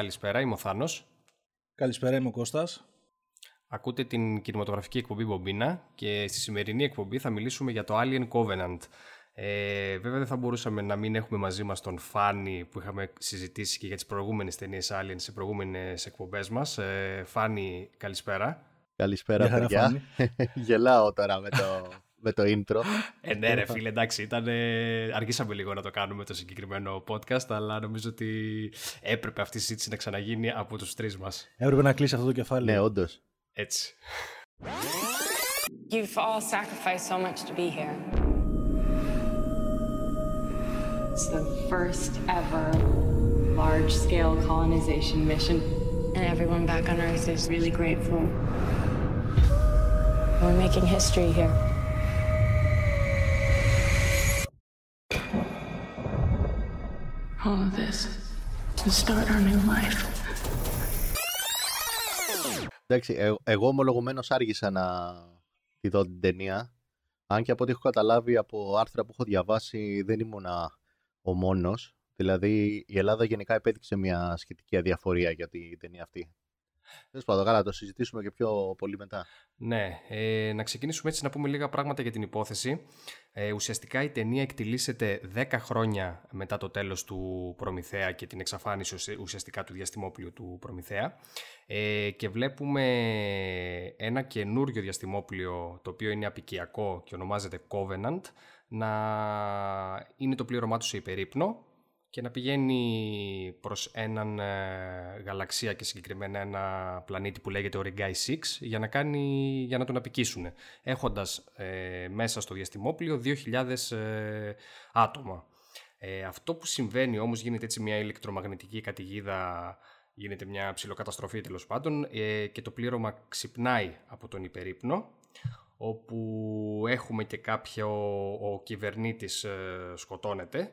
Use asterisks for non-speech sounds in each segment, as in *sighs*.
καλησπέρα, είμαι ο Θάνος. Καλησπέρα, είμαι ο Κώστας. Ακούτε την κινηματογραφική εκπομπή Μπομπίνα και στη σημερινή εκπομπή θα μιλήσουμε για το Alien Covenant. Ε, βέβαια δεν θα μπορούσαμε να μην έχουμε μαζί μας τον Φάνη που είχαμε συζητήσει και για τις προηγούμενες ταινίες Alien σε προηγούμενες εκπομπές μας. Ε, Φάνη, καλησπέρα. Καλησπέρα, παιδιά. *laughs* Γελάω τώρα με το, με το intro. Ε, ναι, ρε φίλε, εντάξει, ήταν, αργήσαμε λίγο να το κάνουμε το συγκεκριμένο podcast, αλλά νομίζω ότι έπρεπε αυτή η συζήτηση να ξαναγίνει από τους τρεις μας. Έπρεπε να κλείσει αυτό το κεφάλαιο. Ναι, όντως. Έτσι. You've all sacrificed so much to be here. It's the first ever large scale colonization mission. And everyone back on Earth is really grateful. We're making history here. All of this to start our new life. Εντάξει, ε, εγώ ομολογουμένως άργησα να τη δω την ταινία. Αν και από ό,τι έχω καταλάβει από άρθρα που έχω διαβάσει δεν ήμουνα ο μόνος. Δηλαδή η Ελλάδα γενικά επέδειξε μια σχετική αδιαφορία για την ταινία αυτή. Τέλος πάντων, καλά, το συζητήσουμε και πιο πολύ μετά. Ναι, ε, να ξεκινήσουμε έτσι να πούμε λίγα πράγματα για την υπόθεση. Ε, ουσιαστικά η ταινία εκτιλήσεται 10 χρόνια μετά το τέλος του Προμηθέα και την εξαφάνιση ουσιαστικά του διαστημόπλοιου του Προμηθέα ε, και βλέπουμε ένα καινούριο διαστημόπλιο το οποίο είναι απικιακό και ονομάζεται Covenant να είναι το πλήρωμά του σε υπερήπνο και να πηγαίνει προς έναν ε, γαλαξία και συγκεκριμένα ένα πλανήτη που λέγεται Origai 6 για να, κάνει, για να τον απικήσουν έχοντας ε, μέσα στο διαστημόπλιο 2.000 ε, άτομα. Ε, αυτό που συμβαίνει όμως γίνεται έτσι μια ηλεκτρομαγνητική καταιγίδα γίνεται μια ψηλοκαταστροφή τέλος πάντων και το πλήρωμα ξυπνάει από τον υπερήπνο όπου έχουμε και κάποιο ο κυβερνήτης σκοτώνεται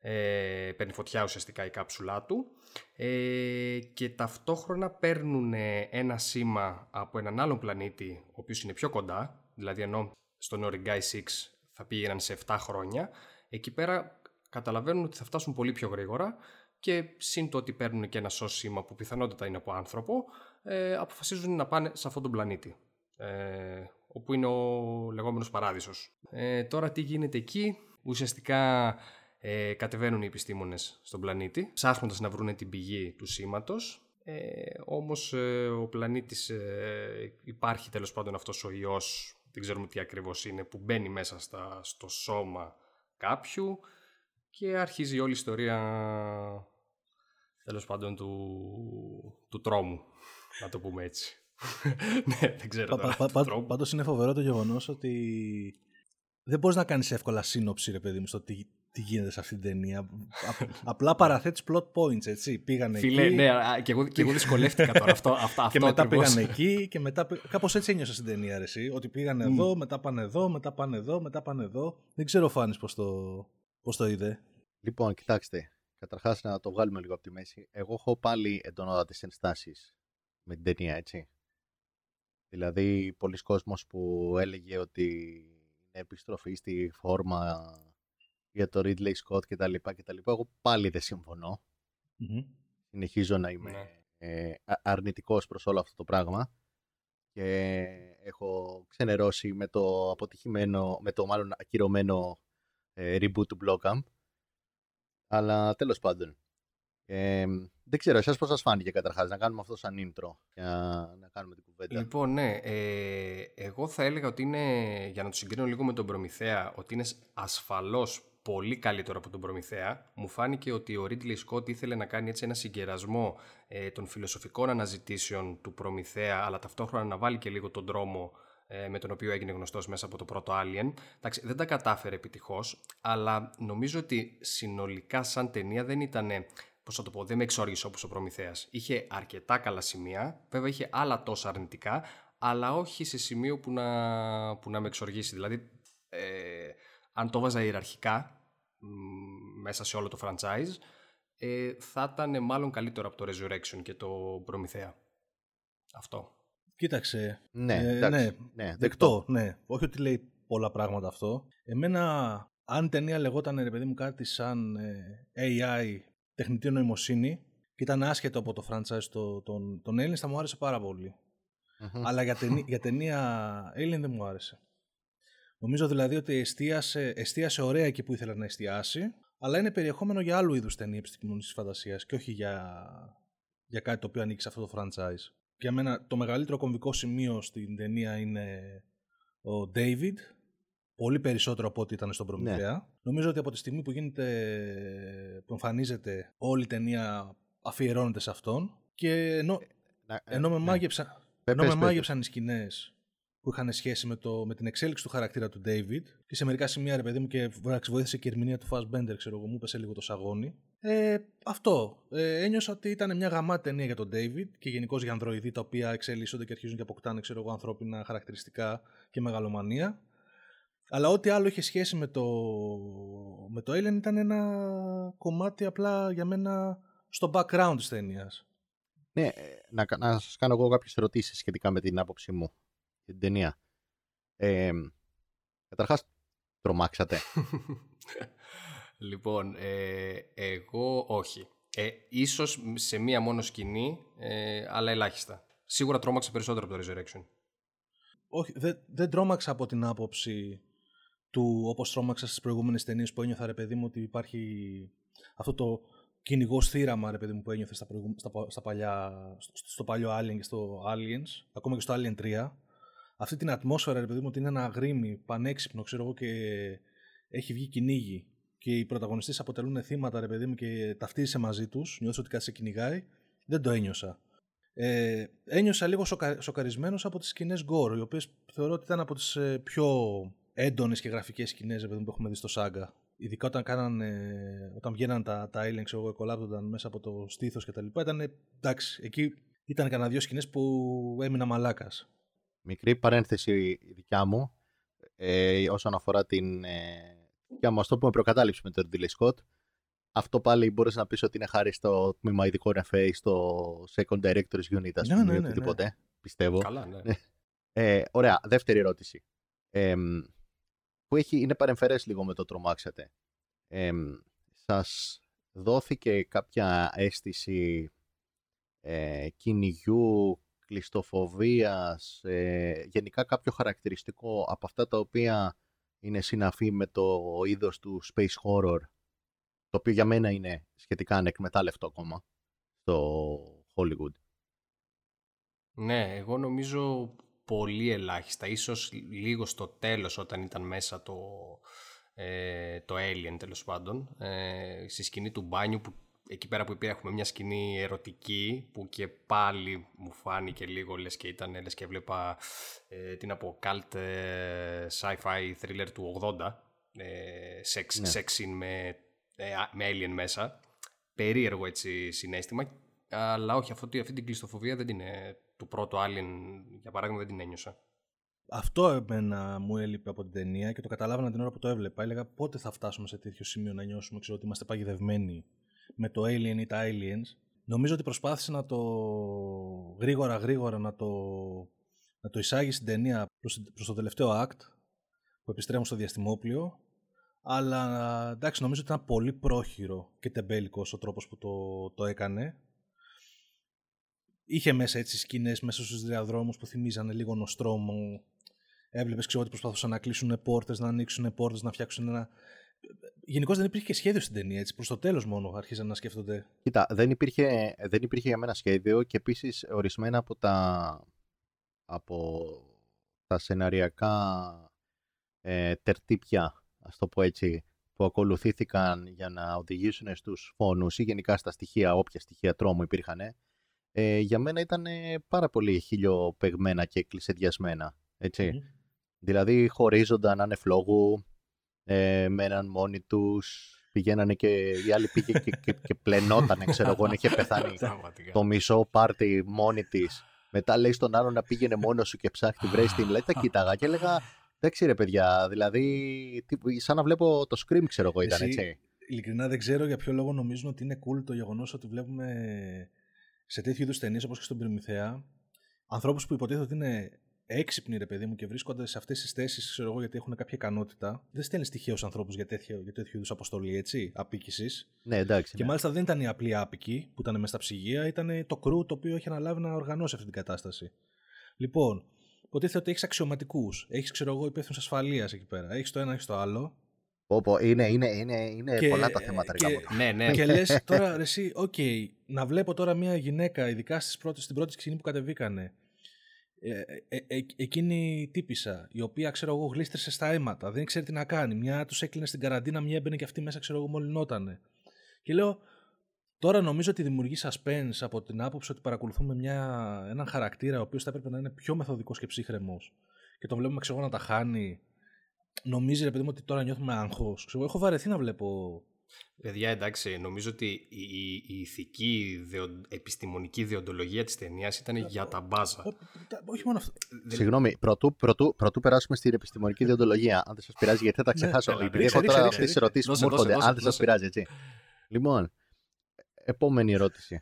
ε, παίρνει φωτιά ουσιαστικά η κάψουλά του. Ε, και ταυτόχρονα παίρνουν ένα σήμα από έναν άλλον πλανήτη ο οποίος είναι πιο κοντά. Δηλαδή ενώ στον Origai 6 θα πήγαιναν σε 7 χρόνια εκεί πέρα καταλαβαίνουν ότι θα φτάσουν πολύ πιο γρήγορα και σύν το ότι παίρνουν και ένα σως σήμα που πιθανότατα είναι από άνθρωπο ε, αποφασίζουν να πάνε σε αυτόν τον πλανήτη. Ε, όπου είναι ο λεγόμενος παράδεισος. Ε, τώρα τι γίνεται εκεί, ουσιαστικά ε, κατεβαίνουν οι επιστήμονες στον πλανήτη, ψάχνοντας να βρουν την πηγή του σήματος. Ε, όμως ε, ο πλανήτης ε, υπάρχει τέλος πάντων αυτός ο ιός, δεν ξέρουμε τι ακριβώς είναι, που μπαίνει μέσα στα, στο σώμα κάποιου και αρχίζει όλη η ιστορία τέλος πάντων του, του τρόμου, να το πούμε έτσι. *laughs* ναι, δεν ξέρω τώρα. Πα, πα, πάντως είναι φοβερό το γεγονός ότι δεν μπορείς να κάνεις εύκολα σύνοψη, ρε παιδί μου, στο τι, τι γίνεται σε αυτή την ταινία. απλά παραθέτεις plot points, έτσι. Πήγανε Φίλε, εκεί. ναι, και εγώ, και εγώ δυσκολεύτηκα τώρα. Αυτό, *laughs* αυτό, και μετά πήγαν εκεί και μετά. Κάπως έτσι ένιωσα στην ταινία, ρε, εσύ. Ότι πήγαν εδώ, μετά πάνε εδώ, μετά πάνε εδώ, μετά πάνε εδώ. Δεν ξέρω, Φάνης, πώς το, πώς το είδε. Λοιπόν, κοιτάξτε. Καταρχάς να το βγάλουμε λίγο από τη μέση. Εγώ έχω πάλι εντονότατες ενστάσεις με την ταινία, έτσι. Δηλαδή, πολλοί κόσμος που έλεγε ότι είναι επιστροφή στη φόρμα για το Ridley Scott και τα λοιπά και τα λοιπά. Εγώ πάλι δεν συμφωνω Συνεχίζω να είμαι ναι. ε, αρνητικός προς όλο αυτό το πράγμα και έχω ξενερώσει με το αποτυχημένο, με το μάλλον ακυρωμένο ε, reboot του Blockamp. Αλλά τέλος πάντων. Ε, δεν ξέρω, εσάς πώς σας φάνηκε καταρχάς να κάνουμε αυτό σαν intro για να κάνουμε την κουβέντα; Λοιπόν, ναι, ε, εγώ θα έλεγα ότι είναι, για να το συγκρίνω λίγο με τον Προμηθέα, ότι είναι ασφαλώς πολύ καλύτερο από τον Προμηθέα. Μου φάνηκε ότι ο Ridley Scott ήθελε να κάνει έτσι ένα συγκερασμό ε, των φιλοσοφικών αναζητήσεων του Προμηθέα, αλλά ταυτόχρονα να βάλει και λίγο τον δρόμο ε, με τον οποίο έγινε γνωστός μέσα από το πρώτο Alien. Εντάξει, δεν τα κατάφερε επιτυχώς, αλλά νομίζω ότι συνολικά σαν ταινία δεν ήταν πώς θα το πω, δεν με εξόργησε όπως ο Προμηθέας. Είχε αρκετά καλά σημεία, βέβαια είχε άλλα τόσα αρνητικά, αλλά όχι σε σημείο που να, που να με εξοργήσει. Δηλαδή, ε, αν το βάζα ιεραρχικά μέσα σε όλο το franchise, ε, θα ήταν μάλλον καλύτερο από το Resurrection και το Προμηθέα. Αυτό. Κοίταξε. Ναι, ε, εντάξει, ναι, ναι, δεκτό. Ναι. Όχι ότι λέει πολλά πράγματα αυτό. Εμένα, αν η ταινία λεγόταν, ρε παιδί μου, κάτι σαν ε, AI, τεχνητή νοημοσύνη, και ήταν άσχετο από το franchise το, τον, τον Aliens θα μου άρεσε πάρα πολύ. Αλλά για, ταινία, για ταινία Alien δεν μου άρεσε. Νομίζω δηλαδή ότι εστίασε, εστίασε ωραία εκεί που ήθελα να εστιάσει, αλλά είναι περιεχόμενο για άλλου είδους ταινία επιστημονικής φαντασίας και όχι για, για κάτι το οποίο ανήκει σε αυτό το franchise. Και για μένα το μεγαλύτερο κομβικό σημείο στην ταινία είναι ο David, πολύ περισσότερο από ό,τι ήταν στον Προμηθέα. Ναι. Νομίζω ότι από τη στιγμή που γίνεται, που εμφανίζεται όλη η ταινία αφιερώνεται σε αυτόν και ενώ, ε, ε, ενώ με ναι. μάγεψαν, ενώ με μάγεψαν οι σκηνές που είχαν σχέση με, το, με την εξέλιξη του χαρακτήρα του David και σε μερικά σημεία ρε παιδί μου και βοήθησε και η ερμηνεία του Fassbender ξέρω εγώ μου πέσε λίγο το σαγόνι ε, αυτό. Ε, ένιωσα ότι ήταν μια γαμάτη ταινία για τον David και γενικώ για ανδροειδή τα οποία εξελίσσονται και αρχίζουν και αποκτάνε ξέρω εγώ, ανθρώπινα χαρακτηριστικά και μεγαλομανία. Αλλά ό,τι άλλο είχε σχέση με το, με το Alien ήταν ένα κομμάτι απλά για μένα στο background της ταινίας. Ναι, ε, να, να σας κάνω εγώ κάποιες ερωτήσεις σχετικά με την άποψή μου για την ταινία. Ε, καταρχάς, τρομάξατε. *laughs* λοιπόν, ε, εγώ όχι. Ε, ίσως σε μία μόνο σκηνή, ε, αλλά ελάχιστα. Σίγουρα τρόμαξα περισσότερο από το Resurrection. Όχι, δεν, δεν τρόμαξα από την άποψη του όπως τρόμαξα στις προηγούμενες ταινίες που ένιωθα ρε παιδί μου ότι υπάρχει αυτό το κυνηγό θύραμα ρε παιδί μου που ένιωθε στα, στα, στα παλιά, στο, στο, παλιό Alien και στο Aliens, ακόμα και στο Alien 3. Αυτή την ατμόσφαιρα ρε παιδί μου ότι είναι ένα γρήμι, πανέξυπνο ξέρω εγώ και έχει βγει κυνήγι και οι πρωταγωνιστές αποτελούν θύματα ρε παιδί μου και ταυτίζεσαι μαζί τους, νιώθεις ότι κάτι σε κυνηγάει, δεν το ένιωσα. Ε, ένιωσα λίγο σοκα, σοκαρισμένος από τις σκηνές Gore, οι οποίες θεωρώ ότι ήταν από τις ε, πιο έντονες και γραφικές σκηνές που έχουμε δει στο Σάγκα. Ειδικά όταν, κάνανε, όταν βγαίναν τα, τα aliens, εγώ κολλάπτονταν μέσα από το στήθος κτλ. Ήταν εντάξει, εκεί ήταν κανένα δύο σκηνές που έμεινα μαλάκας. Μικρή παρένθεση δικιά μου ε, όσον αφορά την. Ε, δικιά μου, ας το πούμε, προκατάληψη με τον Ridley Scott. Αυτό πάλι μπορείς να πεις ότι είναι χάρη στο τμήμα ειδικό FA, στο Second Director's Unit, ας ναι, πούμε, ναι, ναι, οτιδήποτε. Ναι. Πιστεύω. Καλά, ναι. ε, ωραία, δεύτερη ερώτηση. Ε, που έχει, είναι παρεμφερές λίγο με το τρομάξατε. Ε, σας δόθηκε κάποια αίσθηση ε, κυνηγιού, κλειστοφοβίας, ε, γενικά κάποιο χαρακτηριστικό από αυτά τα οποία είναι συναφή με το είδος του space horror, το οποίο για μένα είναι σχετικά ανεκμετάλλευτο ακόμα στο Hollywood. Ναι, εγώ νομίζω πολύ ελάχιστα. Ίσως λίγο στο τέλος όταν ήταν μέσα το, ε, το Alien τέλος πάντων. Ε, στη σκηνή του μπάνιου που εκεί πέρα που έχουμε μια σκηνή ερωτική που και πάλι μου φάνηκε λίγο λες και ήταν λες και έβλεπα ε, την από cult ε, sci-fi thriller του 80 ε, sex, ναι. sex με, ε, με alien μέσα περίεργο έτσι συνέστημα αλλά όχι αυτό, αυτή την κλειστοφοβία δεν είναι του πρώτου Alien, για παράδειγμα, δεν την ένιωσα. Αυτό εμένα μου έλειπε από την ταινία και το καταλάβανα την ώρα που το έβλεπα. Έλεγα πότε θα φτάσουμε σε τέτοιο σημείο να νιώσουμε ξέρω, ότι είμαστε παγιδευμένοι με το Alien ή τα Aliens. Νομίζω ότι προσπάθησε να το γρήγορα γρήγορα να το, να το εισάγει στην ταινία προς, προς το τελευταίο act που επιστρέφουν στο διαστημόπλιο αλλά εντάξει νομίζω ότι ήταν πολύ πρόχειρο και τεμπέλικος ο τρόπος που το, το έκανε είχε μέσα έτσι σκηνές μέσα στους διαδρόμους που θυμίζανε λίγο νοστρόμο. Έβλεπες ξέρω ότι προσπαθούσαν να κλείσουν πόρτες, να ανοίξουν πόρτες, να φτιάξουν ένα. Γενικώς δεν υπήρχε και σχέδιο στην ταινία. Έτσι. Προς το τέλος μόνο άρχισαν να σκέφτονται. Κοίτα, δεν υπήρχε, δεν υπήρχε για μένα σχέδιο και επίσης ορισμένα από τα, από τα σεναριακά ε, τερτύπια, ας το πω έτσι, που ακολουθήθηκαν για να οδηγήσουν στους φόνους ή γενικά στα στοιχεία, όποια στοιχεία τρόμου υπήρχαν, ε, για μένα ήταν πάρα πολύ χιλιοπεγμένα και κλεισεδιασμένα. Έτσι. Δηλαδή χωρίζονταν να είναι φλόγου, ε, μέναν μόνοι τους, πηγαίνανε και οι άλλοι πήγε και, και, και πλενότανε, ξέρω εγώ, είχε πεθάνει το μισό πάρτι μόνη της. Μετά λέει στον άλλο να πήγαινε μόνος σου και ψάχνει βρει την. Δηλαδή τα κοίταγα και έλεγα, εντάξει ρε παιδιά, δηλαδή σαν να βλέπω το scream ξέρω εγώ ήταν έτσι. Ειλικρινά δεν ξέρω για ποιο λόγο νομίζουν ότι είναι cool το γεγονός ότι βλέπουμε σε τέτοιου είδους ταινίες όπως και στον Πριμηθέα, ανθρώπους που υποτίθεται ότι είναι έξυπνοι ρε παιδί μου και βρίσκονται σε αυτές τις θέσεις, ξέρω εγώ, γιατί έχουν κάποια ικανότητα, δεν στέλνεις τυχαίους ανθρώπους για τέτοιο, για τέτοιο είδους αποστολή, έτσι, απίκησης. Ναι, εντάξει. Και ναι. μάλιστα δεν ήταν οι απλοί άπικοι που ήταν μέσα στα ψυγεία, ήταν το κρού το οποίο έχει αναλάβει να οργανώσει αυτή την κατάσταση. Λοιπόν, υποτίθεται ότι έχεις αξιωματικούς, έχεις, ξέρω εγώ, υπεύθυνους ασφαλείας εκεί πέρα. Έχεις το ένα, έχεις το άλλο. Πω, πω, είναι, είναι, είναι, είναι Και- πολλά τα θέματα. και- ρε γαμώ. Ναι, ναι. Και λες τώρα, ρε, εσύ, οκ, να βλέπω τώρα μια γυναίκα, ειδικά στις πρώτες, στην πρώτη σκηνή που κατεβήκανε, ε, ε, ε, εκείνη η τύπισσα, η οποία ξέρω εγώ γλίστρησε στα αίματα, δεν ξέρει τι να κάνει. Μια τους έκλεινε στην καραντίνα, μια έμπαινε και αυτή μέσα, ξέρω εγώ, μολυνότανε. Και λέω, τώρα νομίζω ότι δημιουργεί suspense από την άποψη ότι παρακολουθούμε μια, έναν χαρακτήρα ο οποίος θα έπρεπε να είναι πιο μεθοδικός και ψύχραιμος και τον βλέπουμε ξέρω εγώ, να τα χάνει. Νομίζει ρε παιδί μου ότι τώρα νιώθουμε άγχος. Έχω βαρεθεί να βλέπω Παιδιά, εντάξει, νομίζω ότι η, η, η ηθική δεο- επιστημονική διοντολογία της ταινίας ήταν για τα μπάζα. Ω, τα- Όχι μόνο αυτό. Συγγνώμη, πρωτού, πρωτού, πρωτού περάσουμε στην επιστημονική διοντολογία. Αν δεν σας πειράζει, γιατί θα τα ξεχάσω. έλα, Επειδή ρίξε, έχω τώρα ρίξε, αυτές τις ρίξε. ερωτήσεις που Δώσε, μου δώσε, έρχονται. δώσε, Αν δεν σας δώσε. πειράζει, έτσι. Λοιπόν, επόμενη ερώτηση.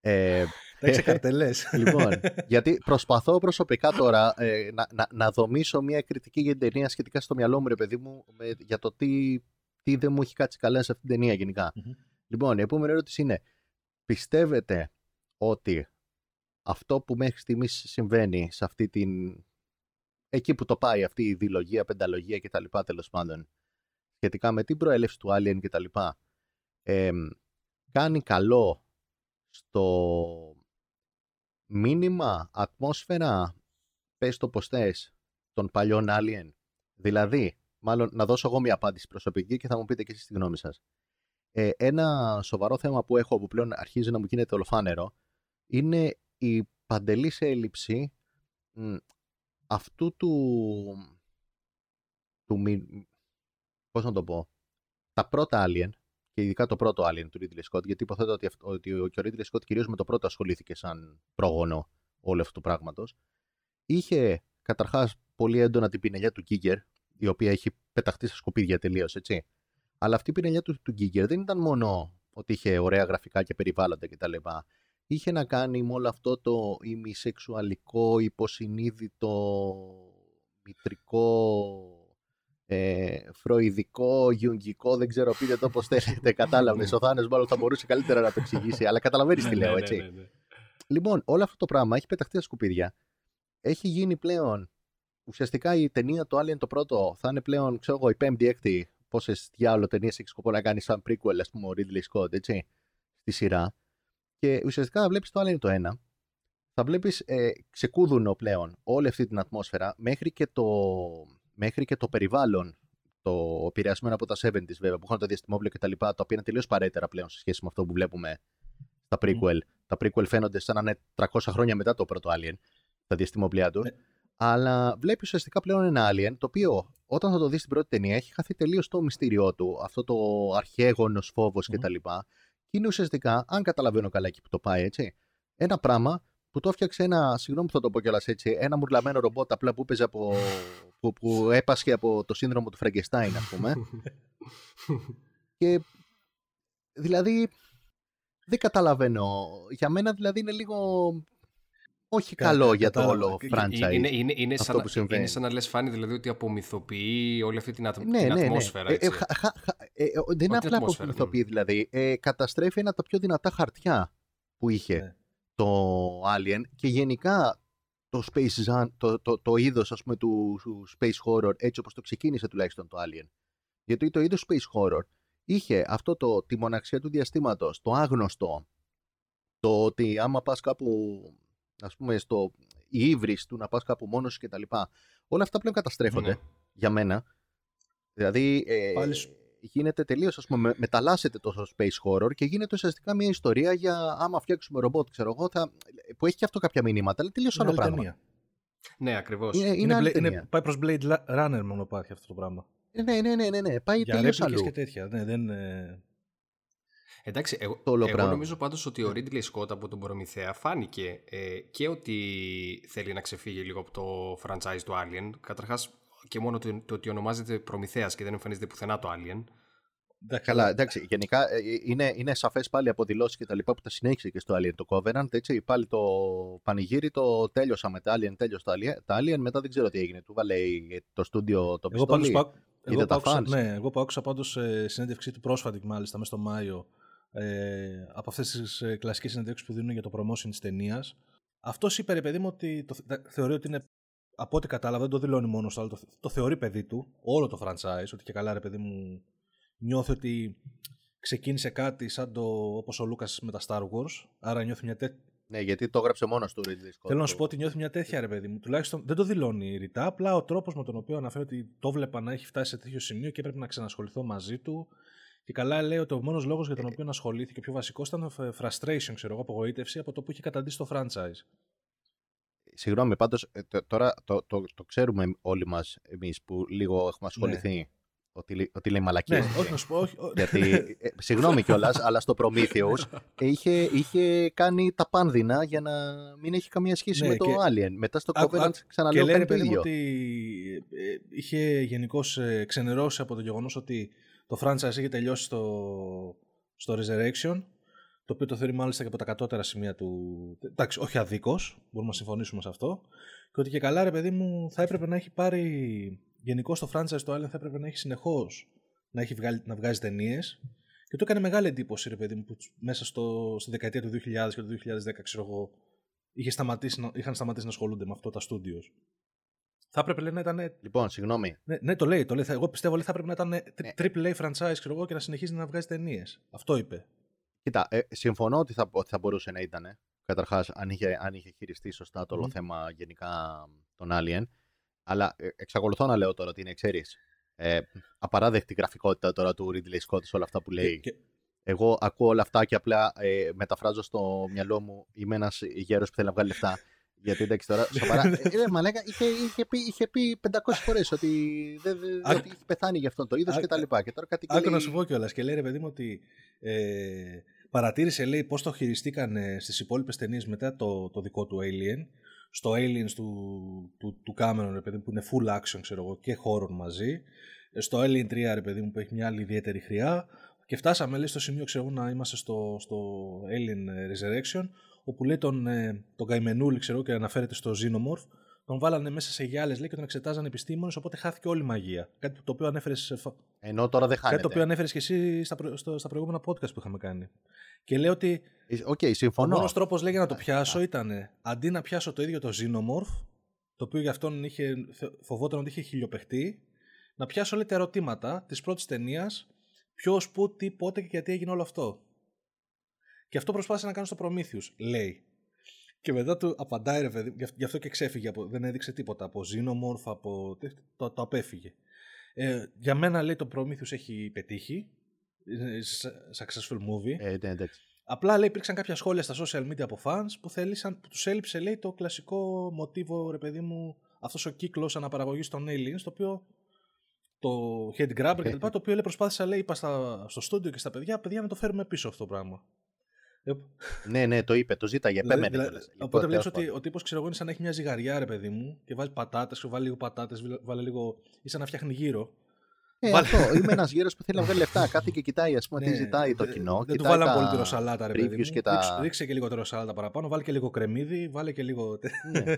ε, Τα έχεις καρτελές. *laughs* λοιπόν, γιατί προσπαθώ προσωπικά τώρα ε, να, να, να δομήσω μια κριτική για την ταινία σχετικά στο μυαλό μου, ρε παιδί μου, με- για το τι, τι δεν μου έχει κάτσει καλά σε αυτή την ταινία γενικά. Μμμ. Λοιπόν, η επόμενη ερώτηση είναι, πιστεύετε ότι αυτό που μέχρι στιγμής συμβαίνει σε αυτή την... εκεί που το πάει αυτή η διλογία, πενταλογία και τα λοιπά τέλος πάντων, σχετικά με την προέλευση του Alien και τα λοιπά, εμ, κάνει καλό στο μήνυμα, ατμόσφαιρα, πες το πως θες, των παλιών Alien; Δηλαδή, μάλλον να δώσω εγώ μια απάντηση προσωπική και θα μου πείτε και εσείς τη γνώμη σας. Ε, ένα σοβαρό θέμα που έχω που πλέον αρχίζει να μου γίνεται ολοφάνερο είναι η παντελής έλλειψη μ, αυτού του, του μη- πώς να το πω, τα πρώτα Alien και ειδικά το πρώτο Alien του Ridley Scott, γιατί υποθέτω ότι, αυτό, ότι ο, και ο Ridley Scott κυρίως με το πρώτο ασχολήθηκε σαν πρόγονο όλου αυτού του πράγματος, είχε καταρχάς πολύ έντονα την πινελιά του Giger, η οποία έχει πεταχτεί στα σκουπίδια τελείως, έτσι. Αλλά αυτή η πινελιά του, του Giger δεν ήταν μόνο ότι είχε ωραία γραφικά και περιβάλλοντα κτλ. Είχε να κάνει με όλο αυτό το ημισεξουαλικό, υποσυνείδητο, μητρικό, ε, φροηδικό, γιουγγικό, δεν ξέρω πείτε το πώς θέλετε, *laughs* κατάλαβες. Ο Θάνος μάλλον θα μπορούσε καλύτερα να το εξηγήσει, αλλά καταλαβαίνεις τι Ναι, λέω, ναι, έτσι. ναι, ναι. Λοιπόν, όλο αυτό το πράγμα έχει πεταχτεί στα σκουπίδια. Έχει γίνει πλέον. Ουσιαστικά η ταινία το Alien το πρώτο θα είναι πλέον, ξέρω εγώ, η πέμπτη, έκτη. Πόσες διάολο ταινίες έχεις σκοπό να κάνεις σαν prequel, ας πούμε, ο Ridley Scott, έτσι, στη σειρά. Και ουσιαστικά θα βλέπεις το Alien το ένα. Θα βλέπεις ε, ξεκούδουνο πλέον όλη αυτή την ατμόσφαιρα μέχρι και το, μέχρι και το περιβάλλον. Το επηρεασμένο από τα 70s βέβαια, που είχαν το διαστημόπλαιο και τα λοιπά, τα οποία είναι τελείως παρέτερα πλέον σε σχέση με αυτό που βλέπουμε στα prequel. Τα prequel φαίνονται σαν να είναι 300 χρόνια μετά το πρώτο Alien, τα διαστημόπλια τους. Ναι. Αλλά βλέπεις ουσιαστικά πλέον ένα Alien, το οποίο όταν θα το δεις στην πρώτη ταινία έχει χαθεί τελείως το μυστήριό του, αυτό το αρχαίγονο φόβος Μμμ. κτλ. Και είναι ουσιαστικά, αν καταλαβαίνω καλά εκεί που το πάει, έτσι, ένα πράγμα που το έφτιαξε ένα, συγγνώμη που θα το πω κιόλας έτσι, ένα μουρλαμένο ρομπότ απλά που έπαιζε από. που, που έπασχε από το σύνδρομο του Φραγκεστάιν, ας πούμε. *laughs* και δηλαδή δεν καταλαβαίνω. Για μένα δηλαδή είναι λίγο όχι Κα- καλό κα- για το κατάλαβα. όλο Και- franchise. Είναι, είναι, είναι, αυτό σαν, που συμβαίνει. είναι σαν να λες φάνη δηλαδή ότι απομυθοποιεί όλη αυτή την, ατ- ναι, την ναι, ναι. ατμόσφαιρα. Ε, ε, έτσι. χα- χα- χα- ε, ε, δεν είναι την απλά ατμόσφαιρα, απομυθοποιεί δηλαδή. Ε, καταστρέφει ένα από τα πιο δυνατά χαρτιά που είχε Ναι. το Alien και γενικά το space Zan- το, το, το είδος ας πούμε του, του space horror έτσι όπως το ξεκίνησε τουλάχιστον το Alien. Γιατί το είδος space horror είχε αυτό το, τη μοναξιά του διαστήματος, το άγνωστο, το ότι άμα πας κάπου ας πούμε στο η ύβρις του να πας κάπου μόνος σου και τα λοιπά. Όλα αυτά πλέον καταστρέφονται Ναι. για μένα. Δηλαδή ε, Πάλι σου- γίνεται τελείως, ας πούμε, με- μεταλλάσσεται το space horror και γίνεται ουσιαστικά μια ιστορία για άμα φτιάξουμε ρομπότ, ξέρω εγώ, θα, που έχει και αυτό κάποια μηνύματα, αλλά τελείως Είναι άλλο άλλη πράγμα. ταινία. Ναι, ακριβώς. Είναι, είναι, Είναι, άλλη μπλε- είναι- ταινία. πάει προς Blade Runner μόνο υπάρχει αυτό το πράγμα. Ναι, ναι, ναι, ναι, ναι, πάει Για τελείως ρέπλικες αλλού. και τέτοια. Ναι, δεν, ε, Εντάξει, εγώ, Το όλο εγώ πράγμα. νομίζω πάντως ότι ο Ridley Scott από τον Προμηθέα φάνηκε ε, και ότι θέλει να ξεφύγει λίγο από το franchise του Alien. Καταρχάς και μόνο το, το ότι ονομάζεται Προμηθέας και δεν εμφανίζεται πουθενά το Alien. Καλά, εντάξει, γενικά ε, είναι, είναι σαφές πάλι από δηλώσεις και τα λοιπά που τα συνέχισε και στο Alien το Covenant. Έτσι, πάλι το πανηγύρι το τέλειωσα με τα Alien, τέλειωσα τα Alien, μετά δεν ξέρω τι έγινε. Του βάλε το στούντιο το πιστόλι. Εγώ, πάντως, εγώ, τα άκουσα, ναι, εγώ που άκουσα πάντως ε, συνέντευξή του πρόσφατη, μάλιστα, μέσα στο Μάιο, ε, από αυτές τις ε, κλασικές συνέντευξει που δίνουν για το promotion της ταινίας. Αυτός είπε, ρε παιδί μου, ότι το, θεωρεί ότι είναι. Από ό,τι κατάλαβα, δεν το δηλώνει μόνος στο άλλο. Το, το θεωρεί παιδί του, όλο το franchise, ότι και καλά, ρε παιδί μου, νιώθει ότι ξεκίνησε κάτι σαν το όπως ο Λούκας με τα Star Wars, άρα νιώθει μια τέτοια... Ναι, γιατί το έγραψε μόνος του Ridley Scott. Θέλω να σου πω ότι νιώθει μια τέτοια ρε παιδί μου. Τουλάχιστον δεν το δηλώνει ρητά. Απλά ο τρόπος με τον οποίο αναφέρει ότι το βλέπα να έχει φτάσει σε τέτοιο σημείο και έπρεπε να ξανασχοληθώ μαζί του. Και καλά λέει ότι ο μόνος λόγος για τον οποίο ασχολήθηκε, ο πιο βασικός ήταν frustration, ξέρω εγώ, απογοήτευση από το που είχε καταντήσει το franchise. Συγγνώμη, πάντως ε, τώρα το, το, το, ξέρουμε όλοι μας εμείς που λίγο έχουμε ναι. ασχοληθεί. Ναι ότι, ότι λέει μαλακία. Ναι, όχι να σου πω. Όχι, Γιατί, ε, συγγνώμη κιόλας, αλλά στο Prometheus *laughs* είχε, είχε κάνει τα πάνδυνα για να μην έχει καμία σχέση ναι, με το και... Alien. Μετά στο Covenant ξαναλέω και το ίδιο. ότι ε, είχε γενικώς ε, ξενερώσει από το γεγονός ότι το franchise είχε τελειώσει στο, στο Resurrection το οποίο το θεωρεί μάλιστα και από τα κατώτερα σημεία του. Εντάξει, όχι αδίκως, μπορούμε να συμφωνήσουμε σε αυτό. Και ότι και καλά, ρε παιδί μου, θα έπρεπε να έχει πάρει γενικώ το franchise το Alien θα έπρεπε να έχει συνεχώς να, έχει βγάλει, να βγάζει ταινίες. Και το έκανε μεγάλη εντύπωση, ρε παιδί μου, που μέσα στο, στη δεκαετία του 2000 και του 2010, ξέρω εγώ, είχε σταματήσει, είχαν σταματήσει να ασχολούνται με αυτό τα στούντιο. Θα έπρεπε λέει, να ήταν. Λοιπόν, συγγνώμη. Ναι, ναι το λέει. Το λέει. Εγώ πιστεύω ότι θα έπρεπε να ήταν ναι. triple A franchise ξέρω εγώ, και να συνεχίζει να βγάζει ταινίες. Αυτό είπε. Κοίτα, ε, συμφωνώ ότι θα, ότι θα μπορούσε να ήταν. Καταρχάς, αν είχε, αν είχε χειριστεί σωστά το όλο θέμα γενικά των Alien. Αλλά ε, εξακολουθώ να λέω τώρα ότι είναι, ξέρεις, ε, απαράδεκτη γραφικότητα τώρα του Ridley Scott σε όλα αυτά που λέει. Και, Εγώ ακούω όλα αυτά και απλά ε, μεταφράζω στο μυαλό μου είμαι ένας γέρος που θέλει να βγάλει λεφτά. Γιατί εντάξει τώρα, σοβαρά. *laughs* ε, ε, μαλάκα, είχε, είχε, πει, είχε πει 500 φορές ότι, δεν, δε, ότι είχε πεθάνει γι' αυτό το είδος και τα λοιπά. Και τώρα κάτι Άκου να σου πω κιόλας. Και λέει ρε παιδί μου ότι ε, παρατήρησε λέει πώς το χειριστήκαν στις υπόλοιπες ταινίες μετά το, το δικό του Alien στο Aliens του, του, του Cameron, ρε παιδί που είναι full action, ξέρω εγώ, και horror μαζί. Ε, στο Alien 3, ρε παιδί μου, που έχει μια άλλη ιδιαίτερη χρειά. Και φτάσαμε, λέει, στο σημείο, ξέρω να είμαστε στο, στο Alien Resurrection, όπου λέει τον, ε, τον Καημενούλη, ξέρω και αναφέρεται στο Xenomorph, τον βάλανε μέσα σε γυάλες λέει και τον εξετάζαν επιστήμονες, οπότε χάθηκε όλη η μαγεία. Κάτι το οποίο ανέφερες. Ενώ τώρα δεν χάνεται. Κάτι το οποίο ανέφερες και εσύ στα, στο, στα προηγούμενα podcast που είχαμε κάνει. Και λέω ότι. Okay, ε, συμφωνώ. Ο μόνος τρόπος για να το πιάσω ήταν αντί να πιάσω το ίδιο το Xenomorph, το οποίο για αυτόν είχε, φοβόταν ότι είχε χιλιοπεχτεί, να πιάσω λέει τα ερωτήματα της πρώτης ταινίας, ποιος, πού, τι, πότε και γιατί έγινε όλο αυτό. Και αυτό προσπάθησε να κάνω στο Prometheus, λέει. Και μετά του απαντάει ρε παιδί, γι' αυτό και ξέφυγε, από, δεν έδειξε τίποτα από Xenomorph, από, το, το απέφυγε. Ε, για μένα λέει το Prometheus έχει πετύχει, successful movie. Ε, ναι, Απλά λέει υπήρξαν κάποια σχόλια στα social media από fans που, θέλησαν, που τους έλειψε λέει το κλασικό μοτίβο ρε παιδί μου αυτός ο κύκλος αναπαραγωγής των aliens το οποίο το head grabber και το οποίο λέει προσπάθησα λέει είπα στα, στο στούντιο και στα παιδιά παιδιά να το φέρουμε πίσω αυτό το πράγμα. Ναι, ναι, το είπε, το ζήταγε. Δηλαδή, δηλαδή, οπότε βλέπεις ότι ο τύπος ξέρω εγώ είναι σαν να έχει μια ζυγαριά, ρε παιδί μου, και βάζει πατάτες, και βάλει λίγο πατάτες, βάλει λίγο. ή σαν να φτιάχνει γύρω. Ε, αυτό. Είμαι ένας γέρο που θέλει να βγάλει λεφτά. Κάθε και κοιτάει, ας πούμε, τι ναι, ζητάει το κοινό. Δεν του βάλαμε πολύ τη ροσαλάτα, ρε παιδί. Μου. τα... Ρίξε και λίγο τη ροσαλάτα παραπάνω, βάλει και λίγο κρεμμύδι, βάλει και λίγο. Ναι. *laughs*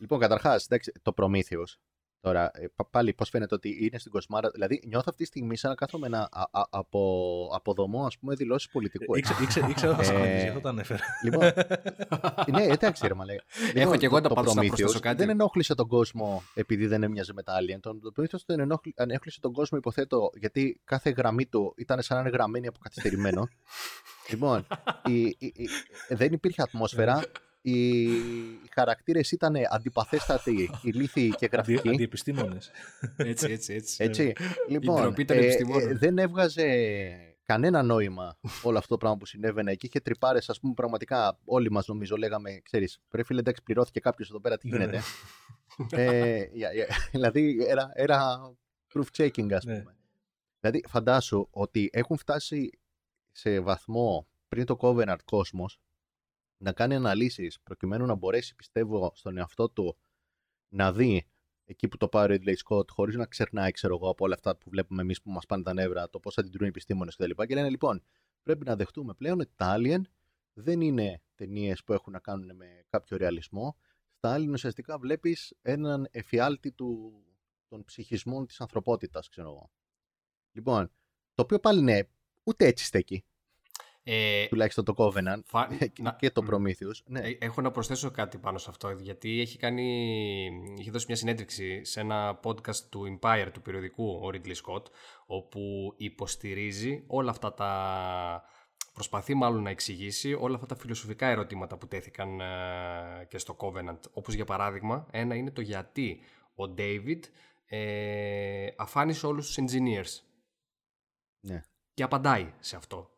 λοιπόν, καταρχάς, το Prometheus Τώρα, ε, πάλι πώς φαίνεται ότι είναι στην κοσμάρα. Δηλαδή, νιώθω αυτή τη στιγμή σαν να κάθομαι να α, α, από, αποδομώ ας πούμε, δηλώσεις πολιτικού. Ήξερα ότι θα σε γι' αυτό το ανέφερα. Λοιπόν, *laughs* ναι, εντάξει, ρε Μαλέ. Έχω λοιπόν, και εγώ τα πάντως να προσθέσω κάτι. Δεν ενόχλησε τον κόσμο επειδή δεν έμοιαζε με τα Alien. Τον Prometheus δεν ενόχλησε τον κόσμο, υποθέτω, γιατί κάθε γραμμή του ήταν σαν να είναι γραμμένη από καθυστερημένο. *laughs* λοιπόν, η, η, η, δεν υπήρχε ατμόσφαιρα οι, οι χαρακτήρες ήταν αντιπαθέστατοι, ηλίθιοι και γραφικοί. Αντιεπιστήμονες. έτσι, έτσι, έτσι. έτσι. λοιπόν, ε, ε, δεν έβγαζε κανένα νόημα όλο αυτό το πράγμα που συνέβαινε και είχε τρυπάρες, ας πούμε, πραγματικά όλοι μας νομίζω λέγαμε, ξέρεις, πρέπει φίλε, εντάξει, πληρώθηκε κάποιος εδώ πέρα, τι ναι, γίνεται. Ναι. ε, δηλαδή, era, era proof checking, ας ναι. πούμε. Δηλαδή, φαντάσου ότι έχουν φτάσει σε βαθμό πριν το Covenant Cosmos να κάνει αναλύσεις προκειμένου να μπορέσει, πιστεύω, στον εαυτό του να δει εκεί που το πάρει ο Ridley Scott, χωρίς να ξερνάει, ξέρω εγώ, από όλα αυτά που βλέπουμε εμείς που μας πάνε τα νεύρα, το πώς αντιδρούν οι επιστήμονες κτλ. Και, και λένε λοιπόν, πρέπει να δεχτούμε πλέον ότι τα Alien δεν είναι ταινίες που έχουν να κάνουν με κάποιο ρεαλισμό. Στα Alien ουσιαστικά βλέπεις έναν εφιάλτη του, των ψυχισμών της ανθρωπότητας, ξέρω εγώ. Λοιπόν, το οποίο πάλι ναι, ούτε έτσι στέκει. Ε, τουλάχιστον το Covenant φα... *laughs* και το Prometheus. Ναι. Ε, έχω να προσθέσω κάτι πάνω σε αυτό, γιατί έχει, κάνει, έχει δώσει μια συνέντευξη σε ένα podcast του Empire, του περιοδικού, ο Ridley Scott, όπου υποστηρίζει όλα αυτά τα... Προσπαθεί μάλλον να εξηγήσει όλα αυτά τα φιλοσοφικά ερωτήματα που τέθηκαν ε, και στο Covenant. Όπως για παράδειγμα, ένα είναι το γιατί ο David ε, αφάνισε όλους τους engineers. Ναι. Και απαντάει σε αυτό.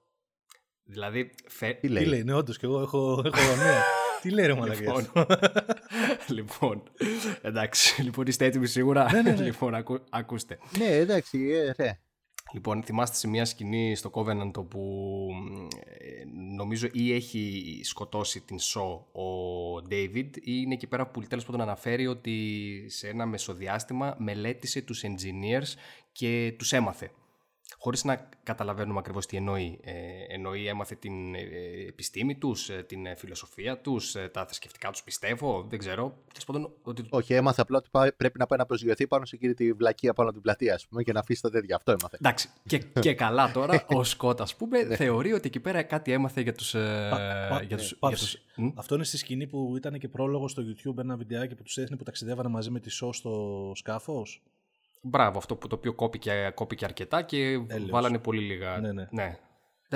Δηλαδή, φε... Τι λέει, Τι λέει ναι, όντως και εγώ έχω, έχω μία. *laughs* Τι λέει ρε λοιπόν, *laughs* λοιπόν, εντάξει, λοιπόν είστε έτοιμοι σίγουρα; ναι, ναι, ναι. λοιπόν, ακού, ακούστε. Ναι, εντάξει, ε, ναι. Λοιπόν, θυμάστε σε μια σκηνή στο Covenant όπου ε, νομίζω ή έχει σκοτώσει την Σο ο David ή είναι εκεί πέρα που τέλος πάντων αναφέρει ότι σε ένα μεσοδιάστημα μελέτησε τους engineers και τους έμαθε χωρίς να καταλαβαίνουμε ακριβώς τι εννοεί. Ε, εννοεί έμαθε την ε, επιστήμη τους, ε, την φιλοσοφία τους, τα θρησκευτικά τους πιστεύω, δεν ξέρω. Ότι... Όχι, έμαθε απλά ότι πρέπει να πάει να προσγειωθεί πάνω σε εκείνη τη βλακία πάνω από την πλατεία, ας πούμε, και να αφήσει τα τέτοια. Αυτό έμαθε. Εντάξει, και, και καλά τώρα, *laughs* ο Σκότ, ας πούμε, ναι. θεωρεί ότι εκεί πέρα κάτι έμαθε για τους... για τους, για τους... Αυτό είναι στη σκηνή που ήταν και πρόλογος στο YouTube, ένα βιντεάκι που τους έδινε που ταξιδεύανε μαζί με τη Σο στο σκάφος. Μπράβο, αυτό που το οποίο κόπηκε, κόπηκε αρκετά και βάλανε πολύ λίγα. Ναι, ναι. ναι.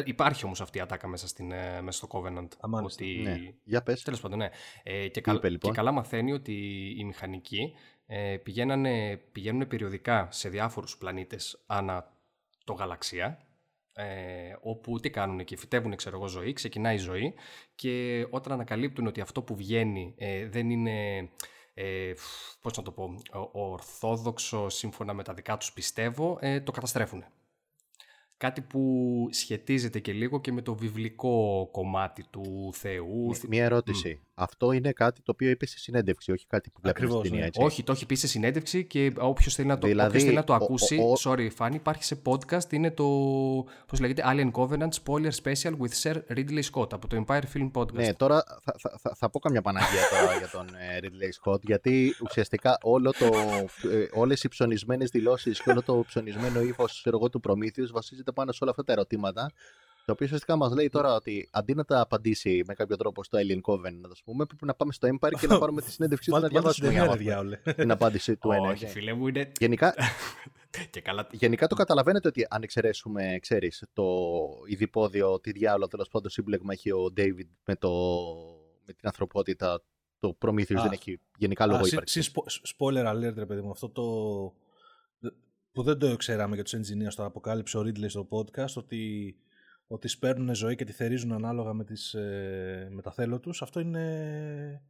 Υπάρχει όμως αυτή η ατάκα μέσα, στην, ε, μέσα στο Covenant. Α, ότι... ναι. Για πες. Τέλος πάντων, ναι. Ε, και, κα... λοιπόν; και καλά μαθαίνει ότι οι μηχανικοί ε, πηγαίνουν περιοδικά σε διάφορους πλανήτες ανά το γαλαξία ε, όπου τι κάνουν και φυτεύουν ξέρω εγώ ζωή, ξεκινάει η ζωή και όταν ανακαλύπτουν ότι αυτό που βγαίνει ε, δεν είναι ε, πώς να το πω, ορθόδοξο σύμφωνα με τα δικά τους πιστεύω, ε, το καταστρέφουν. Κάτι που σχετίζεται και λίγο και με το βιβλικό κομμάτι του Θεού. Μία ερώτηση. Αυτό είναι κάτι το οποίο είπε σε συνέντευξη, όχι κάτι που βλέπουμε στην ταινία, έτσι. Όχι, το έχει πει σε συνέντευξη και όποιος θέλει να το, δηλαδή, θέλει να το ακούσει, ο, ο, sorry, Fanny, υπάρχει σε podcast, είναι το, πώς λέγεται, Alien Covenant Spoiler Special with Sir Ridley Scott από το Empire Film Podcast. Ναι, τώρα θα, θα, θα, θα πω καμιά παναγία τώρα *laughs* για τον ε, Ridley Scott, γιατί ουσιαστικά όλο το, ε, όλες οι ψωνισμένες δηλώσεις και όλο το ψωνισμένο ύφος του Προμήθειους βασίζεται πάνω σε όλα αυτά τα ερωτήματα το οποίο ουσιαστικά μας λέει τώρα ότι αντί να τα απαντήσει με κάποιο τρόπο στο Alien Covenant, να το πούμε, πρέπει να πάμε στο Empire και να *laughs* πάρουμε τη συνέντευξή του να διαβάσουμε την απάντηση του ένα. *laughs* Όχι, φίλε μου, είναι. Γενικά, *laughs* και καλά... Γενικά το καταλαβαίνετε ότι αν εξαιρέσουμε, ξέρεις, το ειδipόδιο, τι διάλογο τέλος πάντων σύμπλεγμα έχει ο David με, το, με την ανθρωπότητα, το προμήθειο δεν έχει γενικά λόγο ύπαρξης. Spoiler alert, ρε παιδί μου, αυτό το που δεν το ξέραμε για τους engineers, το αποκάλυψε ο Ridley στο podcast, ότι ότι σπέρνουν ζωή και τη θερίζουν ανάλογα με, τις, ε, με τα θέλω τους, αυτό είναι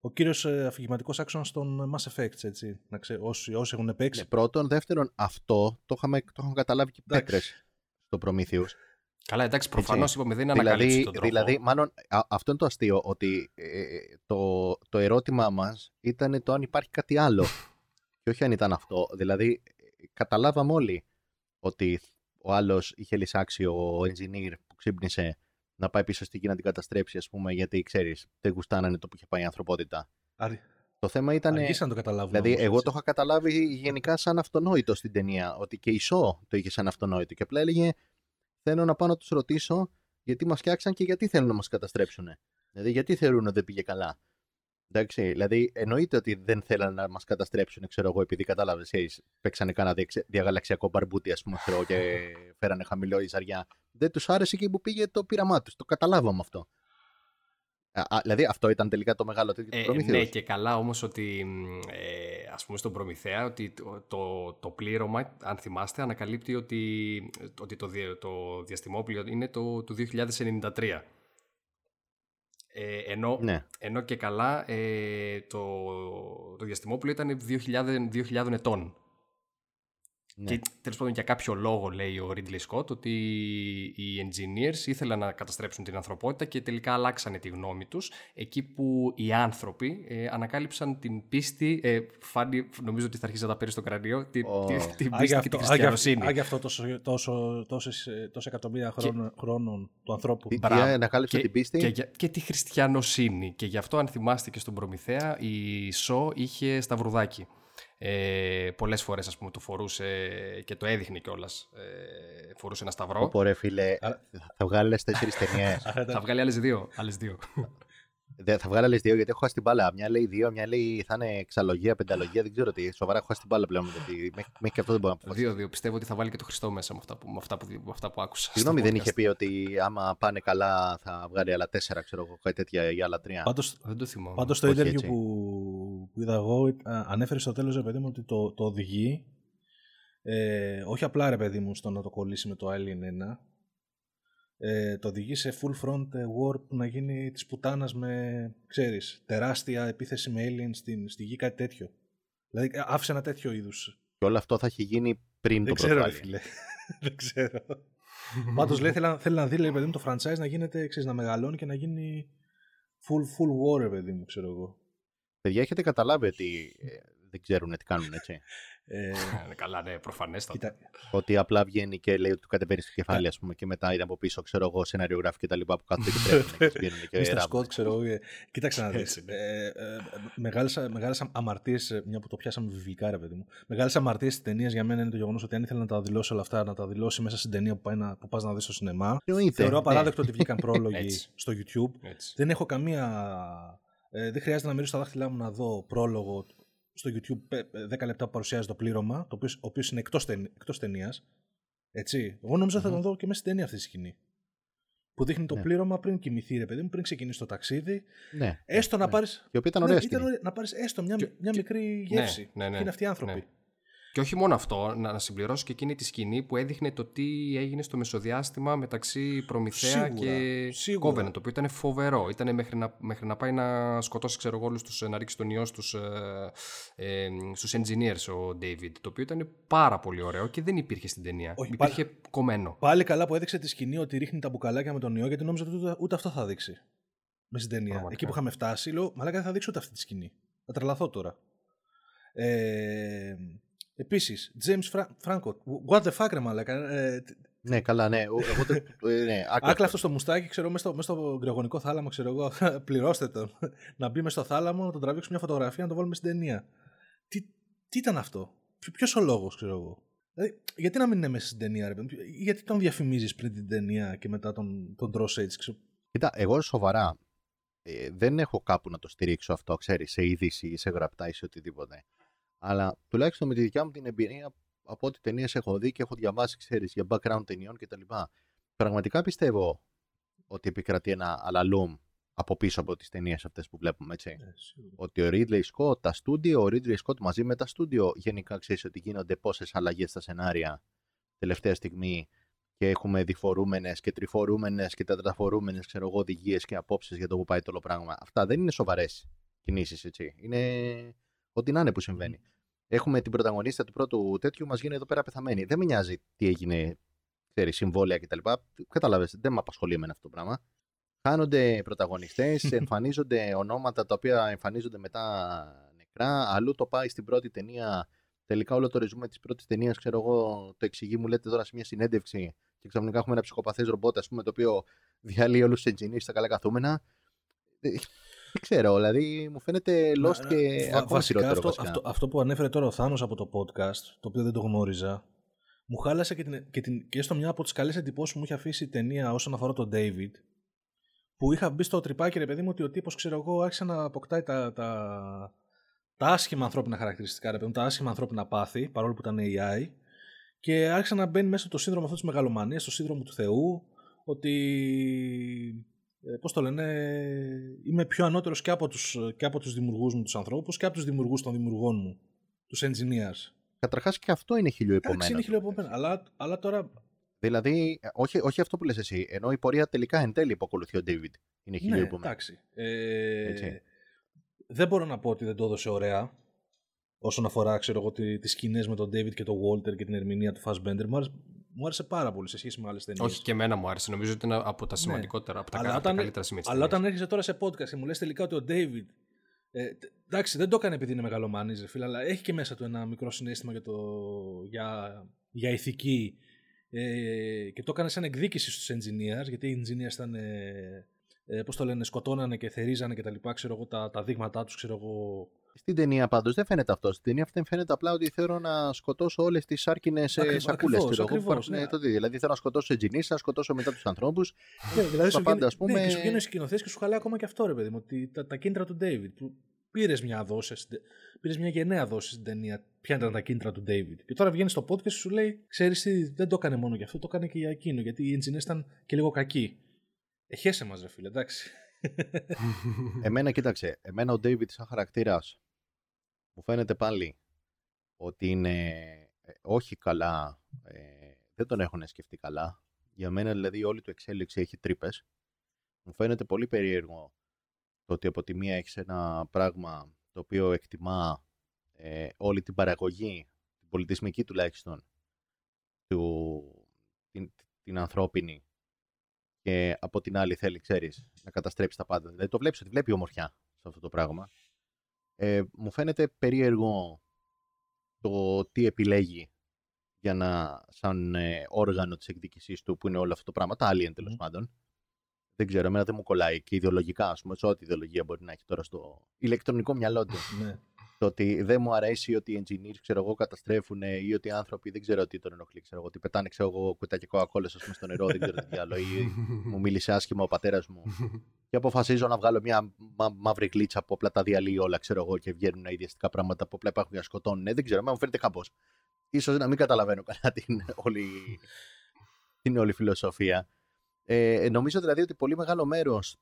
ο κύριος ε, αφηγηματικός άξονας των Mass Effects, έτσι, να ξέ, όσοι, όσοι έχουν παίξει. Ναι, πρώτον, δεύτερον, αυτό το είχαμε, το είχαμε καταλάβει και πέτρες στο Προμήθειους. Καλά, εντάξει, προφανώς είπαμε δεν είναι δηλαδή, ανακαλύψει τον τρόπο. Δηλαδή, μάλλον αυτό είναι το αστείο, ότι ε, το, το ερώτημά μας ήταν το αν υπάρχει κάτι άλλο. *laughs* και όχι αν ήταν αυτό. Δηλαδή, καταλάβαμε όλοι ότι ο άλλος είχε λησάξει ο engineer που ξύπνησε να πάει πίσω στη γη να την καταστρέψει, ας πούμε, γιατί ξέρεις, δεν γουστάνανε το που είχε πάει η ανθρωπότητα. Άρη. Το θέμα ήταν. Αργήσαν να το καταλάβουν. Δηλαδή, όμως, εγώ έτσι. το είχα καταλάβει γενικά σαν αυτονόητο στην ταινία. Ότι και η Σο το είχε σαν αυτονόητο. Και απλά έλεγε, Θέλω να πάω να τους ρωτήσω γιατί μας φτιάξαν και γιατί θέλουν να μας καταστρέψουν. Δηλαδή, γιατί θεωρούν ότι δεν πήγε καλά. Εντάξει, δηλαδή εννοείται ότι δεν θέλανε να μας καταστρέψουν, ξέρω εγώ, επειδή κατάλαβες, παίξανε κάνα διαγαλαξιακό μπαρμπούτι, ας πούμε, ξέρω, και φέρανε χαμηλό η ζαριά. Δεν τους άρεσε και που πήγε το πείραμά τους. Το καταλάβαμε αυτό. Α, δηλαδή αυτό ήταν τελικά το μεγάλο τέτοιο ε, Ναι και καλά όμως ότι ε, ας πούμε στον Προμηθέα ότι το, το, το, πλήρωμα αν θυμάστε ανακαλύπτει ότι, ότι το, το διαστημόπλιο είναι το, το 2093 ε, ενώ, ναι. ενώ και καλά ε, το, το διαστημόπλαιο ήταν 2.000, 2.000 ετών. Ναι. Και τέλος πάντων για κάποιο λόγο λέει ο Ridley Scott ότι οι engineers ήθελαν να καταστρέψουν την ανθρωπότητα και τελικά αλλάξανε τη γνώμη τους εκεί που οι άνθρωποι ε, ανακάλυψαν την πίστη. Ε, Φάνη, νομίζω ότι θα αρχίσει να τα παίρνει στο κρανίο. Την, oh. την, την πίστη και την χριστιανοσύνη. Άγια αυτό τόσο, τόσο, τόσες, τόσα εκατομμύρια χρόνων, και, χρόνων του ανθρώπου. Τι, ανακάλυψε την πίστη. Και, και, και, τη χριστιανοσύνη. Και γι' αυτό, αν θυμάστε και στον Προμηθέα, η Σο είχε σταυρουδάκι ε, πολλές φορές ας πούμε το φορούσε και το έδειχνε κιόλας. Ε, φορούσε ένα σταυρό. Οπότε φίλε, θα βγάλεις άλλες τέσσερις ταινίες. *laughs* θα βγάλει άλλες δύο. Άλλες δύο. *laughs* Θα βγάλει άλλες δύο γιατί έχω χάσει την μπάλα. Μια λέει δύο, μια λέει θα είναι εξαλογία, πενταλογία. Δεν ξέρω τι. Σοβαρά έχω χάσει την μπάλα πλέον. Γιατί μέχρι και αυτό δεν μπορώ να πω. Δύο-δύο. Πιστεύω ότι θα βάλει και το Χριστό μέσα με αυτά που, με αυτά που, με αυτά που άκουσα. Συγγνώμη, δεν είχε πει ότι άμα πάνε καλά θα βγάλει άλλα τέσσερα, ξέρω εγώ, κάτι τέτοια ή άλλα τρία. Πάντως δεν το θυμάμαι. Πάντως το interview που, που είδα εγώ ανέφερε στο τέλος, ρε παιδί μου, ότι το, το οδηγεί. Ε, όχι απλά ρε παιδί μου στο να το κολλήσει με το Alien 1, ε, το οδηγεί σε full front ε, war που να γίνει της πουτάνας με, ξέρεις, τεράστια επίθεση με aliens στην, στη γη, κάτι τέτοιο. Δηλαδή άφησε ένα τέτοιο είδους. Και όλο αυτό θα έχει γίνει πριν Δεν το ξέρω, πρώτο φίλε. *laughs* Δεν ξέρω. Πάντως λέει θέλει, θέλει να δει λέει, παιδί μου, το franchise να γίνεται, ξέρεις, να μεγαλώνει και να γίνει full, full war, παιδί μου, ξέρω εγώ. Παιδιά, έχετε καταλάβει ότι ε, δεν ξέρουν τι κάνουν, έτσι. Ε, καλά, ναι, προφανέστατα. Ότι απλά βγαίνει και λέει ότι του κατεβαίνει στο κεφάλι, ας πούμε, και μετά είναι από πίσω, ξέρω εγώ, σεναριογράφοι και τα λοιπά που κάθονται και τρέχουν. *laughs* βγαίνουν και Μίστερ Σκοτ, ξέρω εγώ. Ε, κοίταξε να δεις. Ε, Μεγάλε αμαρτίες, μια που το πιάσαμε βιβλικά, ρε παιδί μου. Μεγάλε αμαρτίες τη ταινία για μένα είναι το γεγονός ότι αν ήθελε να τα δηλώσει όλα αυτά, να τα δηλώσει μέσα στην ταινία που πας να δεις στο σινεμά. Θεωρώ ναι. απαράδεκτο ότι βγήκαν *laughs* πρόλογοι στο YouTube. Δεν έχω καμία. δεν χρειάζεται να μυρίσω στα δάχτυλά μου να δω πρόλογο στο YouTube 10 λεπτά που παρουσιάζει το πλήρωμα, το οποίο, ο οποίος είναι εκτός εκτός ταινίας. Έτσι. Εγώ νόμιζα mm-hmm. θα τον δω και μέσα στην ταινία αυτή τη σκηνή. Που δείχνει το ναι. πλήρωμα πριν κοιμηθεί, ρε παιδί μου, πριν ξεκινήσει το ταξίδι. Ναι. Έστω ναι. να πάρεις. Η οποία ήταν ωραία. Ναι, ήταν ωραία να πάρεις έστω μια, μια μικρή γεύση. Ναι, ναι, ναι, είναι αυτοί οι άνθρωποι. Ναι. Και όχι μόνο αυτό, να συμπληρώσω και εκείνη τη σκηνή που έδειχνε το τι έγινε στο μεσοδιάστημα μεταξύ Προμηθέα και Covenant, το οποίο ήταν φοβερό. Ήταν μέχρι να, μέχρι να πάει να σκοτώσει, ξέρω εγώ, τους, να ρίξει τον ιό στους, ε, ε, στους engineers ο David, το οποίο ήταν πάρα πολύ ωραίο και δεν υπήρχε στην ταινία. Όχι, υπήρχε πάλι, κομμένο. Πάλι καλά που έδειξε τη σκηνή ότι ρίχνει τα μπουκαλάκια με τον ιό, γιατί νόμιζα ότι ούτε, ούτε αυτό θα δείξει. Με στην ταινία. Πραγματικά. Εκεί που είχαμε φτάσει, λέω, μαλάκα δεν θα δείξω ούτε αυτή τη σκηνή. Θα τρελαθώ τώρα. Ε, Επίσης, James Franco. What the fuck, ρε μαλάκα. Ε, ναι, καλά, ναι. Εγώ, ε, ναι Άκλα αυτό στο μουστάκι, ξέρω, μέσα στο, στο γκρεγονικό θάλαμο, ξέρω εγώ, *laughs* πληρώστε τον. *laughs* να μπει μέσα στο θάλαμο, να τον τραβήξουμε μια φωτογραφία, να το βάλουμε στην ταινία. Τι, τι ήταν αυτό, Ποιο ο λόγος, ξέρω εγώ; Δηλαδή, γιατί να μην είναι μέσα στην ταινία, ρε Γιατί τον διαφημίζεις πριν την ταινία και μετά τον, τον τρως έτσι, ξέρω. Κοίτα, εγώ σοβαρά ε, δεν έχω κάπου να το στηρίξω αυτό, ξέρεις, σε είδηση ή σε γραπτά ή σε οτιδήποτε. Αλλά τουλάχιστον με τη δικιά μου την εμπειρία από ό,τι ταινίες έχω δει και έχω διαβάσει, ξέρεις, για background ταινιών κτλ. Πραγματικά πιστεύω ότι επικρατεί ένα αλαλούμ από πίσω από τις ταινίες αυτές που βλέπουμε, έτσι. Ε, ότι ο Ridley Scott, τα στούντιο, ο Ridley Scott μαζί με τα στούντιο, γενικά ξέρεις ότι γίνονται πόσες αλλαγές στα σενάρια τελευταία στιγμή και έχουμε διφορούμενες και τριφορούμενες και τετραφορούμενες οδηγίες και απόψεις για το που πάει το όλο πράγμα. Αυτά δεν είναι σοβαρές κινήσεις, έτσι. Είναι Ό,τι να είναι που συμβαίνει. Έχουμε την πρωταγωνίστρια του πρώτου τέτοιου, μας γίνει εδώ πέρα πεθαμένη. Δεν με νοιάζει τι έγινε, ξέρεις, συμβόλαια κτλ. Κατάλαβες, δεν με απασχολεί εμένα αυτό το πράγμα. Χάνονται πρωταγωνιστές, *laughs* εμφανίζονται ονόματα τα οποία εμφανίζονται μετά νεκρά. Αλλού το πάει στην πρώτη ταινία. Τελικά όλο το ρεζούμε της πρώτης ταινίας, ξέρω εγώ, το εξηγεί, μου λέτε τώρα σε μια συνέντευξη και ξαφνικά έχουμε ένα ψυχοπαθές ρομπότ, ας πούμε, το οποίο διαλύει όλους τους engineers στα καλά καθούμενα. Ε, δεν ξέρω, δηλαδή μου φαίνεται lost και ακόμα χειρότερο. Αυτό, αυτό, αυτό, που ανέφερε τώρα ο Θάνος από το podcast, το οποίο δεν το γνώριζα, μου χάλασε και, την, και, την, και στο μια από τις καλές εντυπώσεις που μου είχε αφήσει η ταινία όσον αφορά τον David, που είχα μπει στο τρυπάκι, ρε παιδί μου, ότι ο τύπος, ξέρω εγώ, άρχισε να αποκτάει τα, τα, τα άσχημα ανθρώπινα χαρακτηριστικά, ρε παιδί μου, τα άσχημα ανθρώπινα πάθη, παρόλο που ήταν AI, και άρχισε να μπαίνει μέσα το σύνδρομο αυτό της μεγαλομανίας, το σύνδρομο του Θεού, ότι ε, πώς το λένε, είμαι πιο ανώτερος και από τους, και από τους δημιουργούς μου τους ανθρώπους και από τους δημιουργούς των δημιουργών μου, τους engineers. Καταρχάς και αυτό είναι χιλιοεπομένο. είναι χιλιοεπομένο, αλλά, αλλά τώρα... Δηλαδή, όχι, όχι αυτό που λες εσύ, ενώ η πορεία τελικά εν τέλει που ακολουθεί ο David είναι χιλιοεπομένο. Ναι, εντάξει. Ε, δεν μπορώ να πω ότι δεν το έδωσε ωραία. όσον αφορά ξέρω εγώ, τις σκηνές με τον David και τον Walter και την ερμηνεία του Fassbender. Μου άρεσε, μου άρεσε πάρα πολύ σε σχέση με άλλες ταινίες. Όχι και εμένα μου άρεσε. Νομίζω ότι είναι από τα σημαντικότερα, ναι. από τα, αλλά όταν, καλύτερα σημεία Αλλά όταν έρχεσαι τώρα σε podcast και μου λες τελικά ότι ο David ε, εντάξει, δεν το έκανε επειδή είναι μεγαλομάνης, φίλε, αλλά έχει και μέσα του ένα μικρό συνέστημα για, το, για, για ηθική ε, και το έκανε σαν εκδίκηση στους engineers, γιατί οι engineers ήταν, ε, ε, πώς το λένε, σκοτώνανε και θερίζανε και τα λοιπά, ξέρω εγώ, τα, τα δείγματά τους, ξέρω εγώ, στην ταινία πάντως δεν φαίνεται αυτό. Στην ταινία αυτή φαίνεται απλά ότι θέλω να σκοτώσω όλες τις άρκινε σακούλε. Ναι. Το δηλαδή θέλω να σκοτώσω ενζηνεί, να σκοτώσω μετά τους ανθρώπους. Ναι, δηλαδή σου πάντα, πούμε... ναι, και σου βγαίνει σκηνοθέτη και σου χαλάει ακόμα και αυτό, ρε παιδί μου. Ότι τα, τα κίνητρα του David. Πήρες μια δόση, πήρες μια γενναία δόση στην ταινία. Ποια ήταν τα κίνητρα του David. Και τώρα βγαίνει στο podcast και σου λέει: Ξέρεις τι, δεν το έκανε μόνο για αυτό, το έκανε και για εκείνο. Γιατί οι ενζηνέ ήταν και λίγο κακοί. Εχέσαι μας, ρε φίλε, εντάξει. *laughs* εμένα, κοίταξε, εμένα ο David σαν χαρακτήρας μου φαίνεται πάλι ότι είναι ε, όχι καλά, ε, δεν τον έχουν σκεφτεί καλά. Για μένα δηλαδή όλη του εξέλιξη έχει τρύπες. Μου φαίνεται πολύ περίεργο το ότι από τη μία έχεις ένα πράγμα το οποίο εκτιμά ε, όλη την παραγωγή, την πολιτισμική τουλάχιστον, του, την, την ανθρώπινη και από την άλλη θέλει, ξέρεις, να καταστρέψει τα πάντα. Δηλαδή το βλέπεις ότι βλέπει ομορφιά σε αυτό το πράγμα ε, μου φαίνεται περίεργο το τι επιλέγει για να, σαν ε, όργανο της εκδίκησής του που είναι όλο αυτό το πράγμα, τα alien τέλος πάντων. Δεν ξέρω, εμένα δεν μου κολλάει και ιδεολογικά, ας πούμε, σε ό,τι ιδεολογία μπορεί να έχει τώρα στο ηλεκτρονικό μυαλό του. Ναι. Το ότι δεν μου αρέσει ότι οι engineers ξέρω εγώ, καταστρέφουν ή ότι οι άνθρωποι δεν ξέρω τι τον ενοχλεί. Ξέρω εγώ, ότι πετάνε ξέρω εγώ, κουτάκι κοκακόλε στο νερό, δεν ξέρω τι άλλο. Ή μου μίλησε άσχημα ο πατέρας μου. *laughs* Και αποφασίζω να βγάλω μια μα, μαύρη κλίτσα από όπλα τα διαλύει όλα, ξέρω εγώ, και βγαίνουν ιδιαστικά πράγματα από όπλα υπάρχουν για να σκοτώνουν. Ναι, δεν ξέρω, μου φαίνεται κάπως. σω να μην καταλαβαίνω καλά την όλη, την όλη φιλοσοφία. Ε, νομίζω δηλαδή ότι πολύ μεγάλο μέρος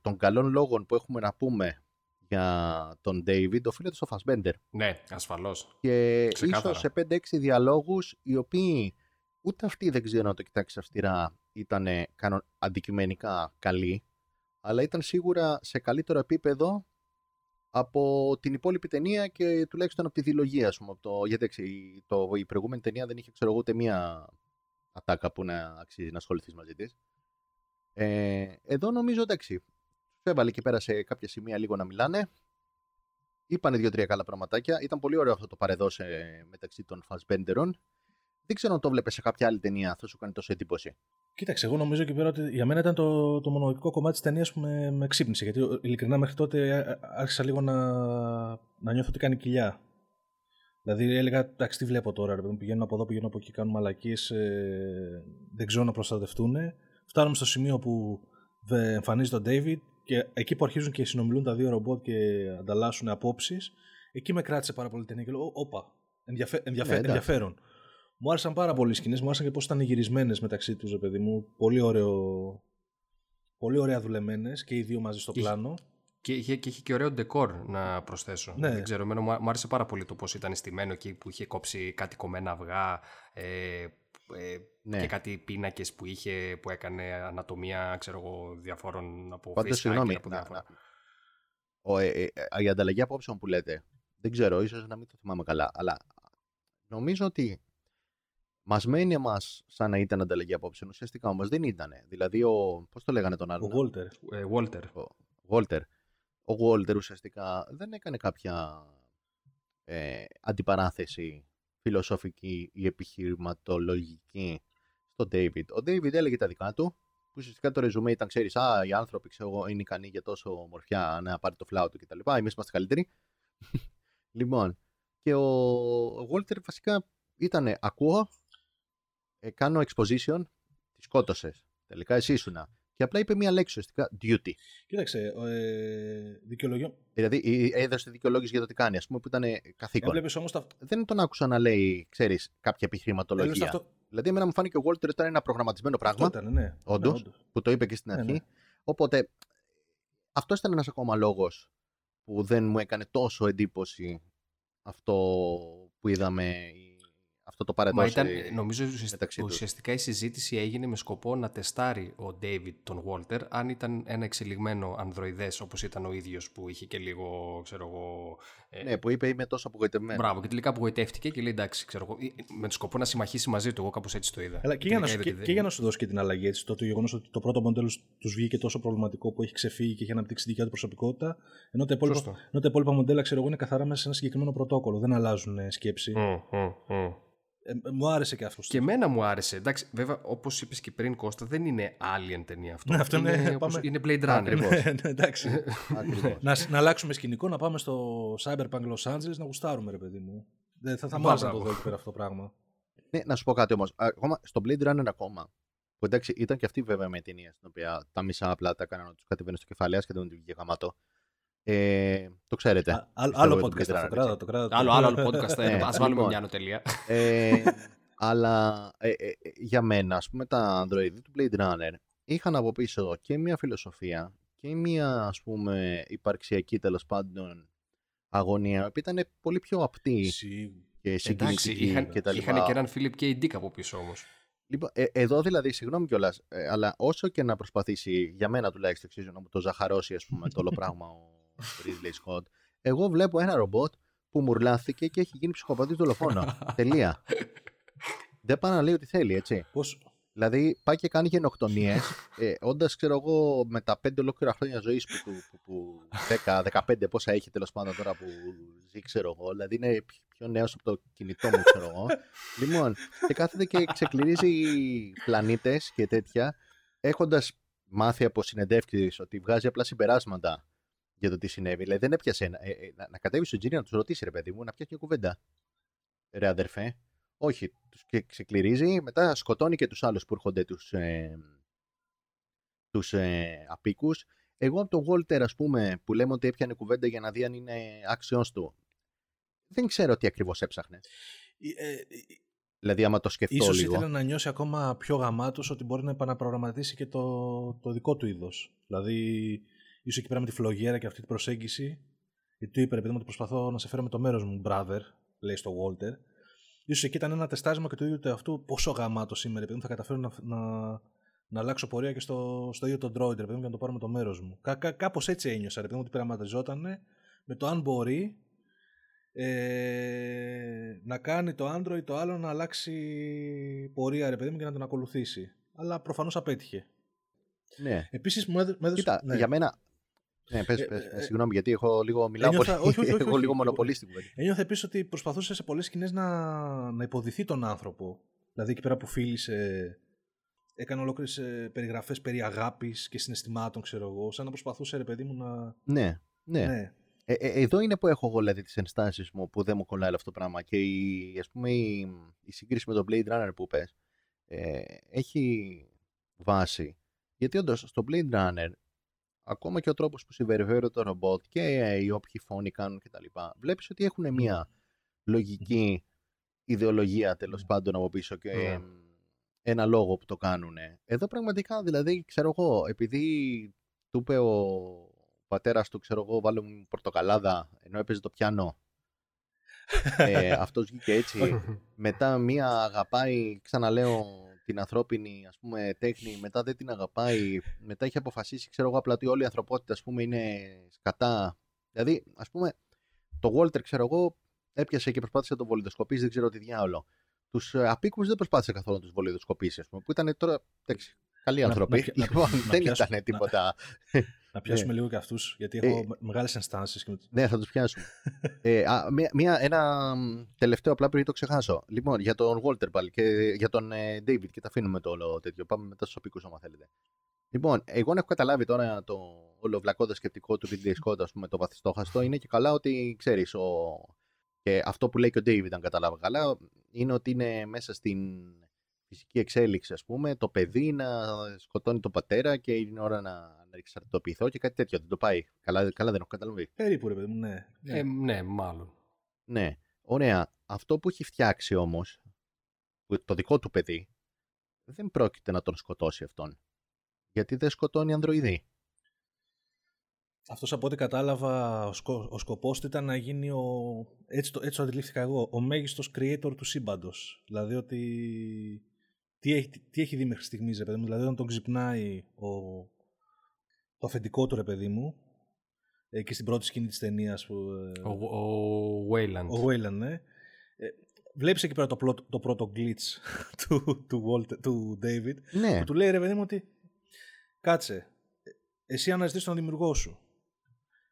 των καλών λόγων που έχουμε να πούμε για τον David οφείλεται στο Fassbender. Ναι, ασφαλώς. Και ίσως σε 5-6 διαλόγους οι οποίοι ούτε αυτοί δεν ξέρω να το κοιτάξεις αυστηρά ήταν αντικειμενικά καλοί, αλλά ήταν σίγουρα σε καλύτερο επίπεδο από την υπόλοιπη ταινία και τουλάχιστον από τη διλογία, ας πούμε. το, γιατί το, η προηγούμενη ταινία δεν είχε, ξέρω εγώ, ούτε μία ατάκα που να αξίζει να ασχοληθείς μαζί της. Ε, εδώ νομίζω, εντάξει, έβαλε και πέρα σε κάποια σημεία λίγο να μιλάνε. Είπανε δύο-τρία καλά πραγματάκια. Ήταν πολύ ωραίο αυτό το παρεδώσε μεταξύ των Fassbenderων. Δεν ξέρω αν το βλέπες σε κάποια άλλη ταινία, θα σου κάνει τόσο εντύπωση. Κοίταξε, εγώ νομίζω εκεί πέρα ότι για μένα ήταν το, το μοναδικό κομμάτι της ταινίας που με, με ξύπνησε. Γιατί ειλικρινά μέχρι τότε ε, ε, άρχισα λίγο να, να νιώθω ότι κάνει κοιλιά. Δηλαδή έλεγα, εντάξει, τι βλέπω τώρα, ρε, πηγαίνουν από εδώ, πηγαίνουν από εκεί, κάνουν μαλακίες, ε, δεν ξέρω να προστατευτούν. Φτάνουμε στο σημείο που εμφανίζει τον David και εκεί που αρχίζουν και συνομιλούν τα δύο ρομπότ και ανταλλάσσουν απόψεις, εκεί με κράτησε πάρα πολύ ταινία και λέω: Όπα, ενδιαφε... ενδιαφε... ναι, ενδιαφέρον. Μου άρεσαν πάρα πολύ οι σκηνές, μου άρεσαν και πώς ήταν γυρισμένες μεταξύ τους, ρε παιδί μου. Πολύ, ωραίο... πολύ ωραία δουλεμένες και οι δύο μαζί στο πλάνο. Και είχε, και είχε και ωραίο ντεκόρ να προσθέσω. Ναι. Δεν ξέρω, εμένα μου άρεσε πάρα πολύ το πώς ήταν στημένο εκεί που είχε κόψει κάτι κομμένα αυγά. Ε, ε, ναι. και κάτι πίνακες που είχε, που έκανε ανατομία, ξέρω εγώ, διαφόρων από Πάντως, συγγνώμη, από διάφορα. Ο, ε, ε, ε, η ανταλλαγή απόψεων που λέτε, δεν ξέρω, ίσως να μην το θυμάμαι καλά, αλλά νομίζω ότι μας μένει εμάς σαν να ήταν ανταλλαγή απόψεων. Ουσιαστικά όμως δεν ήταν. Δηλαδή, ο, πώς το λέγανε τον άλλον. Ο Walter. Ε, Walter. Ο Walter. Ο Walter ουσιαστικά δεν έκανε κάποια ε, αντιπαράθεση φιλοσοφική ή επιχειρηματολογική στον David. Ο David έλεγε τα δικά του, που ουσιαστικά το ρεζουμέ ήταν, ξέρεις, Α, οι άνθρωποι ξέρω, είναι ικανοί για τόσο ομορφιά να πάρει το φλάου του κτλ. Εμείς είμαστε καλύτεροι. *laughs* λοιπόν, και ο, ο Walter βασικά ήταν, ακούω, ε, κάνω exposition, τη σκότωσες. Τελικά εσύ ήσουνα. Και απλά είπε μία λέξη ουσιαστικά duty. Κοίταξε, ε, δικαιολογιό. Δηλαδή έδωσε δικαιολόγηση για το τι κάνει, ας πούμε, που ήταν καθήκον. όμως τα... Δεν τον άκουσα να λέει, ξέρεις, κάποια επιχειρηματολογία. Αυτό... Δηλαδή, εμένα μου φάνηκε ο Walter ήταν ένα προγραμματισμένο πράγμα. Αυτό ήταν, ναι. Όντως, ναι, που το είπε και στην ναι, αρχή. Ναι, Οπότε, αυτό ήταν ένας ακόμα λόγος που δεν μου έκανε τόσο εντύπωση αυτό που είδαμε αυτό το παρεντώσει Μα ήταν, νομίζω ουσιαστικά, ουσιαστικά η συζήτηση έγινε με σκοπό να τεστάρει ο David τον Walter αν ήταν ένα εξελιγμένο ανδροειδές όπως ήταν ο ίδιος που είχε και λίγο, ξέρω εγώ... Ε... Ναι, που είπε είμαι τόσο απογοητευμένος. Μπράβο, και τελικά απογοητεύτηκε και λέει εντάξει, ξέρω εγώ, με σκοπό να συμμαχίσει μαζί του, εγώ κάπως έτσι το είδα. Αλλά και, για να, σου, και, και, για να σου δώσει και την αλλαγή έτσι, το, το γεγονός ότι το πρώτο μοντέλο τους βγήκε τόσο προβληματικό που έχει ξεφύγει και έχει αναπτύξει δικιά του προσωπικότητα, ενώ τα υπόλοιπα, ενώ τα υπόλοιπα μοντέλα ξέρω εγώ είναι καθαρά μέσα σε ένα συγκεκριμένο πρωτόκολλο, δεν αλλάζουν σκέψη. Mm, mm, mm. Ε, μου άρεσε και αυτός. Και εμένα μου άρεσε. Εντάξει, βέβαια, όπως είπες και πριν, Κώστα, δεν είναι Alien ταινία αυτό. Ναι, αυτό είναι, είναι, όπως, είναι Blade Runner. Ακριβώς. ναι, εντάξει. *laughs* να, να αλλάξουμε σκηνικό, να πάμε στο Cyberpunk Los Angeles να γουστάρουμε, ρε παιδί μου. Δεν θα, θα μου άρεσε να το δω εκεί πέρα αυτό το πράγμα. Ναι, να σου πω κάτι όμως. Ακόμα στο Blade Runner ακόμα. Που εντάξει, ήταν και αυτή βέβαια με ταινία στην οποία τα μισά απλά τα έκαναν να τους κατεβαίνουν στο κεφάλι, και δεν βγήκε γαμάτο. Ε, το ξέρετε. Α, άλλο podcast αυτό, κράτα, το κράτα. Άλλο, άλλο, άλλο podcast, ε, ας βάλουμε λοιπόν, μια νοτελεία. Ε, αλλά ε, ε, για μένα, ας πούμε, τα Android του Blade Runner είχαν από πίσω και μια φιλοσοφία και μια, ας πούμε, υπαρξιακή τέλος πάντων αγωνία, που ήταν πολύ πιο απτή και συγκινητική είχαν, και τα λοιπά. Είχαν και έναν Philip K. Dick από πίσω όμως. Λοιπόν, ε, εδώ δηλαδή, συγγνώμη κιόλας, ε, αλλά όσο και να προσπαθήσει, για μένα τουλάχιστον, ξέρω, να μου το ζαχαρώσει, ας πούμε, το όλο πράγμα ο Ridley Scott. Εγώ βλέπω ένα ρομπότ που μουρλάθηκε και έχει γίνει ψυχοπαθή δολοφόνο. *laughs* Τελεία. Δεν πάει να λέει ό,τι θέλει, έτσι. Πώς... Δηλαδή πάει και κάνει γενοκτονίες, ε, όντας ξέρω εγώ με τα πέντε ολόκληρα χρόνια ζωής που, που, που 10-15 πόσα έχει τέλος πάντων τώρα που ζει, ξέρω εγώ. Δηλαδή είναι πιο νέος από το κινητό μου, ξέρω εγώ. *laughs* λοιπόν, και κάθεται και ξεκληρίζει πλανήτες και τέτοια, έχοντας μάθει από συνεντεύξεις ότι βγάζει απλά συμπεράσματα για το τι συνέβη. Δηλαδή δεν έπιασε ένα, ε, ε, να, να κατέβει στον Τζίνι να τους ρωτήσει, ρε παιδί μου, να πιάσει μια κουβέντα. Ρε αδερφέ. Όχι, τους ξεκληρίζει, μετά σκοτώνει και τους άλλους που έρχονται τους ε, τους, ε, απίκους. Εγώ από τον Walter, ας πούμε, που λέμε ότι έπιανε κουβέντα για να δει αν είναι άξιό του, δεν ξέρω τι ακριβώς έψαχνε. Ε, ε, δηλαδή, άμα το σκεφτώ ίσως λίγο. ήθελε να νιώσει ακόμα πιο γαμάτος ότι μπορεί να επαναπρογραμματίσει και το, το δικό του είδος. Δηλαδή, ίσως εκεί πέρα με τη φλογέρα και αυτή την προσέγγιση. Γιατί του είπε, επειδή μου, ότι προσπαθώ να σε φέρω με το μέρος μου, brother, λέει στο Walter. σω εκεί ήταν ένα τεστάρισμα και του ίδιου του αυτού πόσο γαμάτο σήμερα, επειδή θα καταφέρω να, να, να αλλάξω πορεία και στο, στο ίδιο τον droid, επειδή μου, για να το πάρω με το μέρος μου. Κα, κα, Κάπως έτσι ένιωσα, επειδή μου, ότι πειραματιζόταν με το αν μπορεί ε, να κάνει το Android το άλλο να αλλάξει πορεία, ρε παιδί μου, και να τον ακολουθήσει. Αλλά προφανώς απέτυχε. Ναι. Επίσης μου έδωσε. Κοίτα, ναι. για μένα ναι, πες, ε, πες, ε, συγγνώμη, γιατί έχω λίγο μιλάω ένιωθα, πολύ, όχι, όχι, *laughs* όχι, έχω λίγο μονοπολί στην κουβέντα. Ένιωθα επίση ότι προσπαθούσες σε πολλές σκηνές να, να υποδηθεί τον άνθρωπο. Δηλαδή εκεί πέρα που φίλησε, έκανε ολόκληρες περιγραφές περί αγάπης και συναισθημάτων, ξέρω εγώ, σαν να προσπαθούσε, ρε παιδί μου, να. Ναι, ναι. ναι. Ε, ε, εδώ είναι που έχω εγώ δηλαδή τις ενστάσεις μου που δεν μου κολλάει αυτό το πράγμα. Και η, ας πούμε, η, η σύγκριση με τον Blade Runner που πες ε, έχει βάση. Γιατί όντως στο Blade Runner ακόμα και ο τρόπος που συμπεριφέρονται το ρομπότ και οι όποιοι φόνοι κάνουν κτλ. Βλέπεις ότι έχουν μια λογική ιδεολογία τέλος πάντων από πίσω και ένα λόγο που το κάνουν. Εδώ πραγματικά δηλαδή ξέρω εγώ επειδή του είπε ο πατέρας του ξέρω εγώ βάλε μου πορτοκαλάδα ενώ έπαιζε το πιάνο ε, *laughs* αυτός βγήκε έτσι *laughs* μετά μία αγαπάει ξαναλέω την ανθρώπινη ας πούμε, τέχνη, μετά δεν την αγαπάει, μετά έχει αποφασίσει, ξέρω εγώ, απλά ότι όλη η ανθρωπότητα ας πούμε, είναι σκατά. Δηλαδή, ας πούμε, το Walter, ξέρω εγώ, έπιασε και προσπάθησε να τον βολιδοσκοπήσει, δεν ξέρω τι διάολο. Τους ε, απίκους δεν προσπάθησε καθόλου να τους βολιδοσκοπήσει, ας πούμε, που ήταν τώρα. Εντάξει, καλοί άνθρωποι. Να, λοιπόν, να, δεν ήταν τίποτα. Να πιάσουμε ε, λίγο και αυτούς, γιατί έχω ε, μεγάλες ενστάσεις. Και... Ναι, θα τους πιάσουμε. *laughs* ε, α, μία, μία, ένα τελευταίο απλά πριν το ξεχάσω. Λοιπόν, για τον Walter πάλι και για τον ε, David και τα αφήνουμε το όλο τέτοιο. Πάμε μετά στους οπικού, άμα θέλετε. Λοιπόν, εγώ έχω καταλάβει τώρα το όλο βλακώδε σκεπτικό του Ridley Scott, ας πούμε, το βαθιστόχαστο. Είναι και καλά ότι ξέρεις. Ο... Και αυτό που λέει και ο David, αν κατάλαβα καλά, είναι ότι είναι μέσα στην φυσική εξέλιξη, ας πούμε, το παιδί να σκοτώνει τον πατέρα και είναι ώρα να, να εξαρτητοποιηθώ και κάτι τέτοιο. Δεν το πάει. Καλά, καλά δεν έχω καταλαβεί. Περίπου, ρε παιδί μου, ναι. Ναι. Ε, ναι, μάλλον. Ναι. Ωραία. Αυτό που έχει φτιάξει όμως, το δικό του παιδί, δεν πρόκειται να τον σκοτώσει αυτόν. Γιατί δεν σκοτώνει ανδροειδή. Αυτός από ό,τι κατάλαβα, ο, σκο, ο σκοπός του ήταν να γίνει ο, έτσι το, έτσι το αντιλήφθηκα εγώ, ο μέγιστος creator του σύμπαντος. Δηλαδή ότι τι έχει, τι έχει δει μέχρι στιγμής, ρε παιδί μου. Δηλαδή όταν τον ξυπνάει ο, το αφεντικό του, ρε παιδί μου, ε, και στην πρώτη σκηνή της ταινίας. Ο, ο Wayland. Ο Wayland, ναι. Ε, βλέπεις εκεί πέρα το, πρώτο, το πρώτο glitch *laughs* του, του, Walter, του David, Ναι. που του λέει ρε παιδί μου ότι κάτσε, ε, εσύ αναζητείς τον δημιουργό σου.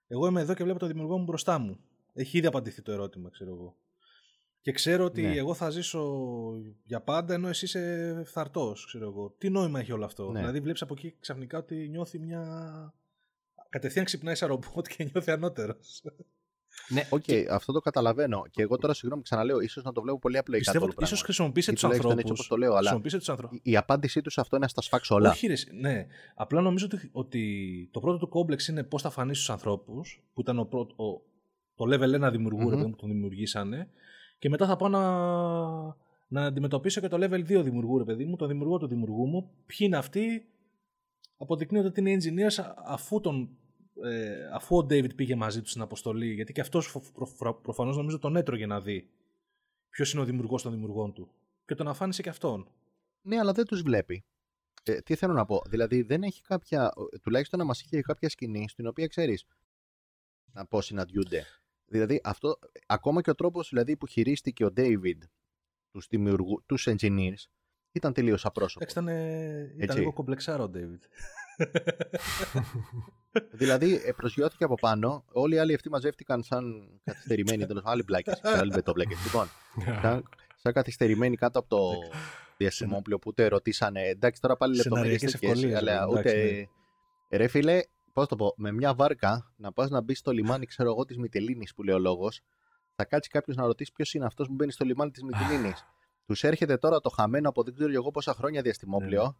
Εγώ είμαι εδώ και βλέπω τον δημιουργό μου μπροστά μου. Έχει ήδη απαντηθεί το ερώτημα, ξέρω εγώ. Και ξέρω ότι Ναι. εγώ θα ζήσω για πάντα ενώ εσύ είσαι φθαρτός, ξέρω εγώ. Τι νόημα έχει όλο αυτό; Ναι. Δηλαδή βλέπεις από εκεί ξαφνικά ότι νιώθει μια... Κατευθείαν ξυπνάει σαν ρομπότ και νιώθει ανώτερος. Ναι, Οκ, και- αυτό το καταλαβαίνω. Και εγώ τώρα, συγγνώμη, ξαναλέω, ίσως να το βλέπω πολύ απλοϊκά. Πιστεύω το ότι πράγμα. ίσως χρησιμοποίησε Ή τους τουλάχιστον έτσι ανθρώπους. όπως το λέω, αλλά- Χρησιμοποίησε τους ανθρώπους. Η, η απάντησή τους σε αυτό είναι να στα σφάξω όλα. Όχι, ρε, ναι. Απλά νομίζω ότι, ότι το πρώτο του κόμπλεξ είναι πώς θα φανείς στους ανθρώπους, που ήταν ο πρώτο, ο, το level 1 δημιουργού, Μμμ. ρε παιδί μου, που τον δημιουργήσανε. Και μετά θα πάω να, να αντιμετωπίσω και το level 2 δημιουργού, ρε παιδί μου, τον δημιουργό του δημιουργού μου. Ποιοι είναι αυτοί, αποδεικνύονται ότι είναι engineers α- αφού, τον, ε, αφού ο David πήγε μαζί του στην αποστολή. Γιατί και αυτός προ, προ, προφανώς νομίζω τον έτρωγε να δει ποιος είναι ο δημιουργός των δημιουργών του. Και τον αφάνισε και αυτόν. Ναι, αλλά δεν τους βλέπει. Ε, τι θέλω να πω. Δηλαδή, δεν έχει κάποια. τουλάχιστον να μας είχε κάποια σκηνή στην οποία ξέρεις να πώς συναντιούνται. Δηλαδή, αυτό, ακόμα και ο τρόπος δηλαδή, που χειρίστηκε ο David τους δημιουργού, τους engineers, ήταν τελείως απρόσωπος. Εντάξει, ήταν, ε, ήταν Έτσι. λίγο κομπλεξάρο ο David. *laughs* δηλαδή, ε, προσγειώθηκε από πάνω, όλοι οι άλλοι αυτοί μαζεύτηκαν σαν καθυστερημένοι, τέλος άλλοι μπλάκες, άλλοι μπετόμπλακε. Λοιπόν, *laughs* σαν, σαν καθυστερημένοι κάτω από το διαστημόπλαιο που ούτε ρωτήσανε. Εντάξει, τώρα πάλι λεπτομέρειες Σεναριακές τέτοιες, ευκολίες, αλλά ρε, εντάξει, ούτε. Ρε φίλε, πώς το πω, με μια βάρκα να πας να μπεις στο λιμάνι, ξέρω εγώ, της Μυτιλίνης που λέει ο λόγος, θα κάτσει κάποιος να ρωτήσει ποιος είναι αυτός που μπαίνει στο λιμάνι της Μυτιλίνης. *sighs* Τους έρχεται τώρα το χαμένο από δεν ξέρω εγώ πόσα χρόνια διαστημόπλαιο. Ναι.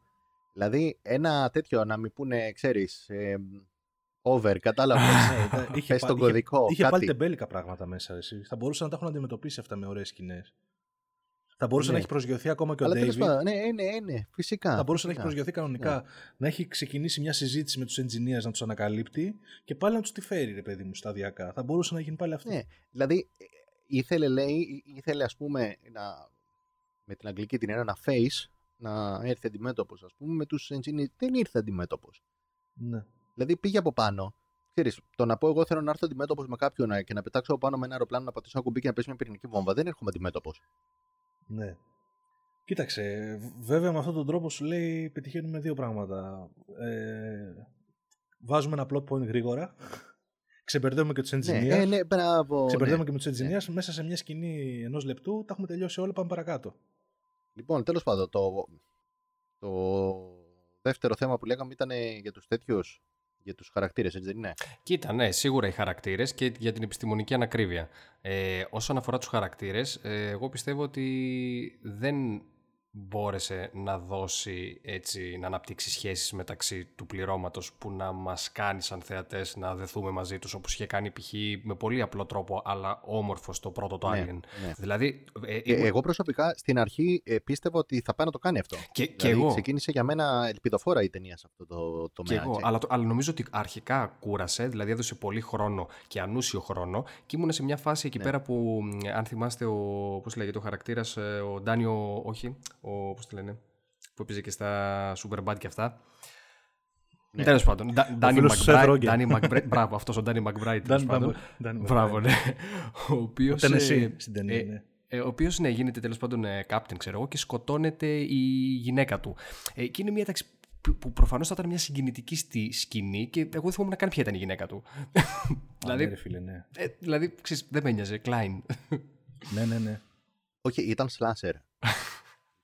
Δηλαδή, ένα τέτοιο να μην πούνε, ξέρεις, over, κατάλαβες. *laughs* Ναι, ήταν- είχε Πες πα- τον είχε- κωδικό. Είχε κάτι. πάλι τεμπέλικα πράγματα μέσα. Εσύ. Θα μπορούσαν να τα έχουν αντιμετωπίσει αυτά με ωραίες σκηνές. Θα μπορούσε Ναι. να έχει προσγειωθεί ακόμα και ο Αλλά τέλος David. πάντων, ναι, ναι, ναι, φυσικά. Θα μπορούσε να έχει φυσικά. προσγειωθεί κανονικά. Να έχει ξεκινήσει μια συζήτηση με τους engineers να τους ανακαλύπτει και πάλι να τους τη φέρει, ρε παιδί μου, σταδιακά. Θα μπορούσε να γίνει πάλι αυτό. Ναι, δηλαδή ε, ήθελε, λέει, ήθελε ας πούμε να, με την αγγλική την έννοια να face να έρθει αντιμέτωπος ας πούμε με τους engineers. Δεν ήρθε αντιμέτωπος. Ναι. Δηλαδή πήγε από πάνω. Ξέρεις, το να πω εγώ θέλω να έρθω αντιμέτωπος με κάποιον ε, και να πετάξω από πάνω με ένα αεροπλάνο να πατήσω ένα κουμπί και να πέσει μια πυρηνική βόμβα. Δεν έρχομαι αντιμέτωπος. Ναι. Κοίταξε, βέβαια με αυτόν τον τρόπο σου λέει πετυχαίνουμε δύο πράγματα. Ε, βάζουμε ένα plot point γρήγορα. Ξεμπερδεύουμε και τους engineers. Ναι, ε, ναι, μπράβο. Ξεμπερδεύουμε ναι. και με τους engineers. Μέσα σε μια σκηνή ενός λεπτού τα έχουμε τελειώσει όλα. Πάμε παρακάτω. Λοιπόν, τέλος πάντων, το, το δεύτερο θέμα που λέγαμε ήταν για τους τέτοιους, για τους χαρακτήρες, έτσι δεν είναι; Κοίτα, ναι, σίγουρα οι χαρακτήρες και για την επιστημονική ανακρίβεια. Ε, όσον αφορά τους χαρακτήρες, ε, εγώ πιστεύω ότι δεν μπόρεσε να δώσει έτσι, να αναπτύξει σχέσεις μεταξύ του πληρώματος που να μας κάνει σαν θεατές να δεθούμε μαζί τους όπως είχε κάνει π.χ. με πολύ απλό τρόπο αλλά όμορφο στο πρώτο το Ναι, Alien. ναι. Δηλαδή, ε, Ε, ήμουν- εγώ προσωπικά στην αρχή ε, πίστευα ότι θα πάει να το κάνει αυτό. και, και δηλαδή, εγώ. ξεκίνησε για μένα ελπιδοφόρα η ταινία σε αυτό το Και τομέα. εγώ, έτσι. αλλά, το- αλλά νομίζω ότι αρχικά κούρασε, δηλαδή έδωσε πολύ χρόνο και ανούσιο χρόνο και ήμουν σε μια φάση εκεί Ναι. πέρα που, μ, αν θυμάστε, ο, πώς λέγεται ο χαρακτήρας, ε, ο Ντάνιο, όχι, ο, πώς τη λένε, που έπαιζε και στα Superbad και αυτά. Ναι. Τέλος πάντων, Ντα- Ντάνι φίλος του Seth McBride, Rogen. Ντάνι McBride, μπράβο, αυτός ο Ντάνι McBride, τέλος Dan- πάντων. Dan- Dan- Μπράβο, ναι. Ο οποίος... Ήταν ε, εσύ στην ταινία. ε, ναι. ε, ο οποίος ναι, γίνεται τέλος πάντων ε, captain, ξέρω εγώ, και σκοτώνεται η γυναίκα του. Ε, και είναι μια τάξη που, που προφανώς θα ήταν μια συγκινητική στη σκηνή και εγώ δεν θυμόμουν να καν ποια ήταν η γυναίκα του. Α, *laughs* δηλαδή, ναι, ρε φίλε, ναι. ε, δηλαδή ξέρεις, δεν με νοιάζε. Κλάιν. ναι, ναι, ναι. Όχι, ήταν slasher. *laughs*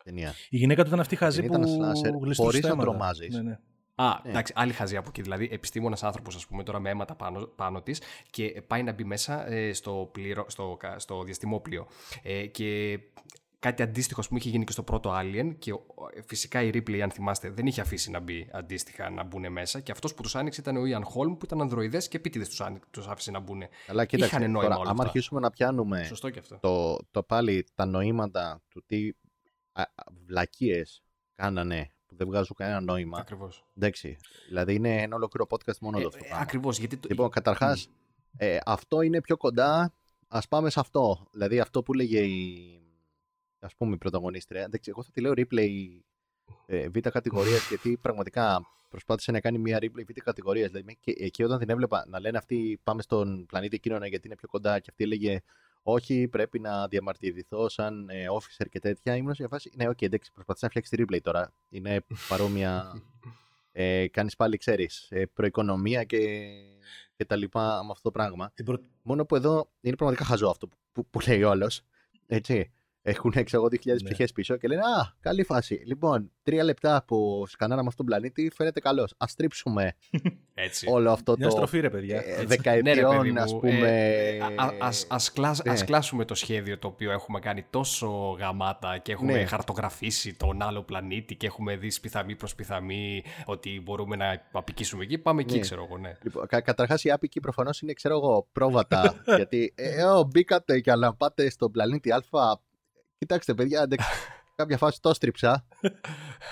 η ταινία. Η γυναίκα του ήταν αυτή χαζή Δεν που ήταν slasher, γλιστρούσε χωρίς στα να αίματα. τρομάζεις. Ναι, ναι. Α, Ναι. εντάξει, άλλη χαζή από εκεί. Δηλαδή, επιστήμονας άνθρωπος, ας πούμε, τώρα με αίματα πάνω, πάνω της και πάει να μπει μέσα ε, στο, πληρο, στο, κα- στο διαστημόπλιο. Ε, και κάτι αντίστοιχο, ας πούμε, είχε γίνει και στο πρώτο Alien και ο- ε, φυσικά η Ripley, αν θυμάστε, δεν είχε αφήσει να μπει αντίστοιχα να μπουν μέσα. Και αυτός που τους άνοιξε ήταν ο Ian Holm που ήταν ανδροειδές και επίτηδες τους τους άφησε να μπουν. Αλλά κοίταξε, Είχανε νόημα τώρα, όλα άμα αυτά. αρχίσουμε να πιάνουμε Σωστό και αυτό. το, το πάλι τα νοήματα του τι α, α, βλακίες κάνανε που δεν βγάζουν κανένα νόημα. Ακριβώς. Εντάξει. Δηλαδή είναι ένα ολόκληρο podcast μόνο Ε, το αυτό. ε, το πράγμα. Ακριβώς. Γιατί. το- Λοιπόν, καταρχάς, ε, αυτό είναι πιο κοντά. Ας πάμε σε αυτό. Δηλαδή αυτό που λέγε η. Ας πούμε η πρωταγωνίστρια. Εντάξει, εγώ θα τη λέω Ripley ε, β' κατηγορίας *laughs* γιατί πραγματικά προσπάθησε να κάνει μια Ripley β' κατηγορίας. Δηλαδή, και εκεί όταν την έβλεπα να λένε αυτοί πάμε στον πλανήτη εκείνο γιατί είναι πιο κοντά και αυτή έλεγε όχι, πρέπει να διαμαρτυρηθώ σαν ε, officer και τέτοια. Ήμουν σε μια φάση. Ναι, οκ, εντάξει, προσπαθεί να φτιάξει τη Ripley τώρα. Είναι παρόμοια. *laughs* ε, Κάνεις πάλι, ξέρεις, ε, προοικονομία και, και τα λοιπά με αυτό το πράγμα. Την πρω... Μόνο που εδώ είναι πραγματικά χαζό αυτό που, που, που λέει όλο. Έτσι. Έχουν, ξέρω εγώ, 2.000 Ναι. πτυχές πίσω και λένε Α, καλή φάση. Λοιπόν, τρία λεπτά που σκανάραμε αυτόν τον πλανήτη φαίνεται καλός. Α τρίψουμε *laughs* Έτσι. όλο αυτό Μια το. στροφή, ρε παιδιά. ε, Έτσι. δεκαετιών, Ναι, ρε, παιδί μου, ας πούμε. ε, α- α- ας, ας, κλάσ- ναι. ας κλάσουμε το σχέδιο το οποίο έχουμε κάνει τόσο γαμάτα και έχουμε Ναι. χαρτογραφήσει τον άλλο πλανήτη και έχουμε δει σπιθαμή προς πιθαμή ότι μπορούμε να απικήσουμε εκεί. Πάμε εκεί, Ναι. ξέρω εγώ, ναι. Λοιπόν, κα, Καταρχάς, οι άπικοι προφανώς είναι, ξέρω εγώ, πρόβατα. *laughs* γιατί, ε, ε, ω, μπήκατε και να πάτε στον πλανήτη Α. Κοιτάξτε, παιδιά, εντάξει, *laughs* κάποια φάση το στρίψα.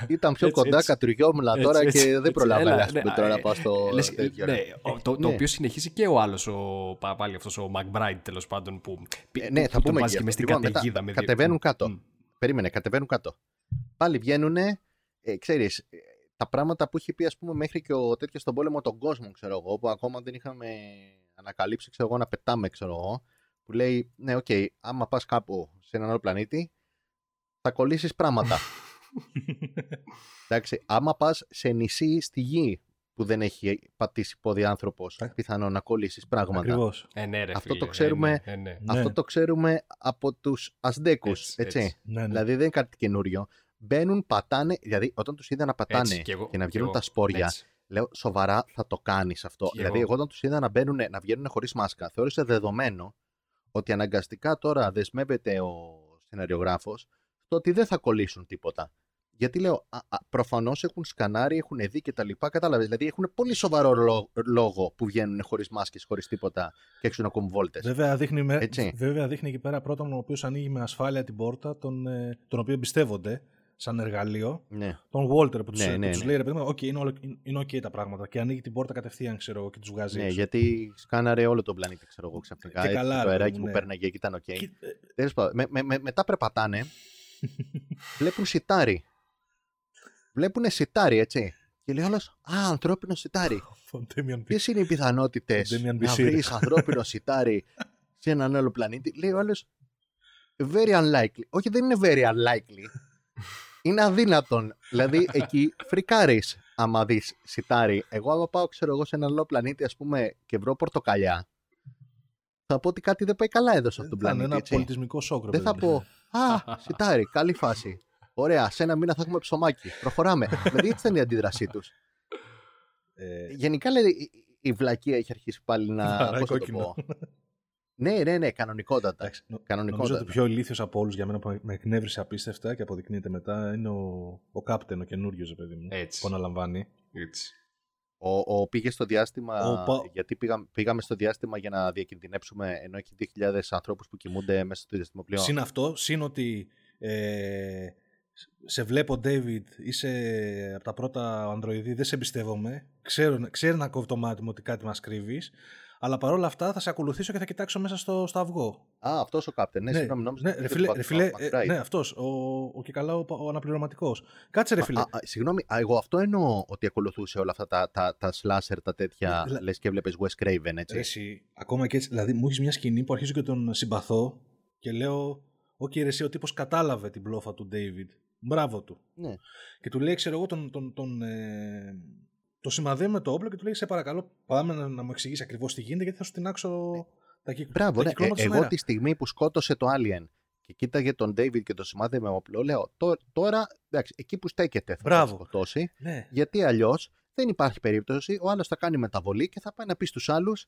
Ήταν πιο Έτσι, κοντά, έτσι. κατουργιόμουν Έτσι, τώρα έτσι, και δεν έτσι. προλάβαινα Έλα, ας πούμε, ναι, τώρα ε, να πάω στο Λες, τέτοιο. ναι, ο- το, το Ναι. οποίο συνεχίζει και ο άλλος, ο, πα- πάλι αυτός ο McBride τέλος πάντων που, Ε, ναι, που θα τον πούμε βάζει και και μες στην Λοιπόν, μετά καταιγίδα. με δύο- κατεβαίνουν κάτω. Μμ. Περίμενε, κατεβαίνουν κάτω. Πάλι βγαίνουν, ε, ξέρεις, ε, τα πράγματα που είχε πει ας πούμε μέχρι και ο τέτοιος στον Πόλεμο των Κόσμων, ξέρω εγώ, που ακόμα δεν είχαμε ανακαλύψει, ξέρω εγώ, να πετάμε, ξέρω εγώ, που λέει, ναι, οκ, άμα πας κάπου σε έναν άλλο πλανήτη, θα κολλήσεις πράγματα. *laughs* Εντάξει, άμα πας σε νησί στη γη που δεν έχει πατήσει πόδι άνθρωπος, Ε. πιθανό να κολλήσεις πράγματα. Ακριβώς. Ε, ναι, ρε, Αυτό φίλε, το ε, ξέρουμε. ναι, ε, ναι. Ναι. Αυτό το ξέρουμε από τους Ασδέκους, Έτσι, έτσι. έτσι. Ναι, ναι. Δηλαδή δεν είναι κάτι καινούριο. Μπαίνουν, πατάνε, δηλαδή όταν τους είδα να πατάνε Έτσι, κι εγώ- και να κι βγαίνουν εγώ, τα σπόρια, έτσι. λέω σοβαρά θα το κάνεις αυτό. Κι δηλαδή εγώ. εγώ όταν τους είδα να, μπαίνουν, να βγαίνουν χωρίς μάσκα, θεώρησα δεδομένο ότι αναγκαστικά τώρα δεσμεύεται ο σεναριογράφος στο ότι δεν θα κολλήσουν τίποτα. Γιατί λέω, α, α, προφανώς έχουν σκανάρει, έχουν δει και τα λοιπά, κατάλαβες. Δηλαδή έχουν πολύ σοβαρό λό- λόγο που βγαίνουν χωρίς μάσκες, χωρίς τίποτα και έξω να κόβουν βόλτες. Βέβαια δείχνει, με... Έτσι. Βέβαια δείχνει εκεί πέρα πρώτον ο οποίος ανοίγει με ασφάλεια την πόρτα, τον, ε, τον οποίο εμπιστεύονται σαν εργαλείο. Ναι. Τον Walter που του Ναι, ναι, ναι. λέει ρε παιδί μου, «Ok, είναι, όλο- είναι ok τα πράγματα. Και ανοίγει την πόρτα κατευθείαν, ξέρω εγώ, και τους βγάζει. Ναι, έξω. γιατί σκάναρε όλο τον πλανήτη, ξέρω εγώ ξαφνικά. Και έτσι, καλά, το ρε παιδί αεράκι μου, που ναι. πέρναγε και ήταν οκ. Και- ε, Τέλος πάντων, με, με, με- μετά περπατάνε, *laughs* βλέπουν σιτάρι. Βλέπουν σιτάρι, έτσι. Και λέει όλος, Α, ανθρώπινο σιτάρι. τον Damian Bichir. Ποιες είναι οι πιθανότητες Τον Damian να Bichir. βρεις ανθρώπινο σιτάρι σε έναν άλλο πλανήτη; Λέει ο άλλο, Very unlikely. Όχι, δεν είναι very unlikely. Είναι αδύνατον. δηλαδή, εκεί φρικάρεις άμα δεις σιτάρι. Εγώ, άμα πάω, ξέρω εγώ, σε έναν άλλο πλανήτη, ας πούμε, και βρω πορτοκαλιά, θα πω ότι κάτι δεν πάει καλά εδώ σε αυτόν τον Θα είναι πλανήτη. ένα έτσι. πολιτισμικό σοκ. ρε Δεν θα παιδί μου. πω, Α, σιτάρι, καλή φάση. Ωραία, σε ένα μήνα θα έχουμε ψωμάκι. Προχωράμε. δηλαδή, έτσι ήταν η αντίδρασή τους. Ε, Γενικά, λέει, η- η βλακεία έχει αρχίσει πάλι να. Βαράει πώς θα το κόκκινο. πω. Ναι, ναι, ναι, κανονικότατα. εντάξει, νο- Κανονικότατα. Νομίζω ότι ο πιο ηλίθιος από όλους για μένα που με εκνεύρισε απίστευτα και αποδεικνύεται μετά είναι ο, ο Κάπτεν, ο καινούριος παιδί μου. Έτσι. Που αναλαμβάνει. έτσι. Ο, ο πήγε στο διάστημα. Ο Πα- Γιατί πήγα, πήγαμε στο διάστημα για να διακινδυνεύσουμε ενώ έχει 2.000 ανθρώπους που κοιμούνται μέσα στο διαστημοπλοίο. Συν αυτό, συν ότι ε, σε βλέπω, David, είσαι από τα πρώτα ανδροειδή, δεν σε εμπιστεύομαι. Ξέρω, ξέρει να κόβει το μάτι μου ότι κάτι μας κρύβεις. Αλλά παρόλα αυτά θα σε ακολουθήσω και θα κοιτάξω μέσα στο, στο αυγό. Α, αυτός ο Κάπτεν. Ναι, συγγνώμη, νόμιζα ναι, ότι ρε το φίλε, Mac- ρε φίλε, Mac- ε, McBride. ναι, αυτός. Ο, ο, και καλά ο, ο αναπληρωματικός. Κάτσε, ρε φίλε. Α, α, συγγνώμη, α, εγώ αυτό εννοώ ότι ακολουθούσε όλα αυτά τα, τα, τα slasher, τα τέτοια. Ε, λα- Λες και έβλεπε Wes Craven, έτσι. Ρε εσύ, ακόμα και έτσι, δηλαδή μου έχεις μια σκηνή που αρχίζω και τον συμπαθώ και λέω, Οκ, ρε εσύ, ο τύπος κατάλαβε την μπλόφα του David. Μπράβο του. Ναι. Και του λέει, ξέρω εγώ, τον, τον, τον, ε, το σημαδεύει με το όπλο και του λέει, Σε παρακαλώ, πάμε να, να μου εξηγήσει ακριβώς τι γίνεται, γιατί θα σου τεινάξω τα, κυκ, Μπράβο, τα ναι. κυκλώματα Ε, στον εγώ αέρα». τη στιγμή που σκότωσε το Alien και κοίταγε τον David και το σημάδι με όπλο, λέω «Τω- τώρα, εντάξει, εκεί που στέκεται θα Μπράβο. το σκοτώσει, Ναι. γιατί αλλιώς δεν υπάρχει περίπτωση, ο άλλος θα κάνει μεταβολή και θα πάει να πει στους άλλους: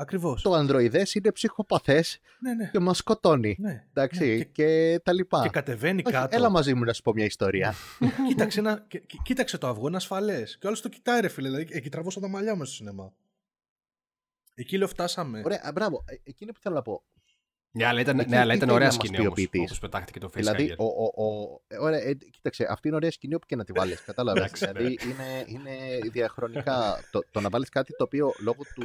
Ακριβώς. Το ανδροειδές είναι ψυχοπαθές Ναι, ναι. και μας σκοτώνει. ναι. Εντάξει, Ναι, και, και, τα λοιπά. και κατεβαίνει Όχι, κάτω. Έλα μαζί μου να σου πω μια ιστορία. *laughs* κοίταξε, ένα, και- και- κοίταξε το αυγό, είναι ασφαλές. Και ο άλλος το κοιτάει, ρε φίλε. Δηλαδή, εκεί τραβώσα τα μαλλιά μου στο σινεμά. Εκεί λέω, φτάσαμε. Ωραία, α, μπράβο. Ε, Εκείνο που θέλω να πω. Ναι, αλλά ήταν, Εκεί- ναι, αλλά εκεί ήταν θέλει ωραία να μας σκηνή πει ο όμως, ποιητής; όπως πετάχτηκε το Δηλαδή, facehugger. ο, ο, ο, ε, ωραία, ε, κοίταξε, αυτή είναι ωραία σκηνή όπου και να τη βάλεις. Κατάλαβες. Εντάξει, ναι. δηλαδή, είναι, είναι διαχρονικά. το, το να βάλεις κάτι το οποίο λόγω του,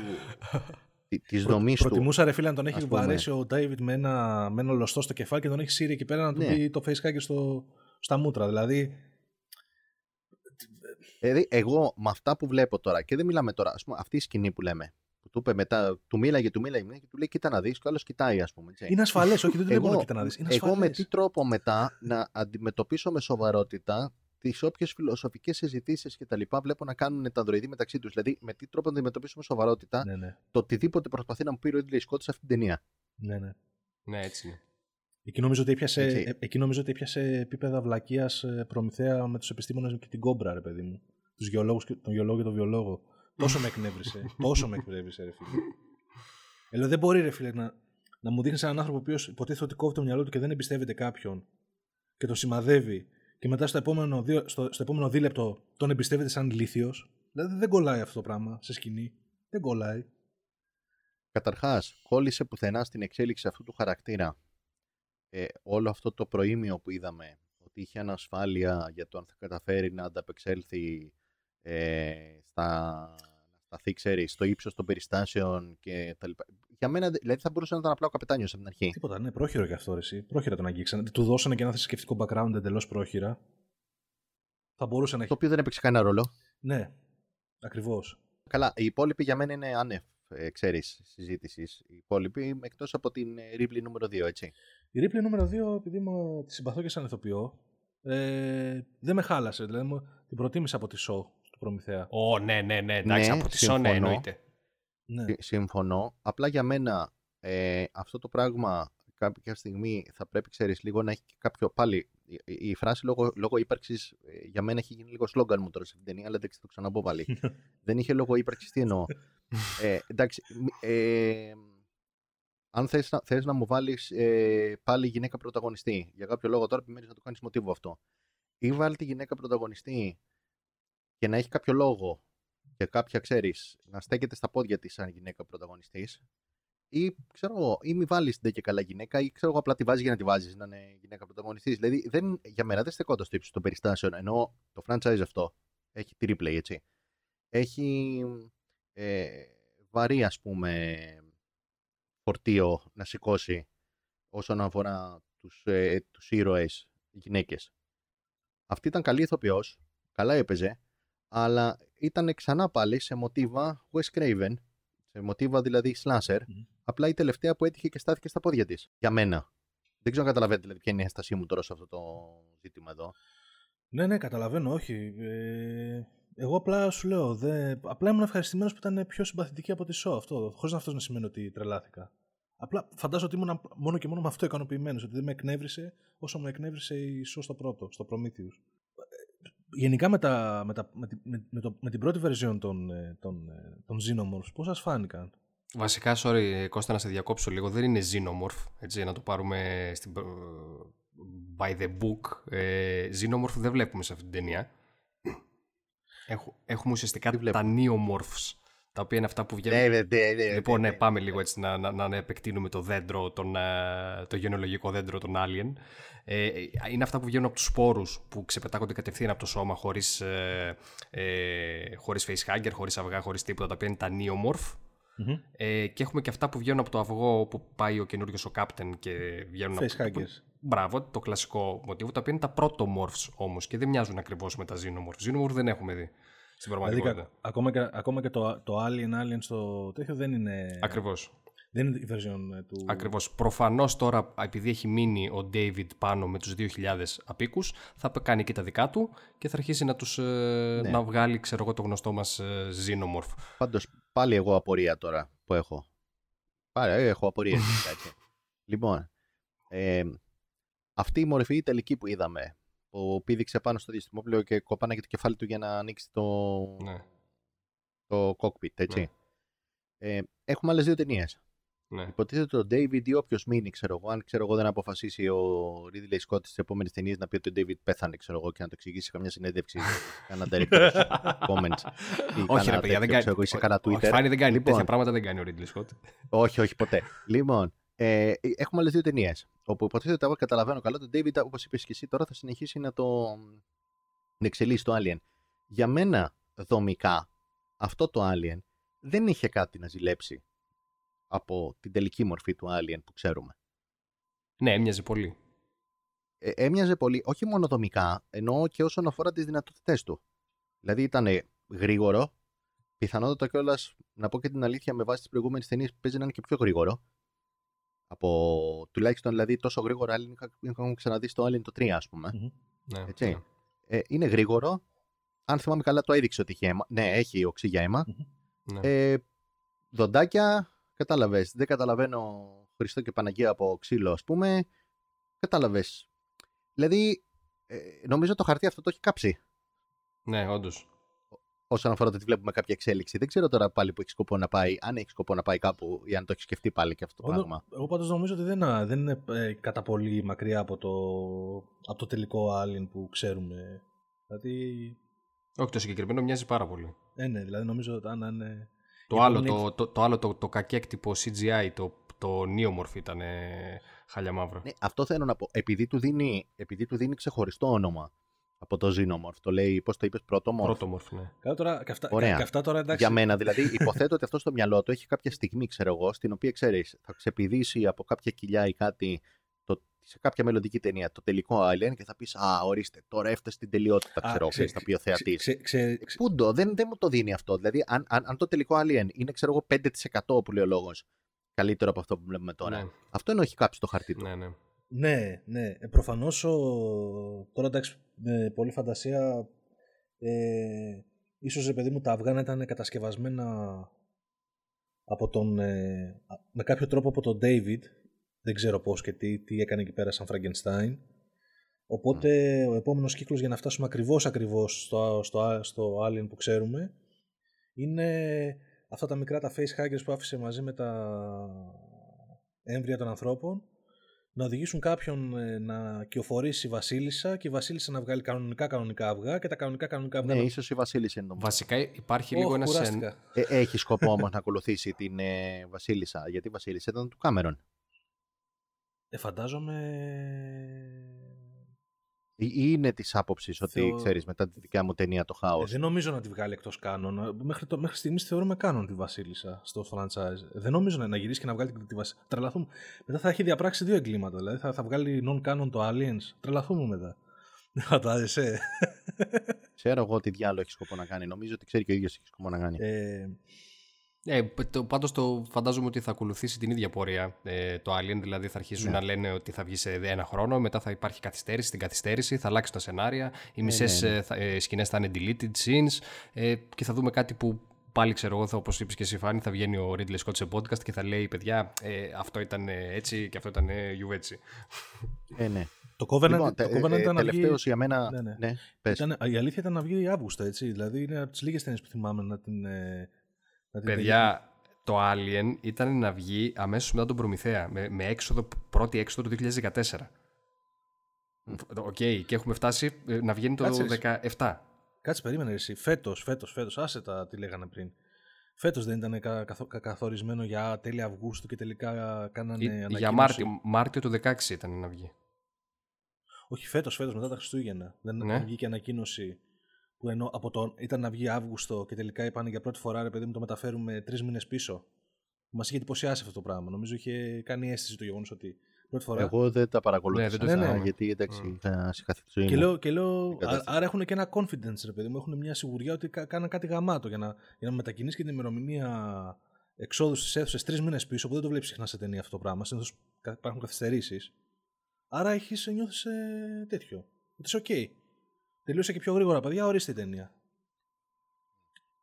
τη δομής του. Προτιμούσα ρε φίλε να τον έχει ας πούμε. βαρέσει ο Ντέιβιτ με ένα, με ένα λωστό στο κεφάλι και τον έχει σύρει εκεί πέρα να του Ναι. πει το facehugger στο, στα μούτρα. Δηλαδή, Δηλαδή, εγώ με αυτά που βλέπω τώρα, και δεν μιλάμε τώρα, ας πούμε, αυτή η σκηνή που λέμε, που του είπε μετά, του μίλαγε, του μίλαγε, μίλαγε και του λέει: Κοίτα να δεις, και ο άλλος κοιτάει, ας πούμε. έτσι. είναι ασφαλές, όχι, δεν το λέω Εγώ- μόνο κοίτα να δεις. Είναι Εγώ με ασφαλές. τι τρόπο μετά να αντιμετωπίσω με σοβαρότητα τις όποιες φιλοσοφικές συζητήσεις και τα λοιπά βλέπω να κάνουν τα ανδροειδή μεταξύ τους. Δηλαδή, με τι τρόπο να αντιμετωπίσω με σοβαρότητα Ναι, ναι, το οτιδήποτε προσπαθεί να μου πει ο Ridley Scott σε αυτή την ταινία. ναι, ναι. Ναι, έτσι είναι. Εκεί νομίζω ότι έπιασε, Έτσι. ε, εκεί νομίζω ότι έπιασε επίπεδα βλακείας προμηθέα με τους επιστήμονες και την κόμπρα, ρε παιδί μου. Τους γεωλόγους, και- τον γεωλόγο και τον βιολόγο. τόσο με εκνεύρισε. *laughs* τόσο με εκνεύρισε, ρε φίλε. Ε, λέω, δεν μπορεί, ρε φίλε, να, να μου δείχνεις έναν άνθρωπο ο οποίος υποτίθεται ότι κόβει το μυαλό του και δεν εμπιστεύεται κάποιον και τον σημαδεύει και μετά στο επόμενο, δύο, στο, στο επόμενο δίλεπτο τον εμπιστεύεται σαν ηλίθιο. Δηλαδή δεν κολλάει αυτό το πράγμα σε σκηνή. Δεν κολλάει. Καταρχάς, κόλλησε πουθενά στην εξέλιξη αυτού του χαρακτήρα ε, όλο αυτό το προήμιο που είδαμε, ότι είχε ανασφάλεια για το αν θα καταφέρει να ανταπεξέλθει ε, στα, να σταθεί, ξέρεις, στο ύψος των περιστάσεων και τα λοιπά. Για μένα, δηλαδή, θα μπορούσε να ήταν απλά ο καπετάνιος από την αρχή. Τίποτα, ναι, πρόχειρο και αυτό ρε, εσύ. Πρόχειρα τον αγγίξανε. Του δώσανε και ένα θρησκευτικό background εντελώς πρόχειρα. Θα μπορούσε να έχει. Το οποίο δεν έπαιξε κανένα ρόλο. Ναι, ακριβώς. Καλά, οι υπόλοιποι για μένα είναι άνευ, ε, ξέρεις, συζήτησης. Οι υπόλοιποι, εκτός από την ε, Ripley νούμερο 2, έτσι. Η Ripley νούμερο 2, επειδή μου τη συμπαθώ και σαν ηθοποιό, ε, δεν με χάλασε. Δηλαδή, μου- την προτίμησα από τη Shaw του Προμηθέα. Ω, ναι, ναι, ναι, εντάξει, Ναι, από τη Shaw συμφωνώ. εννοείται. Ναι. Συ- Συμφωνώ. Απλά για μένα ε, αυτό το πράγμα κάποια στιγμή θα πρέπει, ξέρεις, λίγο να έχει και κάποιο πάλι. Η, η- η φράση λόγω, λόγω ύπαρξης ε, για μένα έχει γίνει λίγο σλόγκαν μου τώρα σε αυτήν την ταινία, αλλά δεν θα το ξαναπώ πάλι. *laughs* δεν είχε λόγο ύπαρξης, τι εννοώ. ε, εντάξει, μη- ε, αν θες, να- θες να μου βάλεις ε, πάλι γυναίκα πρωταγωνιστή, για κάποιο λόγο τώρα επιμένεις να το κάνεις μοτίβο αυτό. Ή βάλει τη γυναίκα πρωταγωνιστή και να έχει κάποιο λόγο και κάποια, ξέρεις, να στέκεται στα πόδια της σαν γυναίκα πρωταγωνιστής ή, ξέρω εγώ, ή μη βάλεις την και καλά γυναίκα ή ξέρω εγώ απλά τη βάζεις για να τη βάζεις να είναι γυναίκα πρωταγωνιστής. Δηλαδή, δεν, για μένα δεν στεκόταν στο ύψος των περιστάσεων, ενώ το franchise αυτό έχει τη replay, έτσι. Έχει ε, βαρύ, ας πούμε, φορτίο να σηκώσει όσον αφορά τους, ε, τους ήρωες γυναίκες. Αυτή ήταν καλή ηθοποιός, καλά έπαιζε, αλλά ήταν ξανά πάλι σε μοτίβα Wes Craven, σε μοτίβα δηλαδή slasher, Μμμ. απλά η τελευταία που έτυχε και στάθηκε στα πόδια της, για μένα. Δεν ξέρω αν καταλαβαίνετε δηλαδή, ποια είναι η ένστασή μου τώρα σε αυτό το ζήτημα εδώ. Ναι, ναι, καταλαβαίνω, όχι. Ε, εγώ απλά σου λέω, δε, απλά ήμουν ευχαριστημένος που ήταν πιο συμπαθητική από τη show αυτό, χωρίς αυτός να σημαίνει ότι τρελάθηκα. Απλά φαντάζομαι ότι ήμουν μόνο και μόνο με αυτό ικανοποιημένος, ότι δεν με εκνεύρισε όσο με εκνεύρισε η show στο πρώτο, στο Prometheus. Ε, Γενικά με, τα, με, τα, με, τη- με, με το, με την πρώτη version των, ε, των, ε, των Xenomorphs, πώς σας φάνηκαν; Βασικά, sorry, Κώστα, να σε διακόψω λίγο. Δεν είναι Xenomorph, έτσι, να το πάρουμε στην, ε, by the book. Ε, Xenomorph δεν βλέπουμε σε αυτή την ταινία. Έχ- έχουμε ουσιαστικά Τι τα βλέπουμε; Neomorphs, τα οποία είναι αυτά που βγαίνουν. Ναι, ναι, ναι, ναι, Λοιπόν, ναι, ναι, ναι. πάμε λίγο έτσι να, να, να επεκτείνουμε το δέντρο, τον, ε, το γενολογικό δέντρο των Alien. Ε, είναι αυτά που βγαίνουν από τους σπόρους που ξεπετάγονται κατευθείαν από το σώμα χωρίς, ε, ε, χωρίς facehugger, χωρίς αυγά, χωρίς τίποτα, τα οποία είναι τα neomorph. Μμμ. Ε, και έχουμε και αυτά που βγαίνουν από το αυγό που πάει ο καινούριο ο Captain και βγαίνουν από Facehuggers. Μπράβο, το κλασικό μοτίβο, τα οποία είναι τα protomorphs όμως και δεν μοιάζουν ακριβώς με τα xenomorphs. Xenomorph δεν έχουμε δει στην Δηλαδή, πραγματικότητα. κα- ακόμα και, ακόμα και το, το Alien Alien στο τέτοιο δεν είναι, Ακριβώς. δεν είναι η version ε, του... Ακριβώς. Προφανώς τώρα, επειδή έχει μείνει ο David πάνω με τους 2.000 απίκους, θα κάνει και τα δικά του και θα αρχίσει να, τους, ε, Ναι. να βγάλει, ξέρω εγώ, το γνωστό μας ε, Xenomorph. Πάντως, πάλι εγώ απορία τώρα που έχω. Πάλι ε, έχω απορία. έτσι. *laughs* λοιπόν, ε, αυτή η μορφή η τελική που είδαμε, που πήδηξε πάνω στο διαστημόπλαιο και κοπάναγε το κεφάλι του για να ανοίξει το, Ναι, το cockpit, έτσι. Ναι. Ε, έχουμε άλλες δύο ταινίες. ναι. Υποτίθεται ότι ο David ή όποιος μείνει, ξέρω εγώ, αν ξέρω εγώ δεν αποφασίσει ο Ridley Scott στι επόμενε ταινίε να πει ότι ο David πέθανε, ξέρω εγώ, και να το εξηγήσει σε καμιά συνέντευξη, *laughs* κανένα director's comments. ή Όχι, ρε κανένα παιδιά, δεν τέτοιο, κάνει. ξέρω εγώ, ή σε κανένα Όχι, Twitter. Φάνη δεν κάνει. Λοιπόν. Τέτοια πράγματα δεν κάνει ο Ridley Scott. Όχι, όχι ποτέ. Λοιπόν, Ε, ε έχουμε άλλες δύο ταινίες. Όπου υποτίθεται ότι καταλαβαίνω καλά, τον David, όπως είπες και εσύ, τώρα θα συνεχίσει να το να εξελίσσει το Alien. Για μένα, δομικά, αυτό το Alien δεν είχε κάτι να ζηλέψει από την τελική μορφή του Alien που ξέρουμε. Ναι, έμοιαζε πολύ. Ε, έμοιαζε πολύ, όχι μόνο δομικά, ενώ και όσον αφορά τις δυνατότητές του. Δηλαδή ήταν γρήγορο, πιθανότατα κιόλας, να πω και την αλήθεια, με βάση τις προηγούμενες ταινίες παίζει να είναι και πιο γρήγορο. Από τουλάχιστον δηλαδή τόσο γρήγορα άλλοι είχαμε ξαναδεί στο Alien το 3, ας πούμε. Ναι, Έτσι. Ναι. Ε, είναι γρήγορο. Αν θυμάμαι καλά, το έδειξε ότι είχε αίμα. Ναι, έχει οξύ για αιμα Ναι. Ε, δοντάκια, κατάλαβες. Δεν καταλαβαίνω Χριστό και Παναγία από ξύλο, ας πούμε. Κατάλαβες. Δηλαδή, ε, νομίζω το χαρτί αυτό το έχει κάψει. Ναι, όντως όσον αφορά το ότι βλέπουμε κάποια εξέλιξη. Δεν ξέρω τώρα πάλι που έχει σκοπό να πάει, αν έχει σκοπό να πάει κάπου ή αν το έχει σκεφτεί πάλι και αυτό το πράγμα. Εγώ πάντως νομίζω ότι δεν, δεν είναι ε, κατά πολύ μακριά από το, από το τελικό Alien που ξέρουμε. Δηλαδή... Όχι, το συγκεκριμένο μοιάζει πάρα πολύ. Ε, ναι, δηλαδή νομίζω ότι αν είναι. Το άλλο, το, το, το, άλλο το, το κακέκτυπο CGI, το, το νίομορφ ήταν χαλιά μαύρο. Ναι, αυτό θέλω να πω. Επειδή του δίνει, επειδή του δίνει ξεχωριστό όνομα από το Xenomorph. Το λέει, πώς το είπες, Protomorph. Protomorph, ναι. Καλά τώρα, καυτά, Ωραία. Καυτά τώρα, εντάξει. Για μένα, δηλαδή, υποθέτω ότι αυτό στο μυαλό του έχει κάποια στιγμή, ξέρω εγώ, στην οποία ξέρεις, θα ξεπηδήσει από κάποια κοιλιά ή κάτι το, σε κάποια μελλοντική ταινία το τελικό Alien και θα πεις Α, ορίστε, τώρα έφτασε στην τελειότητα, ξέρω εγώ, θα πει ο θεατής. Πούντο, δεν, δεν μου το δίνει αυτό. Δηλαδή, αν, αν, αν το τελικό Alien είναι, ξέρω εγώ, 5% που λέει ο λόγος καλύτερο από αυτό που βλέπουμε τώρα. Ναι. Αυτό είναι όχι κάποιο το χαρτί του. Ναι, ναι. Ναι, ναι. Ε, Προφανώς τώρα εντάξει, με πολύ φαντασία. Ε, ίσως ρε παιδί μου τα αυγά να ήταν κατασκευασμένα από τον, ε, με κάποιο τρόπο από τον David δεν ξέρω πώς και τι, τι έκανε εκεί πέρα σαν Frankenstein οπότε ο επόμενος κύκλος για να φτάσουμε ακριβώς ακριβώς στο, στο, στο Alien που ξέρουμε είναι αυτά τα μικρά τα facehuggers που άφησε μαζί με τα έμβρια των ανθρώπων να οδηγήσουν κάποιον ε, να κυοφορήσει η Βασίλισσα και η Βασίλισσα να βγάλει κανονικά κανονικά αυγά και τα κανονικά κανονικά αυγά. Ναι, ίσως η Βασίλισσα είναι το Βασικά υπάρχει λίγο ένα. Ε, έχει σκοπό όμως να ακολουθήσει την ε, Βασίλισσα. Γιατί η Βασίλισσα ήταν του Κάμερον. Ε, φαντάζομαι ή είναι της άποψης ότι Θεω... ξέρεις μετά τη δικιά μου ταινία το χάος; Ε, δεν νομίζω να τη βγάλει εκτός κάνων. Μέχρι, το, μέχρι στιγμής θεωρούμε κάνον τη Βασίλισσα στο franchise. Δεν νομίζω να, να γυρίσει και να βγάλει τη Βασίλισσα. Τρελαθούμε. Μετά θα έχει διαπράξει δύο εγκλήματα. Δηλαδή θα, θα βγάλει non-canon το Aliens. Τρελαθούμε μετά. Δεν *laughs* φαντάζεσαι. Ξέρω εγώ τι διάλογο έχει σκοπό να κάνει. Νομίζω ότι ξέρει και ο ίδιος έχει σκοπό να κάνει. Ε, ε, το, πάντως το φαντάζομαι ότι θα ακολουθήσει την ίδια πορεία ε, το Alien, δηλαδή θα αρχίσουν ναι. να λένε ότι θα βγει σε ένα χρόνο, μετά θα υπάρχει καθυστέρηση στην καθυστέρηση, θα αλλάξει τα σενάρια, οι ναι, μισές ναι, ναι. Ε, ε, σκηνές θα είναι deleted scenes ε, και θα δούμε κάτι που πάλι ξέρω εγώ, όπως είπες και εσύ, Φάνη, θα βγαίνει ο Ridley Scott σε podcast και θα λέει: Παιδιά, ε, αυτό ήταν έτσι και αυτό ήταν γιουβέτσι. Ε, ναι. Το Covenant, λοιπόν, το Covenant ήταν τελευταίος για μένα. Ναι, ναι. Ναι, ήταν, η αλήθεια ήταν να βγει Αύγουστο, έτσι. Δηλαδή είναι από τις λίγες ταινίες που θυμάμαι να την, Παιδιά, το Alien ήταν να βγει αμέσως μετά τον Προμηθέα, με, με έξοδο, πρώτη έξοδο του 2014. OK, okay, και έχουμε φτάσει ε, να βγαίνει το Κάτσε, 17. Κάτσε, περίμενε εσύ. Φέτος, φέτος, φέτος, άσε τα τι λέγανε πριν. Φέτος δεν ήταν κα, καθορισμένο για τέλη Αυγούστου και τελικά κάνανε ανακοίνωση. Για Μάρτιο, Μάρτιο του 16 ήταν να βγει. Όχι, φέτος, φέτος, μετά τα Χριστούγεννα. Δεν ναι. βγήκε ανακοίνωση που ενώ από το, ήταν να βγει Αύγουστο και τελικά είπαν για πρώτη φορά ρε παιδί μου το μεταφέρουμε τρεις μήνες πίσω. Μας είχε εντυπωσιάσει αυτό το πράγμα. Νομίζω είχε κάνει αίσθηση το γεγονός ότι πρώτη φορά. Εγώ δεν τα παρακολούθησα. Ναι, δεν το ναι, ναι. Γιατί εντάξει, mm. θα συγχαθεί τη ζωή Και λέω, και λέω άρα έχουν και ένα confidence, ρε παιδί μου. Έχουν μια σιγουριά ότι κάναν κάτι γαμάτο για να, για να μετακινήσει και την ημερομηνία εξόδου στις αίθουσες τρεις μήνες πίσω, που δεν το βλέπεις συχνά σε ταινία αυτό το πράγμα. Συνήθως υπάρχουν καθυστερήσεις. Άρα έχεις νιώθεις ε, τέτοιο. Ότι είσαι OK. Τελείωσε και πιο γρήγορα, παιδιά, ορίστε η ταινία.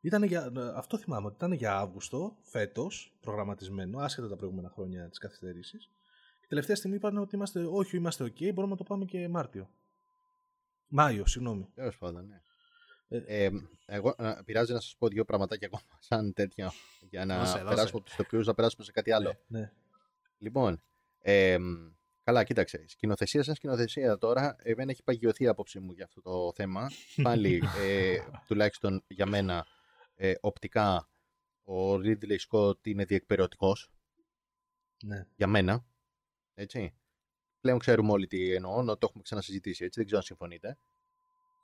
Ήτανε για, αυτό θυμάμαι ότι ήταν για Αύγουστο φέτος προγραμματισμένο, άσχετα τα προηγούμενα χρόνια της καθυστερήσης. Και τελευταία στιγμή είπαν ότι είμαστε, όχι, είμαστε OK, μπορούμε να το πάμε και Μάρτιο. Μάιο, συγγνώμη. Τέλος πάντων, ναι. Ε, ε, εγώ ε, πειράζει να σας πω δύο πραγματάκια ακόμα *laughs* σαν τέτοια για να δώσε, περάσουμε δώσε. από τους ηθοποιού να περάσουμε σε κάτι άλλο. Ναι, ναι. Λοιπόν, ε, Καλά, κοίταξε. Σκηνοθεσία σαν σκηνοθεσία τώρα, δεν έχει παγιωθεί η άποψή μου για αυτό το θέμα. Πάλι, ε, *laughs* τουλάχιστον για μένα, ε, οπτικά, ο Ridley Scott είναι διεκπαιρεωτικός. Ναι. Για μένα. Έτσι. Πλέον ξέρουμε όλοι τι εννοώ, το έχουμε ξανασυζητήσει έτσι, δεν ξέρω αν συμφωνείτε.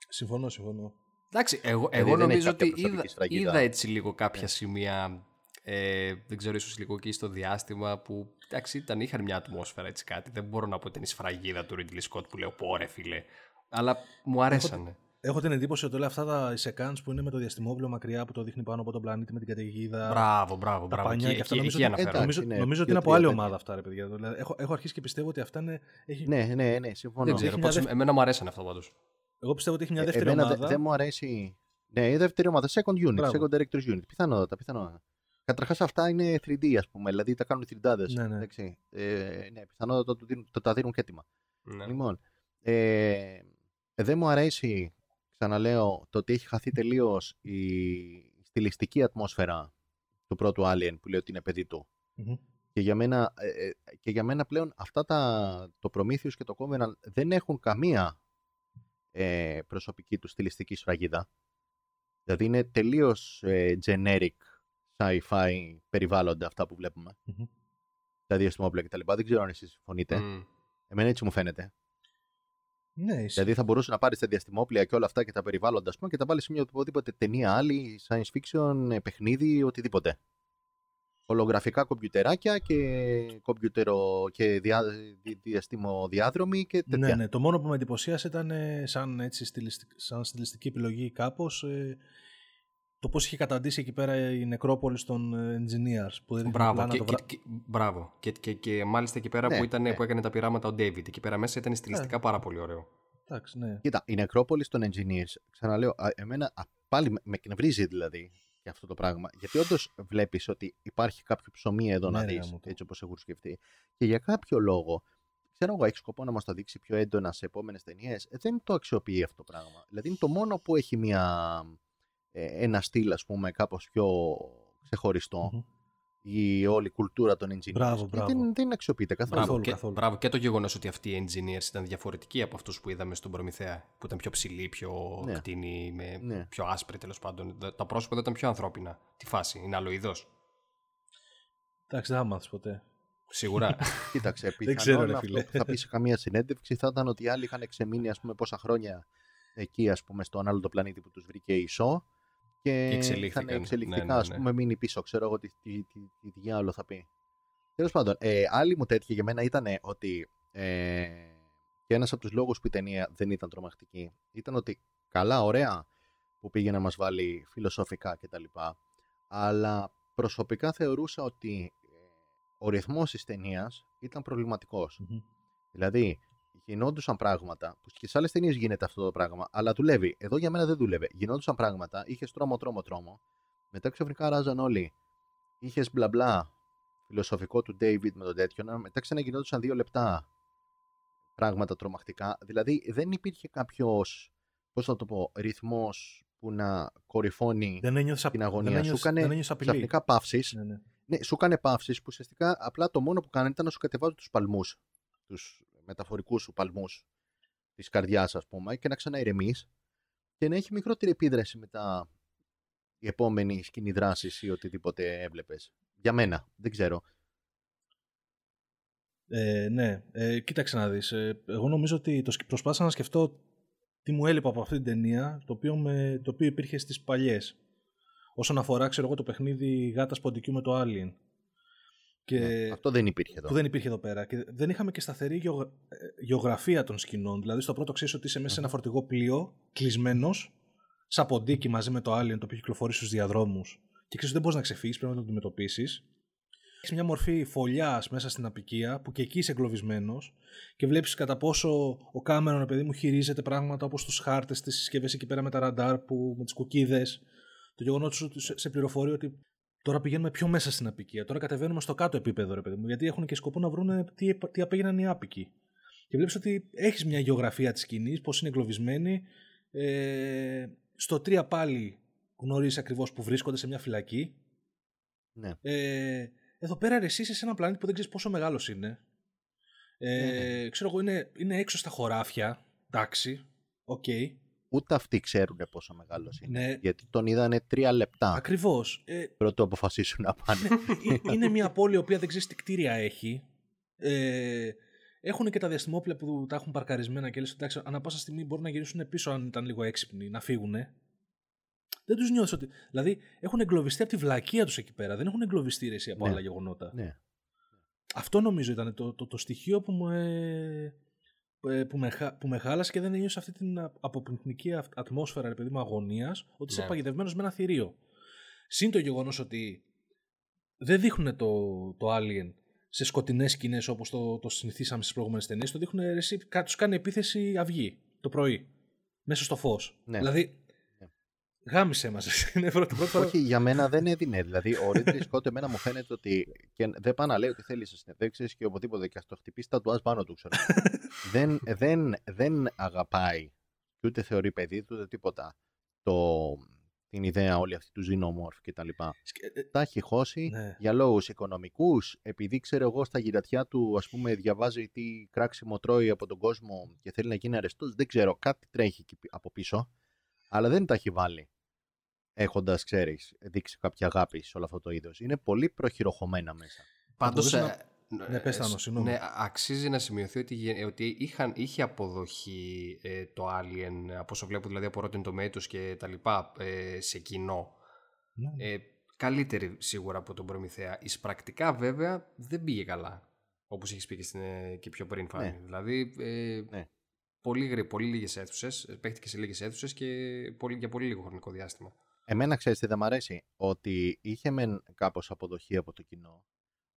Συμφωνώ, συμφωνώ. Εντάξει, εγώ, Δηλαδή εγώ δεν έχει νομίζω κάποια ότι είδα, προσωπική σφραγίδα. είδα έτσι λίγο κάποια Ναι. σημεία, ε, δεν ξέρω, ίσως λίγο εκεί στο διάστημα που εντάξει, ήταν, είχαν μια ατμόσφαιρα έτσι κάτι. Δεν μπορώ να πω ότι είναι η σφραγίδα του Ridley Scott που λέω πω ρε φίλε. Αλλά μου αρέσανε. Έχω την εντύπωση ότι όλα αυτά τα seconds που είναι με το διαστημόπλαιο μακριά που το δείχνει πάνω από τον πλανήτη με την καταιγίδα. Μπράβο, μπράβο, τα μπράβο. πανιά Εκεί, και αυτά εκεί, νομίζω εκεί ότι- αναφέρομαι. Εντάξει, Νομίζω, ναι, νομίζω ότι δύο, είναι από άλλη τρία ομάδα αυτά, ρε παιδιά. Δηλαδή, έχω, έχω αρχίσει και πιστεύω ότι αυτά είναι. Έχει, Ναι, ναι, ναι, συμφωνώ. Δεν ξέρω, Έχει μια πώς- δεύτερη- εμένα μου αρέσανε αυτό πάντως. Εγώ πιστεύω ότι έχει μια Ε, δεύτερη εμένα δε- ομάδα. δεν μου αρέσει. Ναι, η δεύτερη ομάδα, second unit, Μπράβο. second director's unit. Πιθανότατα, πιθανότατα. Καταρχάς αυτά είναι 3D, ας πούμε, δηλαδή τα κάνουν 3D. Ναι, ναι. Εντάξει. Ε, ναι, πιθανότατα το, δίνουν- το τα δίνουν και έτοιμα. Ναι. Λοιπόν, ε, δεν μου αρέσει, ξαναλέω, το ότι έχει χαθεί τελείως η στιλιστική ατμόσφαιρα του πρώτου Alien που λέει ότι είναι παιδί του. Μμμ. Και για μένα, ε, ε, και για μένα πλέον αυτά τα, το Prometheus και το Covenant δεν έχουν καμία ε, προσωπική του στιλιστική σφραγίδα. Δηλαδή είναι τελείως ε, generic sci-fi περιβάλλοντα αυτά που βλέπουμε. Μμμ. Τα διαστημόπλαια κτλ. Δεν ξέρω αν εσείς συμφωνείτε. Μμ. Εμένα έτσι μου φαίνεται. Ναι, είσαι. Δηλαδή θα μπορούσε να πάρεις τα διαστημόπλαια και όλα αυτά και τα περιβάλλοντα ας πούμε, και τα βάλεις σε μια οποιαδήποτε ταινία άλλη, science fiction, ε, παιχνίδι, οτιδήποτε. Ολογραφικά κομπιουτεράκια και, κομπιουτερο, και διά, δι- διαστημοδιάδρομοι και τέτοια. Ναι, ναι. Το μόνο που με εντυπωσίασε ήταν ε, σαν, έτσι, στιλιστικ- σαν στιλιστική επιλογή κάπως ε, το πώς είχε καταντήσει εκεί πέρα η νεκρόπολης των ε, engineers. Που δεν είχαν Μπράβο. πλάνα Και, το και, βρα- και- μπράβο. Και, και, και μάλιστα εκεί πέρα Ναι, που, ήταν, ναι. που έκανε τα πειράματα ο David. Εκεί πέρα μέσα ήταν στιλιστικά πάρα πολύ ωραίο. Εντάξει, ναι. Κοίτα, η νεκρόπολης των engineers, ξαναλέω, α, εμένα α, πάλι με, με εκνευρίζει δηλαδή και αυτό το πράγμα. Γιατί όντως βλέπεις ότι υπάρχει κάποιο ψωμί εδώ Ναι, να ρε, δεις, γάμο το. έτσι όπως έχουν σκεφτεί. Και για κάποιο λόγο, ξέρω εγώ, έχεις σκοπό να μας το δείξει πιο έντονα σε επόμενες ταινίες. δεν το αξιοποιεί αυτό το πράγμα. Δηλαδή είναι το μόνο που έχει μια, ε, ένα στυλ, ας πούμε, κάπως πιο ξεχωριστό. Μμμ. Η όλη κουλτούρα των engineers. Μπράβο, Και μπράβο. Δεν, δεν αξιοποιείται καθόλου. Μπράβο, Καθόλου, και, καθόλου. μπράβο και το γεγονός ότι αυτοί οι engineers ήταν διαφορετικοί από αυτούς που είδαμε στον Προμηθέα. Που ήταν πιο ψηλοί, πιο Ναι. κτίνοι, με Ναι. πιο άσπροι τέλος πάντων. Τα- Τα πρόσωπα εδώ ήταν πιο ανθρώπινα. Τι φάση, είναι άλλο είδος; Εντάξει, δεν θα μάθεις ποτέ. Σίγουρα. *laughs* Κοίταξε, Δεν ξέρω, πιθανόν ρε αυτό φίλε. που θα πεις σε καμία συνέντευξη θα ήταν ότι οι άλλοι είχαν ξεμείνει ας πούμε, πόσα χρόνια εκεί ας πούμε, στον άλλο το πλανήτη που τους βρήκε η ΙΣΟ και, Και εξελίχθηκαν. είχαν εξελιχτικά Ναι, ναι, ας ναι. πούμε, μείνει πίσω. Ξέρω εγώ τι, τι, τι, τι, τι διάολο θα πει. Τέλος πάντων, ε, άλλη μου τέτοια για μένα ήταν ότι ε, και ένας από τους λόγους που η ταινία δεν ήταν τρομακτική ήταν ότι καλά, ωραία που πήγε να μας βάλει φιλοσοφικά κτλ. Αλλά προσωπικά θεωρούσα ότι ε, ο ρυθμός της ταινίας ήταν προβληματικός. Μμμ. Δηλαδή, γινόντουσαν πράγματα που και σε άλλες ταινίες γίνεται αυτό το πράγμα, αλλά δουλεύει. Εδώ για μένα δεν δούλευε. Γινόντουσαν πράγματα, είχες τρόμο, τρόμο, τρόμο. Μετά ξαφνικά ράζαν όλοι. Είχες μπλα μπλα φιλοσοφικό του David με τον τέτοιο. να- Μετά ξαναγινόντουσαν δύο λεπτά πράγματα τρομακτικά. Δηλαδή δεν υπήρχε κάποιος, πώς θα το πω, ρυθμός που να κορυφώνει Δεν ένιωθες απ- την δεν αγωνία. Σου ένιωθες- έκανε δεν ένιωθες απειλή. ξαφνικά παύσεις. Ναι, ναι. Ναι, σου έκανε παύσεις που ουσιαστικά απλά το μόνο που κάνανε ήταν να σου κατεβάζουν τους παλμούς, τους μεταφορικούς σου παλμούς της καρδιάς, ας πούμε, και να ξαναειρεμεί και να έχει μικρότερη επίδραση μετά η επόμενη σκηνή δράσης ή οτιδήποτε έβλεπες. Για μένα, δεν ξέρω. Ε, ναι, ε, κοίταξε να δεις. Ε, εγώ νομίζω ότι το, σκ- προσπάθησα να σκεφτώ τι μου έλειπε από αυτή την ταινία, το οποίο, με, το οποίο υπήρχε στις παλιές. Όσον αφορά, ξέρω εγώ, το παιχνίδι γάτας ποντικού με το Alien. Και Ναι, αυτό δεν υπήρχε εδώ. που δεν υπήρχε εδώ πέρα. Και δεν είχαμε και σταθερή γεωγρα- ε, γεωγραφία των σκηνών. Δηλαδή, στο πρώτο ξέρεις ότι είσαι μέσα σε ένα φορτηγό πλοίο, κλεισμένος, σαν ποντίκι μαζί με το Alien το οποίο κυκλοφορεί στους διαδρόμους. Και ξέρεις ότι δεν μπορείς να ξεφύγεις, πρέπει να το αντιμετωπίσεις. Έχεις μια μορφή φωλιάς μέσα στην απικία που και εκεί είσαι εγκλωβισμένος και βλέπεις κατά πόσο ο Κάμερον, παιδί μου, χειρίζεται πράγματα όπως τους χάρτες, τις συσκευές εκεί πέρα με τα ραντάρ, που, με τις κουκίδες. Το γεγονός ότι σε, σε πληροφορεί ότι τώρα πηγαίνουμε πιο μέσα στην απικία. Τώρα κατεβαίνουμε στο κάτω επίπεδο, ρε παιδί μου, γιατί έχουν και σκοπό να βρουν τι, επα- τι απέγιναν οι άπικοι. Και βλέπεις ότι έχεις μια γεωγραφία της σκηνής, πώς είναι εγκλωβισμένοι. Ε, στο 3 πάλι γνωρίζεις ακριβώς που βρίσκονται σε μια φυλακή. Ναι. Ε, εδώ πέρα ρε, εσύ είσαι σε ένα πλανήτη που δεν ξέρεις πόσο μεγάλος είναι. Ε, Ναι, Ξέρω εγώ, είναι, είναι έξω στα χωράφια. Εντάξει, οκ. Ούτε αυτοί ξέρουν πόσο μεγάλος είναι. Ναι. Γιατί τον είδανε τρία λεπτά Ακριβώς. Ε, πρώτο αποφασίσουν να πάνε. *laughs* ε, είναι μια πόλη η οποία δεν ξέρεις τι κτίρια έχει. Ε, έχουν και τα διαστημόπλαια που τα έχουν παρκαρισμένα και λες εντάξει, ανά πάσα στιγμή μπορούν να γυρίσουν πίσω αν ήταν λίγο έξυπνοι, να φύγουν. Δεν τους νιώθεις ότι. Δηλαδή έχουν εγκλωβιστεί από τη βλακεία τους εκεί πέρα. Δεν έχουν εγκλωβιστεί ρε, εσύ, από Ναι. άλλα γεγονότα. ναι. Αυτό νομίζω ήταν το, το, το στοιχείο που με, ε, που, με, χα- που με χάλασε και δεν ένιωσα αυτή την α- αποπνικτική αυ- ατμόσφαιρα, ρε παιδί μου, αγωνίας, ότι είσαι Ναι. παγιδευμένος με ένα θηρίο. Συν το γεγονός ότι δεν δείχνουν το, το Alien σε σκοτεινές σκηνές όπως το, το συνηθίσαμε στις προηγούμενες ταινίες, το δείχνουν, ρε, εσύ, κα- τους κάνει επίθεση αυγή το πρωί, μέσα στο φως. Ναι. Δηλαδή, Ναι. Γάμισε μας. Είναι πρώτη, πρώτη φορά. Όχι, για μένα δεν έδινε. Δηλαδή, ο Ρίτλι Σκότ εμένα μου φαίνεται ότι. Και δεν πάει να λέει ότι θέλει σε συνεντεύξεις και οπουδήποτε και α το χτυπήσει τα τουάζ πάνω του, ξέρω. *laughs* δεν, δεν, δεν αγαπάει και ούτε θεωρεί παιδί του ούτε τίποτα το, την ιδέα όλη αυτή του Xenomorph και τα λοιπά. Σκε- ε, Τα έχει χώσει Ναι. για λόγους οικονομικούς, επειδή ξέρω εγώ στα γυρατιά του ας πούμε διαβάζει τι κράξιμο τρώει από τον κόσμο και θέλει να γίνει αρεστός, δεν ξέρω, κάτι τρέχει εκεί πι- από πίσω, αλλά δεν τα έχει βάλει έχοντας, ξέρεις, δείξει κάποια αγάπη σε όλο αυτό το είδος. Είναι πολύ προχειροχωμένα μέσα. Πάντως, μπορούσε ε, Ναι, πες, ε, Θάνο, σ- συγγνώμη. Ναι, α- αξίζει να σημειωθεί ότι, γε- ότι είχαν, είχε αποδοχή ε, το Alien, από όσο βλέπω δηλαδή από Rotten Tomatoes και τα λοιπά, ε, σε κοινό. Ναι. Ε, καλύτερη σίγουρα από τον Προμηθέα. Εισπρακτικά βέβαια δεν πήγε καλά. Όπως έχεις πει και, στην, ε, και πιο πριν Φάνη. Ναι. Δηλαδή ε, Ναι. πολύ, γρή- πολύ λίγες αίθουσες, ε, παίχτηκε σε λίγες αίθουσες και πολύ, για πολύ λίγο χρονικό διάστημα. Εμένα ξέρεις τι δεν μ' αρέσει, ότι είχε μεν κάπως αποδοχή από το κοινό,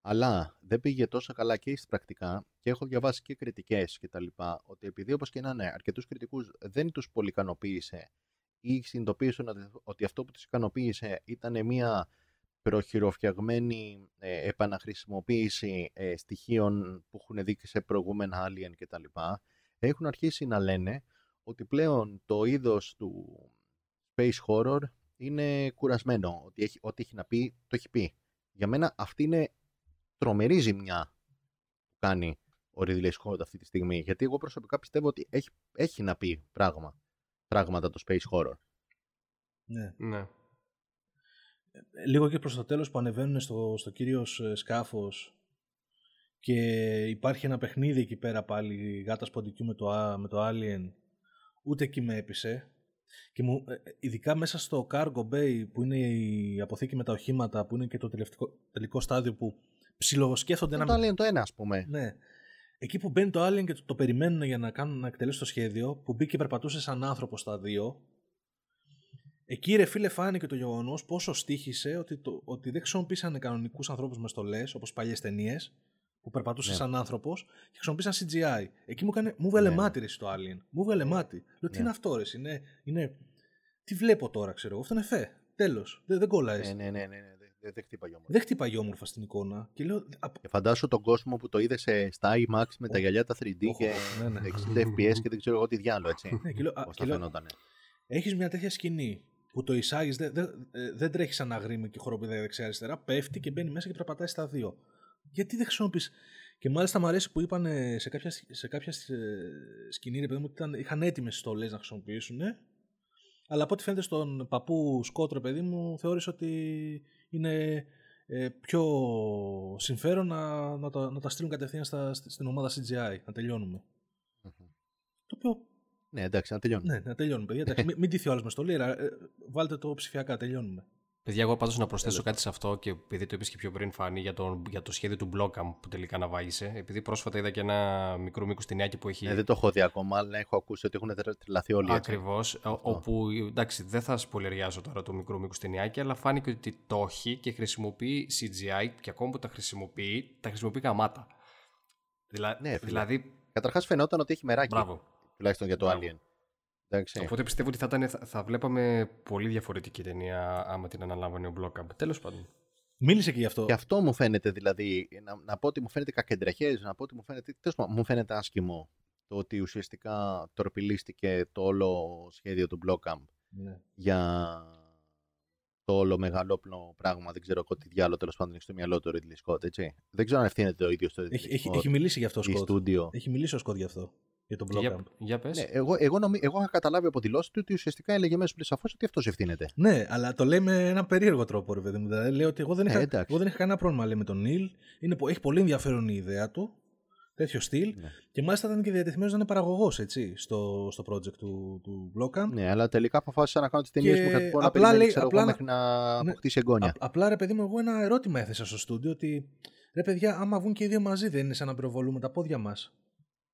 αλλά δεν πήγε τόσο καλά και στις πρακτικά και έχω διαβάσει και κριτικές και τα λοιπά, ότι επειδή όπως και να είναι αρκετούς κριτικούς δεν τους πολύ ικανοποίησε ή συνειδητοποίησαν ότι, ότι αυτό που τους ικανοποίησε ήταν μια προχειροφτιαγμένη ε, επαναχρησιμοποίηση ε, στοιχείων που έχουν δει και σε προηγούμενα Alien και τα λοιπά, έχουν αρχίσει να λένε ότι πλέον το είδος του space horror είναι κουρασμένο. Ότι έχει, ό,τι έχει να πει, το έχει πει. Για μένα αυτή είναι τρομερή ζημιά που κάνει ο Ridley Scott αυτή τη στιγμή. Γιατί εγώ προσωπικά πιστεύω ότι έχει, έχει να πει πράγμα, πράγματα το space horror. Ναι. Ναι. λίγο και προς το τέλος που ανεβαίνουν στο, στο κύριος ε, σκάφος και υπάρχει ένα παιχνίδι εκεί πέρα πάλι γάτας σποντικού με το, Α- με το Alien ούτε εκεί με έπεισε και μου, ε, ε, ειδικά μέσα στο Cargo Bay που είναι η αποθήκη με τα οχήματα που είναι και το τελευταίο, τελικό στάδιο που ψιλοσκέφτονται Είναι ένα... το Alien το ένα, ας πούμε. Ναι. Εκεί που μπαίνει το Alien και το, το περιμένουν για να, κάνουν, να εκτελέσουν το σχέδιο, που μπήκε και περπατούσε σαν άνθρωπο στα δύο, εκεί ρε φίλε φάνηκε το γεγονός πόσο στήχησε ότι, το, ότι δεν χρησιμοποίησαν κανονικούς ανθρώπους μες στολέ, όπως παλιές ταινίες, που περπατούσε Ναι. σαν άνθρωπος, και χρησιμοποίησαν CGI. Εκεί μου, έκανε, μου βγάλε Ναι. μάτι ρε στο Alien. Μου βγάλε μάτι. Λέω τι Ναι. είναι αυτό, ρε. Είναι, είναι, τι βλέπω τώρα, ξέρω εγώ. Αυτό είναι φε. Τέλος. Δεν, δεν κολλάει. Ναι, ναι, ναι, ναι, ναι. Δεν, δεν χτύπαγε όμως. Δεν χτυπάει όμορφα στην εικόνα. Και λέω, «Α, Και φαντάσου τον κόσμο που το είδε σε, στα IMAX με τα Οχ. γυαλιά τα 3D Οχ, και οχ, ναι, ναι. 60 FPS και δεν ξέρω εγώ τι διάλογο, έτσι. ναι, και λέω, α, Πώς και θα λέω, φαινότανε. Έχεις μια τέτοια σκηνή που το εισάγεις, δεν, δεν, ε, δεν τρέχεις σαν αγρίμη και χοροπηδάει δεξιά-αριστερά, πέφτει και μπαίνει μέσα και περπατάει στα δύο. Γιατί δεν χρησιμοποιείς; Και μάλιστα μου αρέσει που είπαν ε, σε κάποια, σε κάποια ε, σκηνή, ρε παιδί μου, ότι ήταν, είχαν έτοιμες στολές να χρησιμοποιήσουν. Αλλά από ό,τι φαίνεται στον παππού Σκότ, ρε παιδί μου, θεώρησε ότι είναι ε, πιο συμφέρον να, να, τα, να τα στείλουν κατευθείαν στα, στην ομάδα CGI, να τελειώνουμε. Μμμ. Το οποίο Ναι, εντάξει, να τελειώνουμε. ναι, να τελειώνουμε, παιδιά. Εντάξει, μην, μην τύχει ο άλλος με στολή. ρε, ε, βάλτε το ψηφιακά, τελειώνουμε. Παιδιά, εγώ πάντως να προσθέσω κάτι σε αυτό και επειδή το είπες και πιο πριν Φάνη για το, για το σχέδιο του Blockam που τελικά αναβάγησε. Επειδή πρόσφατα είδα και ένα μικρό μήκος ταινιάκι που έχει Ναι, δεν το έχω δει ακόμα, αλλά έχω ακούσει ότι έχουν τρε- τρελαθεί όλοι έτσι. Ακριβώς. Όπου εντάξει, δεν θα σπολεριάζω τώρα το μικρό μήκος ταινιάκι, αλλά φάνηκε ότι το έχει και χρησιμοποιεί CGI και ακόμα που τα χρησιμοποιεί, τα χρησιμοποιεί γαμάτα. Δηλα... Ναι, φίλε. δηλαδή, Καταρχάς φαινόταν ότι έχει μεράκι. μπράβο. Τουλάχιστον για το Μπράβο. Alien. Εντάξει. Οπότε πιστεύω ότι θα, ήταν, θα, θα βλέπαμε πολύ διαφορετική ταινία άμα την αναλάμβανε ο Blockam. Τέλος πάντων. Μίλησε και γι' αυτό. Και αυτό μου φαίνεται δηλαδή, να, να πω ότι μου φαίνεται κακεντρεχέ, να πω ότι μου φαίνεται, τέλος πάντων, μου φαίνεται άσχημο το ότι ουσιαστικά τορπιλίστηκε το όλο σχέδιο του Blockcamp Ναι. για το όλο μεγαλόπλο πράγμα. Δεν ξέρω εγώ τι διάλογο τέλος πάντων έχει στο μυαλό του ο Ridley Scott, έτσι. Δεν ξέρω αν ευθύνεται το ίδιος στο Ridley Έχει, έχει, Scott έχει μιλήσει γι' αυτό ο ή Σκότ. στούντιο. Έχει μιλήσει ο Σκότ γι' αυτό. Για τον Για, Blockamp. για πες. Ναι, εγώ, εγώ, νομι, εγώ είχα καταλάβει από τη δηλώση του ότι ουσιαστικά έλεγε μέσα πλήρω σαφώ ότι αυτός ευθύνεται. Ναι, αλλά το λέει με ένα περίεργο τρόπο, ρε παιδί μου. Δηλαδή, λέει ότι εγώ δεν, Ε, είχα, εντάξει. εγώ δεν είχα κανένα πρόβλημα λέει, με τον Νίλ. Είναι, πο- έχει πολύ ενδιαφέρον η ιδέα του. Τέτοιο στυλ. Ναι. Και μάλιστα ήταν και διατεθειμένος να είναι παραγωγός στο, στο project του, του Blockamp. Ναι, αλλά τελικά αποφάσισα να κάνω τις ταινίες Και μου κάτι που να απλά περιμένεις, λέει- ξέρω απλά εγώ, να- μέχρι να Ναι. αποκτήσει εγγόνια. Α- απλά ρε παιδί μου, εγώ ένα ερώτημα έθεσα στο στούντιο ότι ρε παιδιά, άμα βγουν και οι δύο μαζί, δεν είναι σαν να πυροβολούμε τα πόδια μας.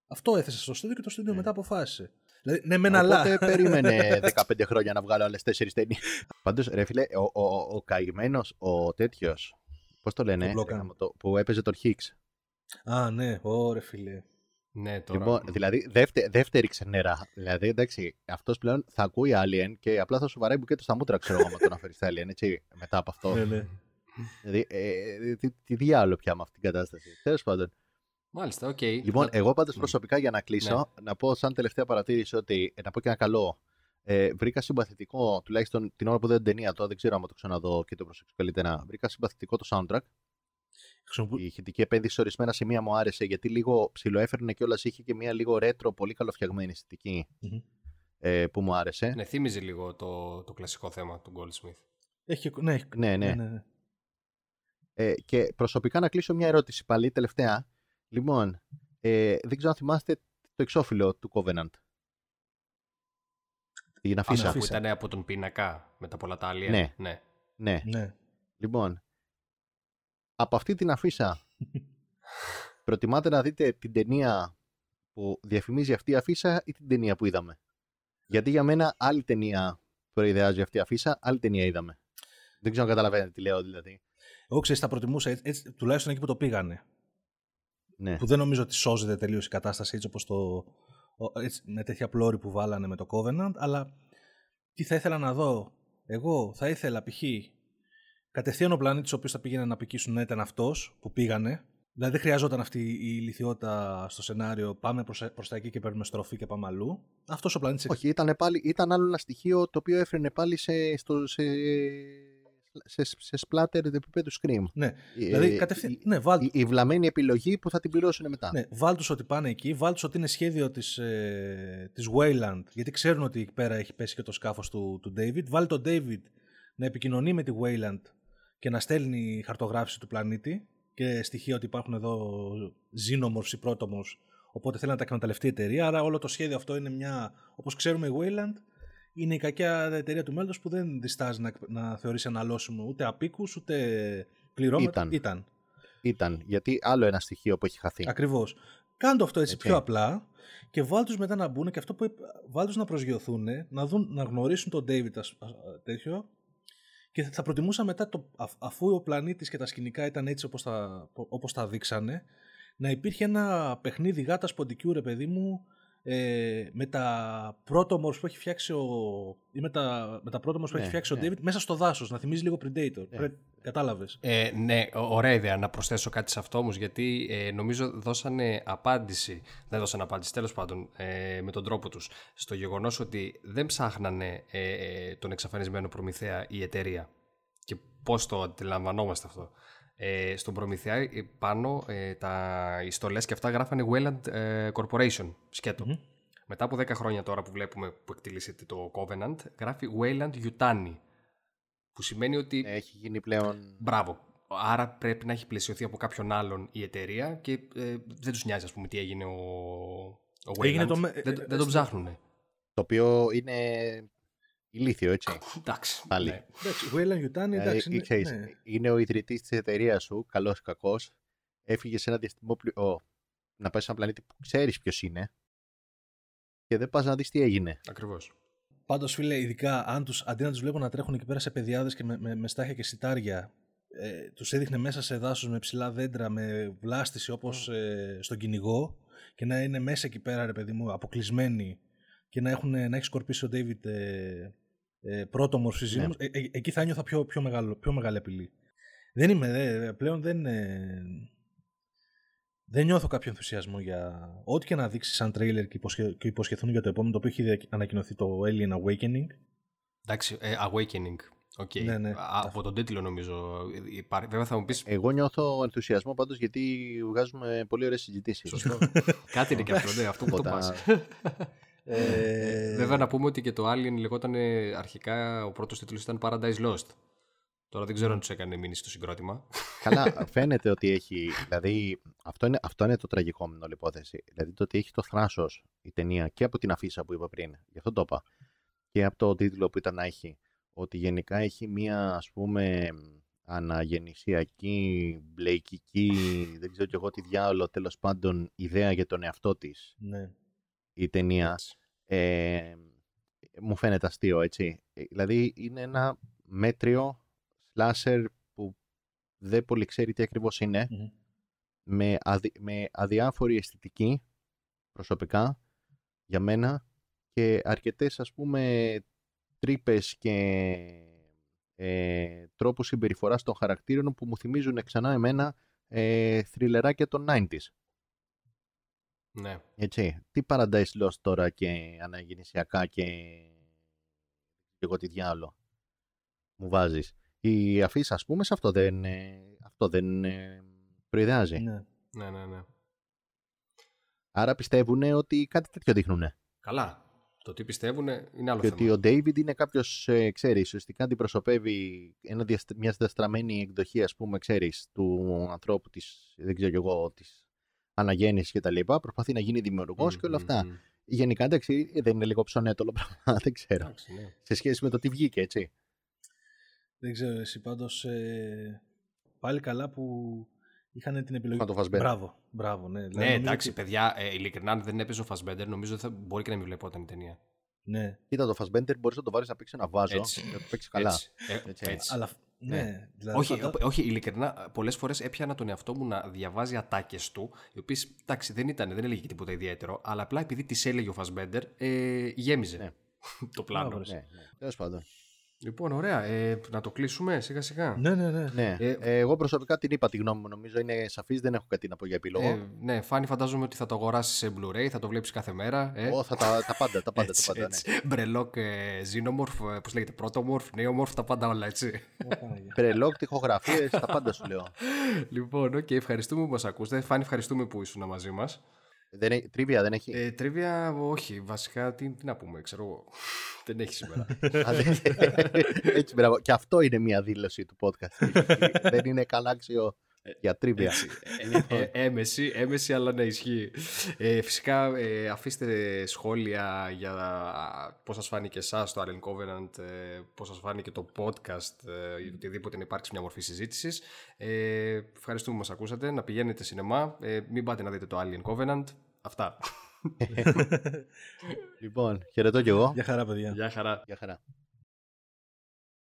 Αυτό έθεσα στο στούντιο και το στούντιο μετά αποφάσισε. Δηλαδή, ναι, μεν αλλά. Οπότε περίμενε *laughs* 15 χρόνια να βγάλω άλλες 4 ταινίες. Πάντως, ρε φίλε, ο, ο, ο, ο καημένος, ο τέτοιος. Πώς το λένε, Το Blockamp. ρε γάμο το, που έπαιζε τον Hicks. Α, ναι, ωραία φίλε. Ναι, τώρα. Λοιπόν, δηλαδή, δεύτε, δεύτερη ξενέρα. Δηλαδή, εντάξει, αυτός πλέον θα ακούει Alien και απλά θα σου βαράει μπουκέτο στα μούτρα, ξέρω εγώ, με το να φέρει τα Alien, έτσι, μετά από αυτό. ναι, ναι. δηλαδή, ε, τι, τι διάλογο πια με αυτή την κατάσταση. Τέλος πάντων. Μάλιστα, οκ. Λοιπόν, Να- εγώ πάντως ναι. προσωπικά για να κλείσω, να πω σαν τελευταία παρατήρηση ότι ε, να πω και ένα καλό. Ε, βρήκα συμπαθητικό, τουλάχιστον την ώρα που δεν την ταινία, τώρα δεν ξέρω αν το ξαναδώ και το προσέξω καλύτερα. Βρήκα συμπαθητικό το soundtrack. Χρησιμοποιού- Η ηχητική επένδυση σε ορισμένα σημεία μου άρεσε γιατί λίγο ψιλοέφερνε κιόλας. Είχε και μια λίγο ρέτρο, πολύ καλοφτιαγμένη αισθητική Μμμ. ε, που μου άρεσε. Ναι, θύμιζε λίγο το, το κλασικό θέμα του Goldsmith. Έχει, ναι, έχει- Ναι, ναι. ναι, ναι. Ε, και προσωπικά να κλείσω μια ερώτηση πάλι, τελευταία. Λοιπόν, ε, δεν ξέρω αν θυμάστε το εξώφυλλο του Covenant. Την αφίσα. ναι, Που αφίσα. ήταν από τον πίνακα με τα πολλά τα alien. Ναι. ναι. Ναι. ναι. Λοιπόν, από αυτή την αφίσα *laughs* προτιμάτε να δείτε την ταινία που διαφημίζει αυτή η αφίσα ή την ταινία που είδαμε; Γιατί για μένα άλλη ταινία προειδεάζει αυτή η αφίσα, άλλη ταινία είδαμε. Δεν ξέρω αν καταλαβαίνετε τι λέω δηλαδή. Εγώ ξέρεις, θα προτιμούσα έτσι, έτσι, τουλάχιστον εκεί που το πήγανε. Ναι. Που δεν νομίζω ότι σώζεται τελείως η κατάσταση έτσι όπως το. ο- Έτσι, με τέτοια πλώρη που βάλανε με το Covenant, αλλά τι θα ήθελα να δω. Εγώ θα ήθελα π.χ. κατευθείαν ο πλανήτης ο οποίος θα πήγαινε να απικήσουν να ήταν αυτός που πήγανε. Δηλαδή δεν χρειαζόταν αυτή η ηλικιότητα στο σενάριο. Πάμε προς τα εκεί και παίρνουμε στροφή και πάμε αλλού. Αυτός ο πλανήτης. Όχι, ήταν, πάλι, ήταν άλλο ένα στοιχείο το οποίο έφερνε πάλι σε, στο, σε, σε, σε splatter επίπεδου scream. Ναι, Ε, δηλαδή κατευθείαν. η- Ναι, βάλ, η, η βλαμμένη επιλογή που θα την πληρώσουν μετά. Ναι, βάλ τους ότι πάνε εκεί, βάλ τους ότι είναι σχέδιο της, ε, της Wayland, γιατί ξέρουν ότι εκεί πέρα έχει πέσει και το σκάφος του, του David. Βάλ τον David να επικοινωνεί με τη Wayland και να στέλνει χαρτογράφηση του πλανήτη και στοιχεία ότι υπάρχουν εδώ xenomorphs ή protomorphs, οπότε θέλει να τα εκμεταλλευτεί η εταιρεία, άρα όλο το σχέδιο αυτό είναι μια, όπως ξέρουμε η Wayland, είναι η κακιά εταιρεία του μέλλοντος που δεν διστάζει να, να θεωρήσει αναλώσιμο ούτε απίκους ούτε πληρώματα. Ήταν. Ήταν. Ήταν, γιατί άλλο ένα στοιχείο που έχει χαθεί. Ακριβώς. Κάντε αυτό έτσι, Έτσι. πιο απλά και βάλ τους μετά να μπουν και αυτό που είπα, βάλ τους να προσγειωθούν, να, δουν, να γνωρίσουν τον David ας- α- α- τέτοιο και θα προτιμούσα μετά, το, α- αφού ο πλανήτης και τα σκηνικά ήταν έτσι όπως τα, όπως τα δείξανε, να υπήρχε ένα παιχνίδι γάτας ποντικού ρε παιδί μου ε, με τα πρώτομορφs που έχει φτιάξει ο, ή με τα, με τα πρώτομορφs που Ναι, έχει φτιάξει ναι. ο David μέσα στο δάσος, να θυμίζει λίγο Predator. Ναι. Κατάλαβες. Ε, ναι, ω- ωραία ιδέα να προσθέσω κάτι σε αυτό όμως, γιατί ε, νομίζω δώσανε απάντηση, δεν δώσανε απάντηση, τέλος πάντων, ε, με τον τρόπο τους, στο γεγονός ότι δεν ψάχνανε ε, ε, τον εξαφανισμένο Προμηθέα η εταιρεία. Και πώς το αντιλαμβανόμαστε αυτό. Ε, στον Προμηθέα ε, πάνω ε, τα, οι στολές και αυτά γράφανε Wayland ε, Corporation, σκέτο. Μμμ. Μετά από 10 χρόνια τώρα που βλέπουμε που εκτελήσεται το Covenant, γράφει Wayland Yutani, που σημαίνει ότι Έχει γίνει πλέον. Μπράβο. Άρα πρέπει να έχει πλαισιωθεί από κάποιον άλλον η εταιρεία και ε, δεν τους νοιάζει, ας πούμε, τι έγινε ο, ο Έγινε Wayland. το με- δεν, ε, δεν τον ψάχνουνε. Το οποίο είναι ηλίθιο, έτσι. Εντάξει. Πάλι. ναι. Εντάξει, Wayland Yutani, Δηλαδή, εντάξει, είναι, ξέρεις, ναι. είναι ο ιδρυτής της εταιρείας σου, καλός ή κακός. Έφυγες σε ένα διαστημόπλαιο. Να πάει σε ένα πλανήτη που ξέρεις ποιος είναι. Και δεν πας να δεις τι έγινε. Ακριβώς. Πάντως, φίλε, ειδικά αν τους, αντί να τους βλέπω να τρέχουν εκεί πέρα σε παιδιάδε και με, με, με στάχια και σιτάρια, ε, τους έδειχνε μέσα σε δάσος με ψηλά δέντρα, με βλάστηση όπως ε, στον κυνηγό και να είναι μέσα εκεί πέρα, ρε παιδί μου, αποκλεισμένοι και να, έχουν, να έχει σκορπίσει ο Ντέιβιτ ε, ε, πρώτο μορφή Ναι. ε, ε, εκεί θα νιώθα πιο, πιο, μεγάλο, πιο μεγάλη απειλή. Δεν είμαι, δε, πλέον δεν. Ε, δεν νιώθω κάποιο ενθουσιασμό για ό,τι και να δείξει σαν τρέιλερ και, υποσχε, και υποσχεθούν για το επόμενο, το οποίο έχει δια- ανακοινωθεί το Alien Awakening. Εντάξει, ε, Awakening. Okay. Ναι, ναι. από τον τίτλο νομίζω. Βέβαια θα μου πεις... Εγώ νιώθω ενθουσιασμό πάντως γιατί βγάζουμε πολύ ωραίες συζητήσεις. Σωστό. *laughs* Κάτι είναι και αυτό, ναι, αυτό που το πας. *laughs* Ε... Βέβαια να πούμε ότι και το Alien λεγόταν αρχικά ο πρώτος τίτλος ήταν Paradise Lost. Τώρα δεν ξέρω αν τους έκανε μήνυση το συγκρότημα. Καλά, *laughs* φαίνεται ότι έχει. Δηλαδή, αυτό είναι, αυτό είναι το τραγικό με την όλη υπόθεση. Δηλαδή, το ότι έχει το θράσος η ταινία και από την αφίσα που είπα πριν. Γι' αυτό το είπα. Και από το τίτλο που ήταν να έχει. Ότι γενικά έχει μία, ας πούμε, αναγεννησιακή, μπλεϊκική, δεν ξέρω κι εγώ τι διάολο, τέλος πάντων, ιδέα για τον εαυτό της. Ναι. Η ταινία. Ε, μου φαίνεται αστείο, έτσι. Ε, δηλαδή, είναι ένα μέτριο slasher που δεν πολύ ξέρει τι ακριβώς με, με αδιάφορη αισθητική προσωπικά για μένα και αρκετές ας πούμε τρύπες και ε, τρόπους συμπεριφοράς των χαρακτήρων που μου θυμίζουν ξανά εμένα ε, θρυλεράκια των 90s. Ναι. Έτσι. Τι Paradise Lost τώρα και αναγεννησιακά και εγώ τι διάλογο μου βάζεις η αφήσα, ας πούμε, σε αυτό δεν, αυτό δεν προειδεάζει. Ναι. ναι, ναι, ναι. Άρα πιστεύουν ότι κάτι τέτοιο δείχνουν. Καλά. Το τι πιστεύουν είναι άλλο και θέμα. ότι ο Ντέιβιντ είναι κάποιος, ε, ξέρεις, ουσιαστικά αντιπροσωπεύει ένα, μιας διαστραμμένη εκδοχή, ας πούμε, ξέρεις, του ανθρώπου της, δεν ξέρω εγώ, της αναγέννησης και τα λοιπά. Προσπαθεί να γίνει δημιουργός και όλα αυτά. Γενικά, εντάξει, δεν είναι λίγο ψωνέτολο πράγμα, *laughs* δεν ξέρω. ναι. Σε σχέση με το τι βγήκε, έτσι. Δεν ξέρω, εσύ πάντως ε, πάλι καλά που είχαν την επιλογή. Να το Φασμπέντερ. Μπράβο, μπράβο, ναι. Δηλαδή, ναι, εντάξει, ότι... παιδιά, ε, ειλικρινά, αν δεν έπαιζε ο Φασμπέντερ, νομίζω θα μπορεί και να μην βλεπόταν η ταινία. Ναι. Κοίτα, το Φασμπέντερ μπορείς να το βάλεις να παίξεις ένα βάζο έτσι. και να το παίξεις καλά. Έτσι. Ε, έτσι. έτσι. Αλλά, ναι. ναι. Δηλαδή, όχι, φαντα... όχι, ειλικρινά, πολλές φορές έπιανα τον εαυτό μου να διαβάζει ατάκες του, οι οποίες εντάξει δεν ήταν, δεν έλεγε τίποτα ιδιαίτερο, αλλά απλά επειδή τις έλεγε ο Φασμπέντερ, ε, γέμιζε ναι. *laughs* το πλάνο. Ναι, ναι. Τέλος πάντων. Λοιπόν, ωραία. Ε, να το κλείσουμε σιγά σιγά. Ναι, ναι, ναι. ναι. Ε, ε, εγώ προσωπικά την είπα τη γνώμη μου. Νομίζω είναι σαφής, δεν έχω κάτι να πω για επιλογό. Ε, ναι, Φάνη, φαντάζομαι ότι θα το αγοράσεις σε Blu-ray, θα το βλέπεις κάθε μέρα. Ε. Oh, θα τα, τα πάντα, τα πάντα. έτσι, τα πάντα έτσι. Ναι. Μπρελόκ, ε, Xenomorph, ε, πώς λέγεται, Protomorph, Neomorph, τα πάντα όλα έτσι. Μπρελόκ, τυχογραφίες, τα πάντα σου λέω. λοιπόν, okay, ευχαριστούμε που μας ακούσατε. Φάνη, ευχαριστούμε που ήσουν μαζί μας. Δεν τρίβια δεν έχει; Ε, τρίβια όχι. Βασικά τι, τι να πούμε, ξέρω εγώ. *laughs* δεν έχει σήμερα. Έτσι, *laughs* μπράβο. Και αυτό είναι μια δήλωση του podcast. *laughs* δεν είναι καν άξιο για τρίβια. ε, ε, έμεση, έμεση, αλλά να ισχύει. Ε, φυσικά, ε, αφήστε σχόλια για πώς σας φάνηκε εσάς το Alien Covenant, ε, πώς σας φάνηκε το podcast, ε, οτιδήποτε να υπάρξει μια μορφή συζήτησης. Ε, ευχαριστούμε που μας ακούσατε. Να πηγαίνετε σινεμά. Ε, μην πάτε να δείτε το Alien Covenant. Αυτά. *laughs* λοιπόν, χαιρετώ κι εγώ. Γεια χαρά, παιδιά. Γεια χαρά. Γεια χαρά.